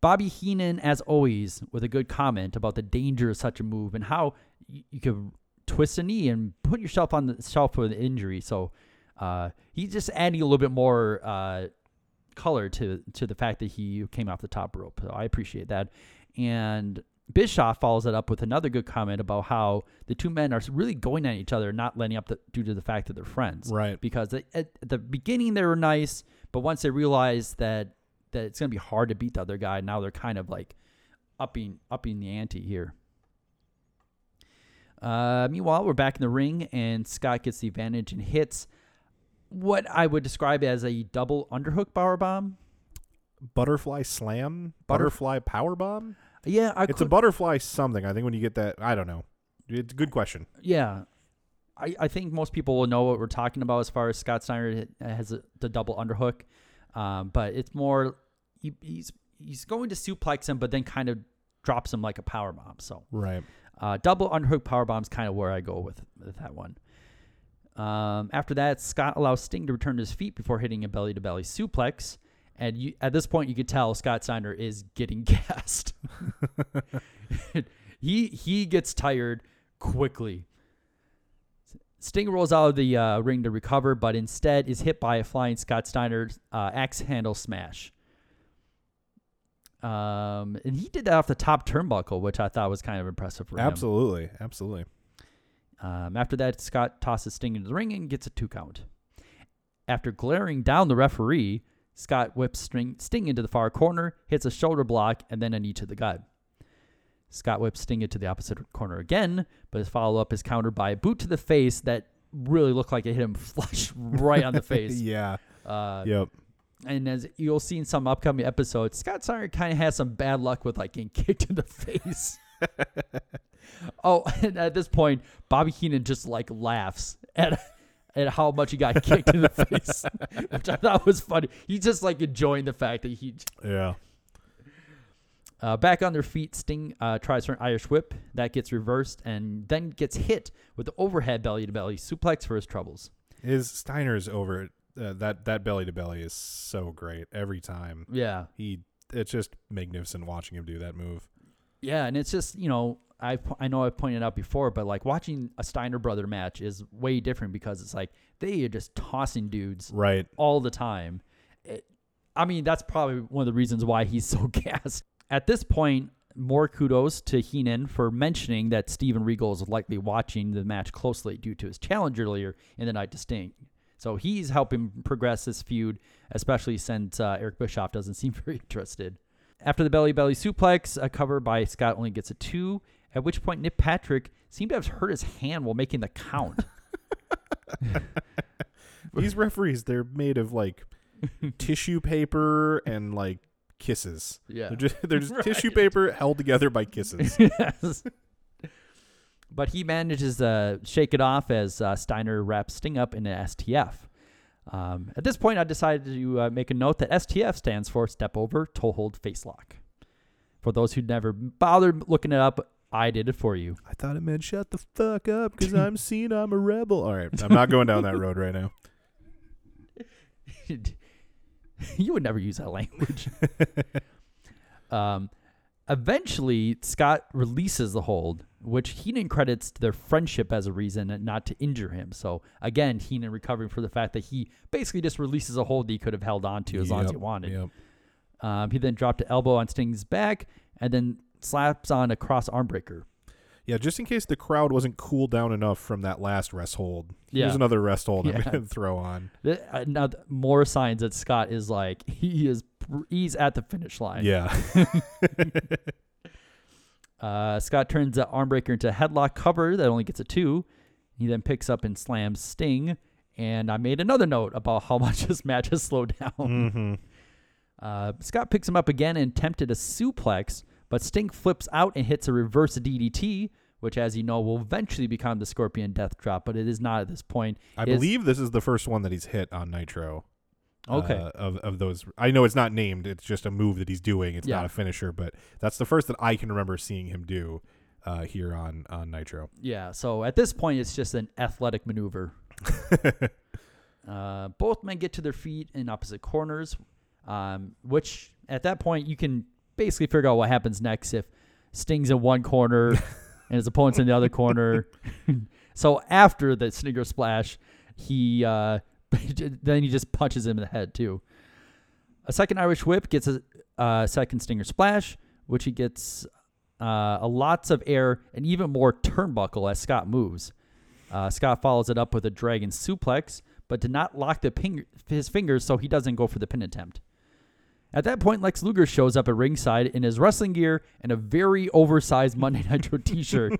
Bobby Heenan, as always, with a good comment about the danger of such a move and how y- you could twist a knee and put yourself on the shelf with an injury. So uh, he's just adding a little bit more uh, color to to the fact that he came off the top rope. So I appreciate that. And Bischoff follows it up with another good comment about how the two men are really going at each other, not letting up the, due to the fact that they're friends. Right. Because at, at the beginning they were nice, but once they realized that that it's going to be hard to beat the other guy, now they're kind of like upping upping the ante here. Uh, meanwhile, we're back in the ring, and Scott gets the advantage and hits what I would describe as a double underhook power bomb. Butterfly slam, Butter- butterfly power bomb. Yeah, I it's a butterfly something. I think when you get that, I don't know. It's a good question. Yeah. I, I think most people will know what we're talking about as far as Scott Steiner has a, the double underhook. Um, but it's more he, he's he's going to suplex him, but then kind of drops him like a power bomb. So Right. uh, double underhook power bomb is kind of where I go with, with that one. Um, after that, Scott allows Sting to return to his feet before hitting a belly to belly suplex. And you, at this point, you could tell Scott Steiner is getting gassed. he he gets tired quickly. Sting rolls out of the uh, ring to recover, but instead is hit by a flying Scott Steiner uh, axe handle smash. Um, and he did that off the top turnbuckle, which I thought was kind of impressive for him. Absolutely. Absolutely. Um, after that, Scott tosses Sting into the ring and gets a two count. After glaring down the referee, Scott whips Sting, Sting into the far corner, hits a shoulder block, and then a knee to the gut. Scott whips Sting into the opposite corner again, but his follow up is countered by a boot to the face that really looked like it hit him flush right on the face. yeah. Uh, Yep. And as you'll see in some upcoming episodes, Scott Steiner kind of has some bad luck with like getting kicked in the face. oh, and at this point, Bobby Heenan just like laughs at at how much he got kicked in the face, which I thought was funny. He's just like enjoying the fact that he. Yeah. Uh, back on their feet, Sting uh, tries for an Irish whip. That gets reversed and then gets hit with the overhead belly to belly suplex for his troubles. His Steiner's over uh, that that belly to belly is so great every time. Yeah. He it's just magnificent watching him do that move. Yeah, and it's just you know I I know I've pointed out before, but like watching a Steiner brother match is way different because it's like they are just tossing dudes Right. all the time. It, I mean that's probably one of the reasons why he's so gassed. At this point, more kudos to Heenan for mentioning that Steven Regal is likely watching the match closely due to his challenge earlier in the night to Sting. So he's helping progress this feud, especially since uh, Eric Bischoff doesn't seem very interested. After the belly belly suplex, a cover by Scott only gets a two, at which point Nick Patrick seemed to have hurt his hand while making the count. These referees, they're made of like tissue paper and like kisses. Yeah. They're just, they're just tissue paper held together by kisses. yes. But he manages to shake it off as uh, Steiner wraps Sting up in an STF. Um, at this point, I decided to uh, make a note that STF stands for Step Over Toe Hold Face Lock. For those who never bothered looking it up, I did it for you. I thought it meant shut the fuck up because I'm seen I'm a rebel. All right. I'm not going down that road right now. you would never use that language. um, eventually, Scott releases the hold, which Heenan credits to their friendship as a reason not to injure him. So again, Heenan recovering for the fact that he basically just releases a hold that he could have held on to as long as he wanted. yep. Um, he then dropped an elbow on Sting's back and then slaps on a cross arm breaker. Yeah, just in case the crowd wasn't cooled down enough from that last rest hold. Yeah. Here's another rest hold I'm Yeah. going to throw on. Uh, Now, more signs that Scott is like he is he's at the finish line. Yeah. uh, Scott turns the armbreaker into a headlock cover that only gets a two. He then picks up and slams Sting, And I made another note about how much this match has slowed down. Mm-hmm. Uh, Scott picks him up again and attempted a suplex, but Sting flips out and hits a reverse DDT, which, as you know, will eventually become the Scorpion Death Drop, but it is not at this point. I It is- believe this is the first one that he's hit on Nitro. Okay. uh, of of those, I know it's not named. It's just a move that he's doing. It's Yeah. not a finisher, but that's the first that I can remember seeing him do uh, here on on Nitro. Yeah, so at this point, it's just an athletic maneuver. uh, both men get to their feet in opposite corners, um, which at that point you can basically figure out what happens next if Sting's in one corner and his opponent's in the other corner. so after the Stinger Splash, he uh, then he just punches him in the head too. A second Irish Whip gets a uh, second Stinger Splash, which he gets uh, a lots of air and even more turnbuckle as Scott moves. Uh, Scott follows it up with a dragon suplex, but did not lock the ping- his fingers so he doesn't go for the pin attempt. At that point, Lex Luger shows up at ringside in his wrestling gear and a very oversized Monday Nitro t-shirt.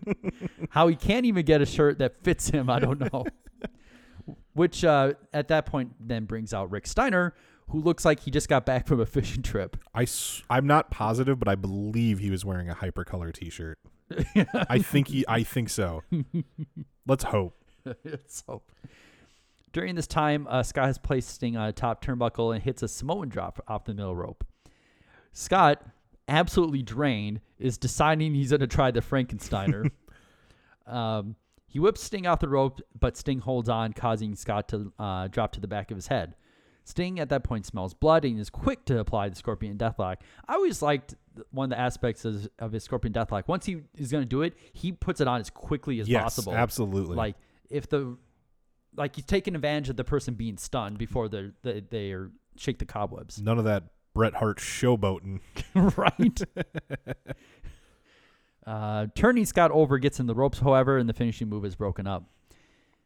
How he can't even get a shirt that fits him, I don't know. Which uh, at that point then brings out Rick Steiner, who looks like he just got back from a fishing trip. I s- I'm not positive, but I believe he was wearing a hypercolor T-shirt. I think he. I think so. Let's hope. so, during this time, uh, Scott has placed Sting on a top turnbuckle and hits a Samoan drop off the middle rope. Scott, absolutely drained, is deciding he's going to try the Frankensteiner. um, he whips Sting off the rope, but Sting holds on, causing Scott to uh, drop to the back of his head. Sting at that point smells blood and is quick to apply the Scorpion Deathlock. I always liked one of the aspects of, of his Scorpion Deathlock. Once he is going to do it, he puts it on as quickly as Yes, possible. absolutely. Like if the like he's taking advantage of the person being stunned before they they they are shake the cobwebs. None of that Bret Hart showboating. right. Uh, turning Scott over gets in the ropes, however, and the finishing move is broken up.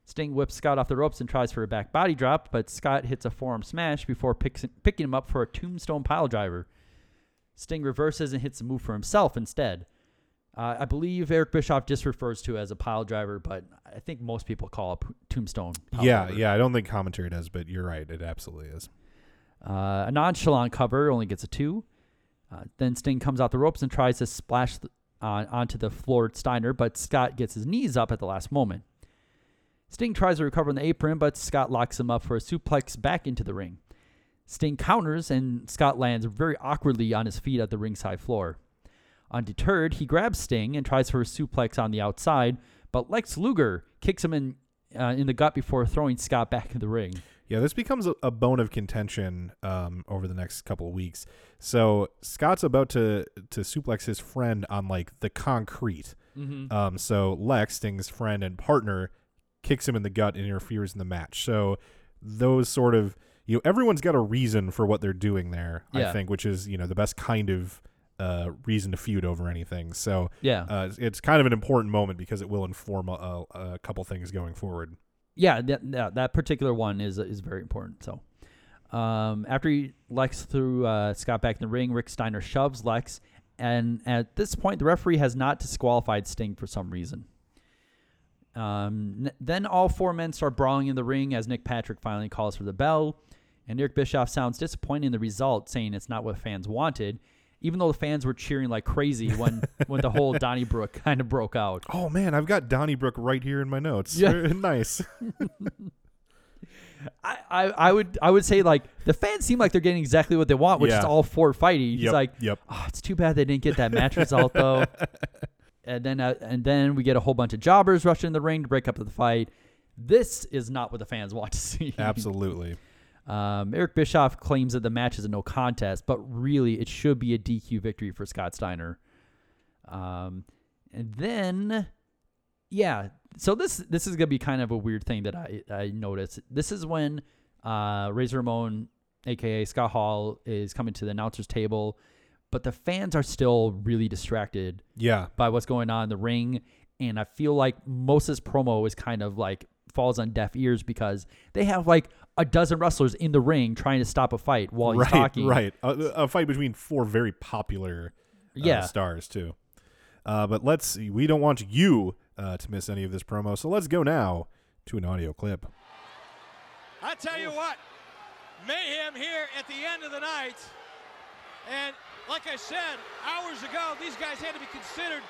Sting whips Scott off the ropes and tries for a back body drop, but Scott hits a forearm smash before picks, picking him up for a tombstone pile driver. Sting reverses and hits the move for himself instead. Uh, I believe Eric Bischoff just refers to it as a pile driver, but I think most people call it p- tombstone. Pile yeah, driver. yeah. I don't think commentary does, but you're right. It absolutely is. Uh, a nonchalant cover only gets a two. Uh, then Sting comes out the ropes and tries to splash th- uh, onto the floored Steiner, but Scott gets his knees up at the last moment. Sting tries to recover on the apron, but Scott locks him up for a suplex back into the ring. Sting counters, and Scott lands very awkwardly on his feet at the ringside floor. Undeterred, he grabs Sting and tries for a suplex on the outside, but Lex Luger kicks him in uh, in the gut before throwing Scott back in the ring. Yeah, this becomes a, a bone of contention um, over the next couple of weeks. So Scott's about to to suplex his friend on like the concrete. Mhm. Um, so Lex, Sting's friend and partner, kicks him in the gut and interferes in the match. So those sort of you know everyone's got a reason for what they're doing there. Yeah. I think, which is you know the best kind of uh, reason to feud over anything. So Yeah. uh, it's- it's kind of an important moment because it will inform a, a, a couple things going forward. Yeah, that, that that particular one is is very important. So, um, after he Lex threw uh, Scott back in the ring, Rick Steiner shoves Lex, and at this point, the referee has not disqualified Sting for some reason. Um, n- then all four men start brawling in the ring as Nick Patrick finally calls for the bell, and Eric Bischoff sounds disappointed in the result, saying it's not what fans wanted. Even though the fans were cheering like crazy when, when the whole Donnybrook kind of broke out. Oh man, I've got Donnybrook right here in my notes. Yeah. nice. I, I, I would I would say like the fans seem like they're getting exactly what they want, which is all four fighting. He's Yep, like, yep. oh, it's too bad they didn't get that match result though. And then uh, and then we get a whole bunch of jobbers rushing in the ring to break up the fight. This is not what the fans want to see. Absolutely. Um, Eric Bischoff claims that the match is a no contest, but really it should be a DQ victory for Scott Steiner. Um, and then, yeah, so this this is gonna be kind of a weird thing that I I noticed. This is when uh, Razor Ramon, aka Scott Hall, is coming to the announcers table, but the fans are still really distracted. Yeah. by what's going on in the ring, and I feel like most of this promo is kind of like falls on deaf ears because they have like a dozen wrestlers in the ring trying to stop a fight while he's right, talking. right. A, a fight between four very popular uh, Yeah. stars too. Uh, but let's see. We don't want you uh, to miss any of this promo, so let's go now to an audio clip. I tell you what, mayhem here at the end of the night. And like I said hours ago, these guys had to be considered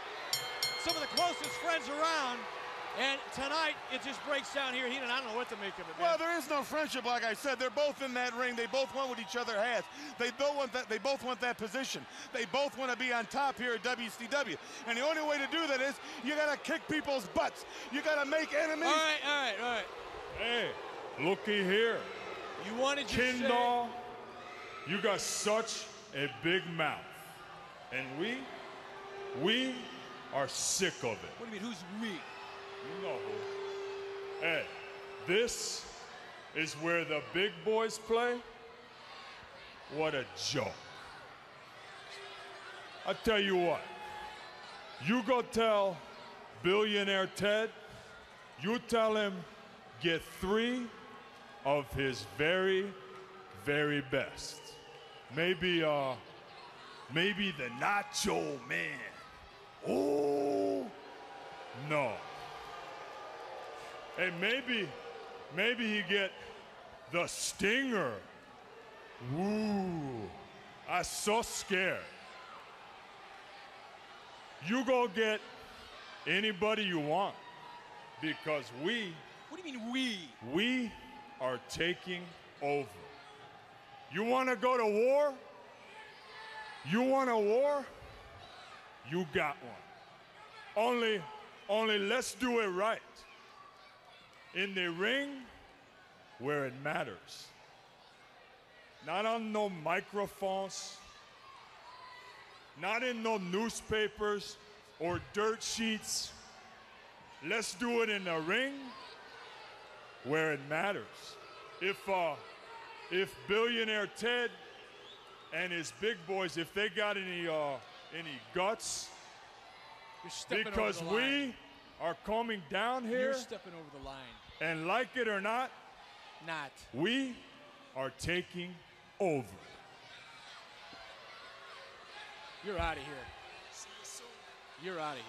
some of the closest friends around. And tonight, it just breaks down here. Heenan, I don't know what to make of it. Man. Well, there is no friendship, like I said. They're both in that ring. They both want what each other has. They both want that. They both want that position. They both want to be on top here at WCW. And the only way to do that is you got to kick people's butts. You got to make enemies. all right, all right, all right. Hey, looky here. You wanted your say. Kindall, you got such a big mouth. And we, we are sick of it. What do you mean, who's we? Hey, this is where the big boys play? What a joke. I tell you what, you go tell billionaire Ted, you tell him get three of his very, very best. Maybe, uh, maybe the Nacho Man. Oh, no. Hey, maybe, maybe he get the Stinger. Ooh, I'm so scared. You go get anybody you want because we, What do you mean we? we are taking over. You want to go to war? You want a war? You got one. Only, only let's do it right. In the ring, where it matters. Not on no microphones, not in no newspapers or dirt sheets. Let's do it in the ring where it matters. If uh, if billionaire Ted and his big boys, if they got any uh, any guts, because over the line. we are coming down here, You're stepping over the line. and like it or not, Not. we are taking over. You're out of here. You're out of here.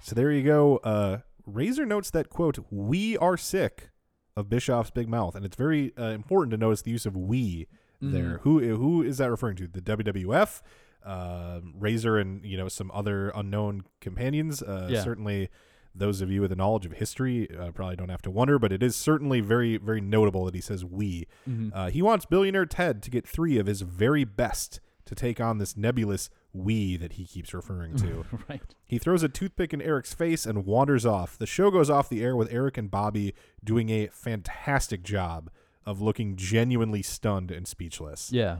So there you go. Uh, Razor notes that quote, "We are sick of Bischoff's big mouth," and it's very uh, important to notice the use of "we" there. Who who is that referring to? The WWF, uh, Razor, and you know some other unknown companions. Uh, Yeah. Certainly, those of you with a knowledge of history uh, probably don't have to wonder, but it is certainly very very notable that he says "we." Uh, he wants billionaire Ted to get three of his very best to take on this nebulous "we" that he keeps referring to. right. He throws a toothpick in Eric's face and wanders off. The show goes off the air with Eric and Bobby doing a fantastic job of looking genuinely stunned and speechless. Yeah.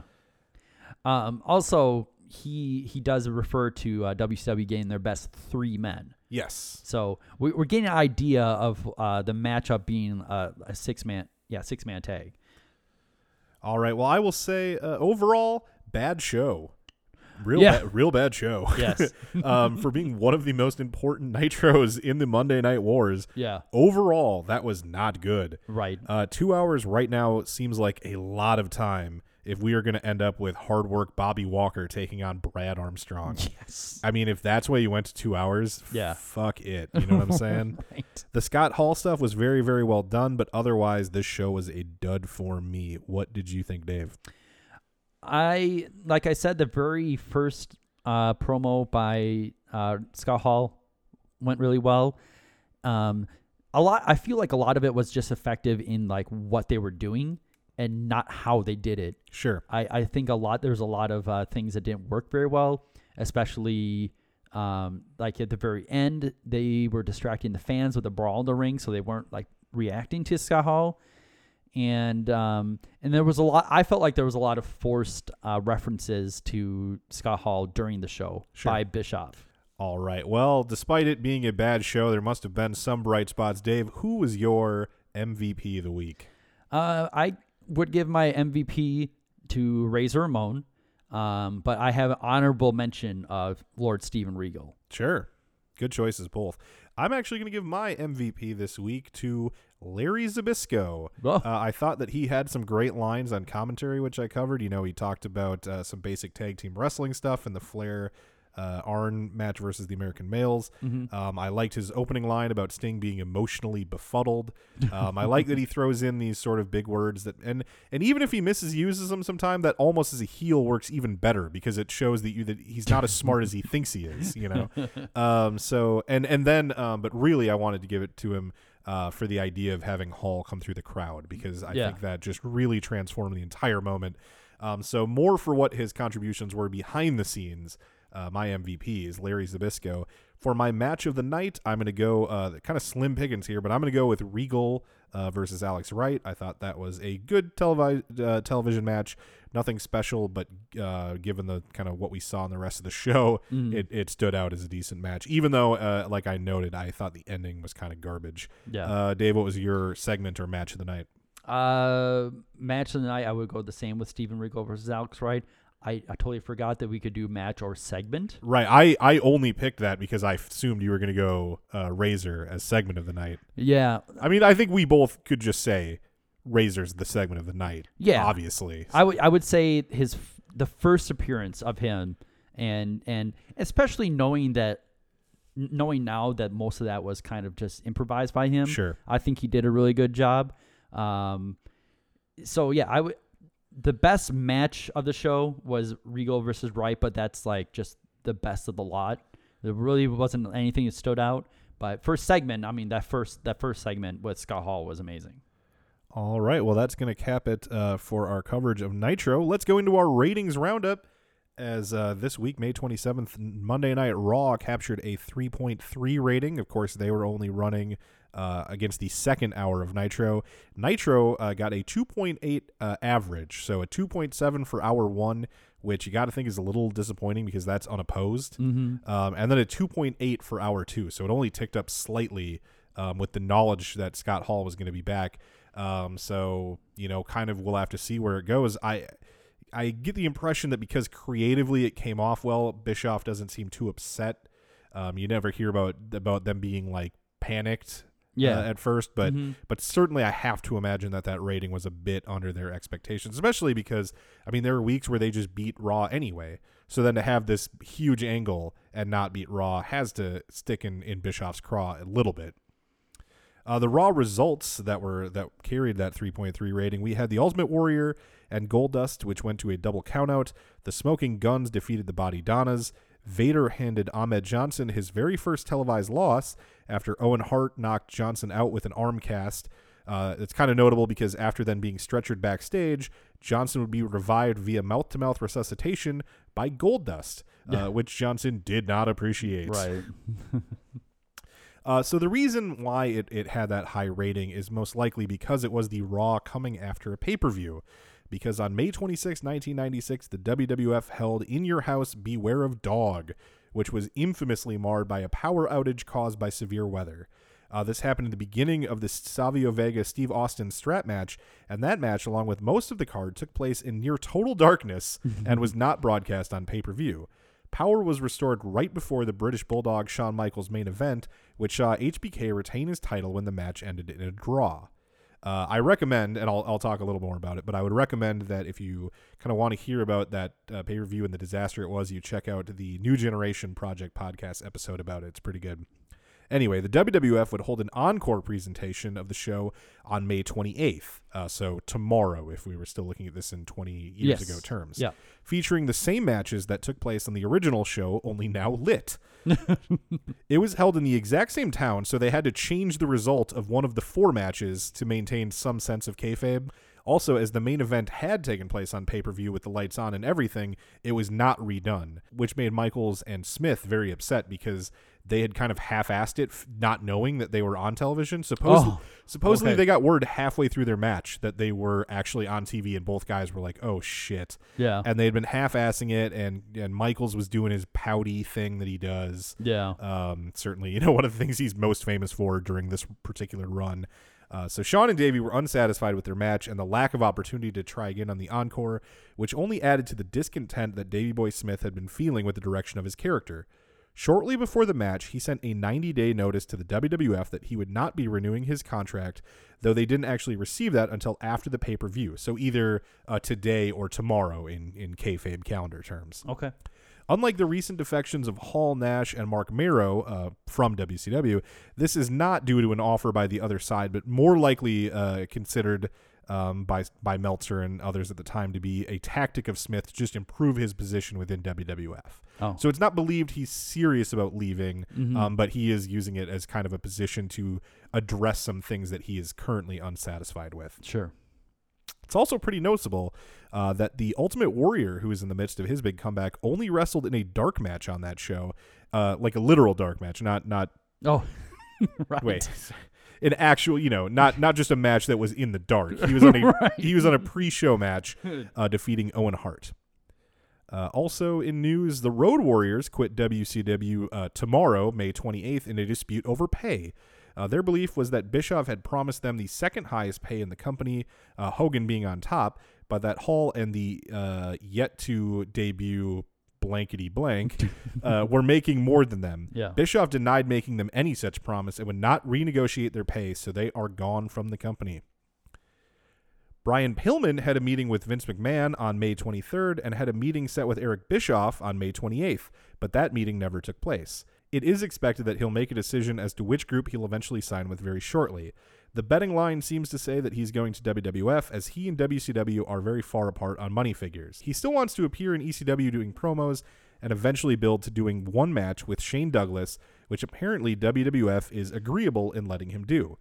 Um, also, he he does refer to uh, WCW getting their best three men. Yes. So we, we're getting an idea of uh, the matchup being uh, a six man, yeah, six man tag. All right. Well, I will say uh, overall, bad show. Real, Yeah. ba- real bad show. Yes. um, for being one of the most important nitros in the Monday Night Wars. Yeah. Overall, that was not good. Right. Uh, two hours right now seems like a lot of time if we are going to end up with hard work Bobby Walker taking on Brad Armstrong. Yes. I mean, if that's why you went to two hours, Yeah. fuck it. You know what I'm saying? Right. The Scott Hall stuff was very, very well done, but otherwise, this show was a dud for me. What did you think, Dave? I like I said, the very first uh, promo by uh, Scott Hall went really well. Um, a lot. I feel like a lot of it was just effective in like what they were doing and not how they did it. Sure. I, I think a lot there's a lot of uh, things that didn't work very well, especially um, like at the very end they were distracting the fans with a brawl in the ring, so they weren't like reacting to Scott Hall, and um, and there was a lot. I felt like there was a lot of forced uh, references to Scott Hall during the show Sure. by Bischoff. All right. Well, despite it being a bad show, there must have been some bright spots. Dave, who was your MVP of the week? Uh, I would give my MVP to Razor Ramon, um, but I have an honorable mention of Lord Steven Regal. Sure. Good choices, both. I'm actually going to give my MVP this week to Larry Zbyszko. Oh. Uh, I thought that he had some great lines on commentary, which I covered. You know, he talked about uh, some basic tag team wrestling stuff and the Flair uh, Arn match versus the American males. Mhm. Um, I liked his opening line about Sting being emotionally befuddled. Um, I like that he throws in these sort of big words that, and and even if he misses uses them sometime, that almost as a heel works even better because it shows that you that he's not as smart as he thinks he is. You know. Um, so and and then, um, but really, I wanted to give it to him. Uh, for the idea of having Hall come through the crowd because I Yeah. think that just really transformed the entire moment. Um, so more for what his contributions were behind the scenes. Uh, my MVP is Larry Zbyszko. For my match of the night, I'm going to go uh, kind of slim pickings here, but I'm going to go with Regal uh, versus Alex Wright. I thought that was a good televi- uh, television match. Nothing special, but uh, given the kind of what we saw in the rest of the show, Mhm. it, it stood out as a decent match. Even though, uh, like I noted, I thought the ending was kind of garbage. Yeah. Uh, Dave, what was your segment or match of the night? Uh, match of the night, I would go the same with Steven Regal versus Alex Wright. I, I totally forgot that we could do match or segment. Right. I, I only picked that because I assumed you were going to go uh, Razor as segment of the night. Yeah. I mean, I think we both could just say Razor's the segment of the night. Yeah, Obviously. I would I would say his f- the first appearance of him, and and especially knowing that, knowing now that most of that was kind of just improvised by him. Sure. I think he did a really good job. Um, so yeah, I would. The best match of the show was Regal versus Wright, but that's like just the best of the lot. There really wasn't anything that stood out. But first segment, I mean that first that first segment with Scott Hall was amazing. All right. Well, that's going to cap it uh, for our coverage of Nitro. Let's go into our ratings roundup. As uh, this week, May 27th, Monday Night Raw captured a 3.3 rating. Of course, they were only running uh, against the second hour of Nitro. Nitro uh, got a 2.8 uh, average, so a 2.7 for hour one, which you got to think is a little disappointing because that's unopposed. Mhm. Um, and then a 2.8 for hour two, so it only ticked up slightly um, with the knowledge that Scott Hall was going to be back. Um, so you know, kind of we'll have to see where it goes. I I get the impression that because creatively it came off well, Bischoff doesn't seem too upset. Um, you never hear about about them being like panicked. Yeah. uh, at first, but Mhm. but certainly I have to imagine that that rating was a bit under their expectations, especially because I mean there were weeks where they just beat Raw anyway. So then to have this huge angle and not beat Raw has to stick in in Bischoff's craw a little bit. Uh, the Raw results that were that carried that 3.3 rating, we had the Ultimate Warrior and Goldust, which went to a double countout. The Smoking Guns defeated the Body Donnas. Vader handed Ahmed Johnson his very first televised loss after Owen Hart knocked Johnson out with an arm cast. Uh, it's kind of notable because after then being stretchered backstage, Johnson would be revived via mouth to mouth resuscitation by Goldust, Yeah. uh, which Johnson did not appreciate. Right. Uh, so the reason why it, it had that high rating is most likely because it was the Raw coming after a pay-per-view. Because on May 26, 1996, the WWF held In Your House Beware of Dog, which was infamously marred by a power outage caused by severe weather. Uh, this happened in the beginning of the Savio Vega Steve Austin strap match, and that match, along with most of the card, took place in near total darkness and was not broadcast on pay per view. Power was restored right before the British Bulldog Shawn Michaels main event, which saw HBK retain his title when the match ended in a draw. Uh, I recommend, and I'll, I'll talk a little more about it, but I would recommend that if you kind of want to hear about that uh, pay per view and the disaster it was, you check out the New Generation Project podcast episode about it. It's pretty good. Anyway, the WWF would hold an encore presentation of the show on May 28th. Uh, so tomorrow, if we were still looking at this in 20 years Yes. ago terms. Yeah. Featuring the same matches that took place on the original show, only now lit. it was held in the exact same town, so they had to change the result of one of the four matches to maintain some sense of kayfabe. Also, as the main event had taken place on pay per view with the lights on and everything, it was not redone, which made Michaels and Smith very upset because they had kind of half assed it, f- not knowing that they were on television. Supposedly, Oh, supposedly okay. they got word halfway through their match that they were actually on TV, and both guys were like, "Oh shit!" Yeah. and they had been half-assing it, and and Michaels was doing his pouty thing that he does. Yeah. um, certainly, you know, one of the things he's most famous for during this particular run. Uh, so Shawn and Davey were unsatisfied with their match and the lack of opportunity to try again on the encore, which only added to the discontent that Davey Boy Smith had been feeling with the direction of his character. Shortly before the match, he sent a 90 day notice to the WWF that he would not be renewing his contract, though they didn't actually receive that until after the pay per view. So either uh, today or tomorrow in, in kayfabe calendar terms. Okay. Unlike the recent defections of Hall, Nash, and Mark Mero uh, from WCW, this is not due to an offer by the other side, but more likely uh, considered um, by by Meltzer and others at the time to be a tactic of Smith to just improve his position within WWF. Oh. So it's not believed he's serious about leaving, Mhm. um, but he is using it as kind of a position to address some things that he is currently unsatisfied with. Sure. It's also pretty noticeable uh, that the Ultimate Warrior, who is in the midst of his big comeback, only wrestled in a dark match on that show, uh, like a literal dark match, not not. Oh, right. Wait, an actual, you know, not not just a match that was in the dark. He was on a Right. he was on a pre-show match, uh, defeating Owen Hart. Uh, also in news, the Road Warriors quit WCW uh, tomorrow, May 28th, in a dispute over pay. Uh, their belief was that Bischoff had promised them the second highest pay in the company, uh, Hogan being on top, but that Hall and the uh, yet to debut blankety blank uh, were making more than them. Yeah. Bischoff denied making them any such promise and would not renegotiate their pay, so they are gone from the company. Brian Pillman had a meeting with Vince McMahon on May 23rd and had a meeting set with Eric Bischoff on May 28th, but that meeting never took place. It is expected that he'll make a decision as to which group he'll eventually sign with very shortly. The betting line seems to say that he's going to WWF as he and WCW are very far apart on money figures. He still wants to appear in ECW doing promos and eventually build to doing one match with Shane Douglas, which apparently WWF is agreeable in letting him do.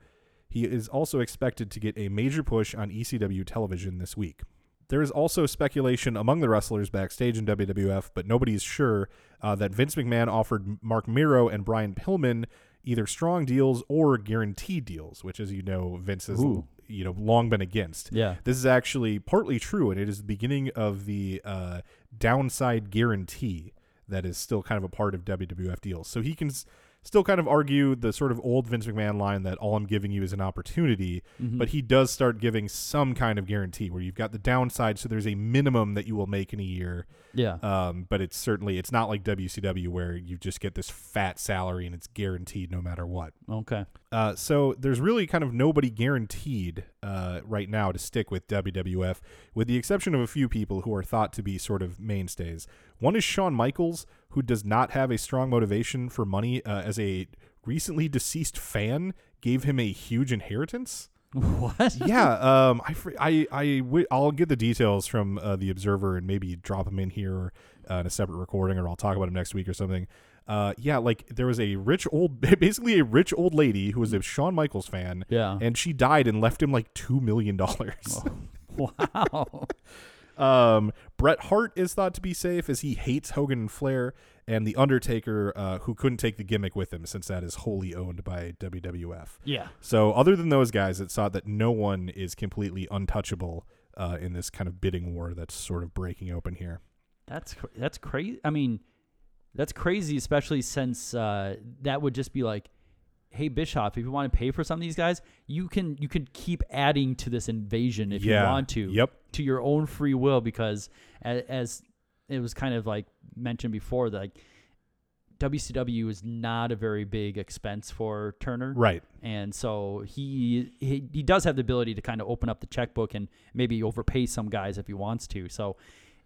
He is also expected to get a major push on ECW television this week. There is also speculation among the wrestlers backstage in WWF, but nobody is sure uh, that Vince McMahon offered Mark Mero and Brian Pillman either strong deals or guaranteed deals, which, as you know, Vince has Ooh. you know long been against. Yeah. this is actually partly true, and it is the beginning of the uh, downside guarantee that is still kind of a part of WWF deals. So he can s- still kind of argue the sort of old Vince McMahon line that all I'm giving you is an opportunity, Mhm. but he does start giving some kind of guarantee where you've got the downside, so there's a minimum that you will make in a year. Yeah. Um, but it's certainly it's not like WCW where you just get this fat salary and it's guaranteed no matter what. Okay. Uh, so there's really kind of nobody guaranteed uh, right now to stick with WWF, with the exception of a few people who are thought to be sort of mainstays. One is Shawn Michaels, who does not have a strong motivation for money. Uh, as a recently deceased fan, gave him a huge inheritance. What? yeah, um, I I I I'll get the details from uh, the Observer and maybe drop them in here uh, in a separate recording, or I'll talk about them next week or something. Uh, yeah, like there was a rich old, basically a rich old lady who was a Shawn Michaels fan. Yeah. and she died and left him like two million dollars. Wow. Um, Bret Hart is thought to be safe as he hates Hogan and Flair, and The Undertaker, uh, who couldn't take the gimmick with him since that is wholly owned by WWF. Yeah. So, other than those guys, it's thought that no one is completely untouchable uh, in this kind of bidding war that's sort of breaking open here. That's that's crazy. I mean, that's crazy, especially since uh, that would just be like, hey Bischoff, if you want to pay for some of these guys, you can you can keep adding to this invasion if Yeah. you want to. Yep. To your own free will, because as, as it was kind of like mentioned before, that like WCW is not a very big expense for Turner. Right. And so he, he he does have the ability to kind of open up the checkbook and maybe overpay some guys if he wants to. So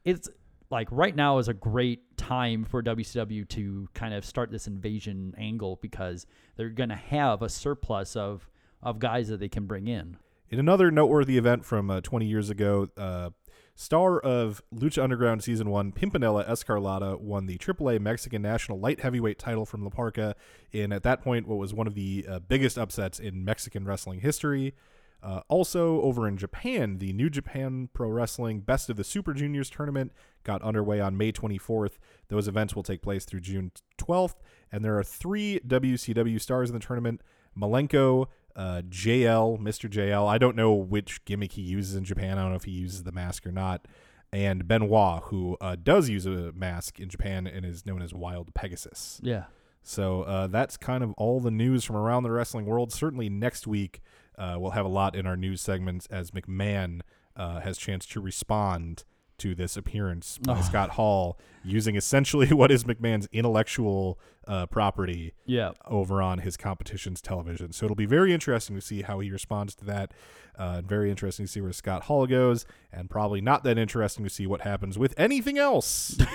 it's like right now is a great time for WCW to kind of start this invasion angle because they're going to have a surplus of of guys that they can bring in. In another noteworthy event from uh, 20 years ago, uh, star of Lucha Underground Season 1, Pimpinella Escarlata, won the AAA Mexican National Light Heavyweight title from La Parca in, at that point, what was one of the uh, biggest upsets in Mexican wrestling history. Uh, also, over in Japan, the New Japan Pro Wrestling Best of the Super Juniors tournament got underway on May 24th. Those events will take place through June 12th, and there are three WCW stars in the tournament Malenko, uh, JL, Mr. JL. I don't know which gimmick he uses in Japan. I don't know if he uses the mask or not. And Benoit, who uh, does use a mask in Japan and is known as Wild Pegasus. Yeah. So uh, that's kind of all the news from around the wrestling world. Certainly next week uh, we'll have a lot in our news segments as McMahon uh, has chance to respond to this appearance by Oh. Scott Hall using essentially what is McMahon's intellectual uh, property Yeah. over on his competition's television. So it'll be very interesting to see how he responds to that. Uh, very interesting to see where Scott Hall goes, and probably not that interesting to see what happens with anything else.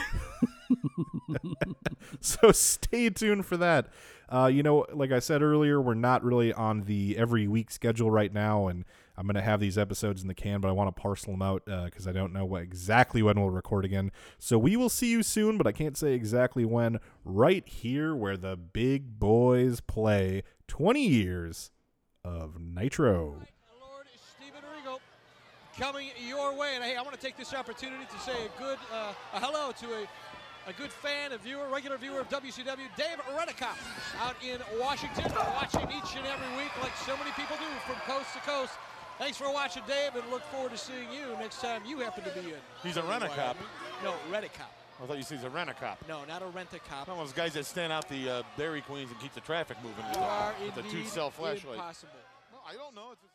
so stay tuned for that. Uh, you know, like I said earlier, we're not really on the every week schedule right now, and I'm going to have these episodes in the can, but I want to parcel them out because I don't know what, exactly when we'll record again. So we will see you soon, but I can't say exactly when. Right here, where the big boys play 20 years of Nitro. Lord Steven Regal coming your way. And hey, I want to take this opportunity to say a good uh, a hello to a, a good fan, a viewer, regular viewer of WCW, Dave Redicott, out in Washington, watching each and every week like so many people do from coast to coast. Thanks for watching, Dave, and look forward to seeing you next time you happen to be in. He's a rent-a-cop. No, Redicott. I thought you said he's a rent-a-cop. No, not a rent-a-cop. One of those guys that stand out the uh, Dairy Queens and keep the traffic moving with, You are the, with the two cell flashlight. impossible. No, I don't know. It's just a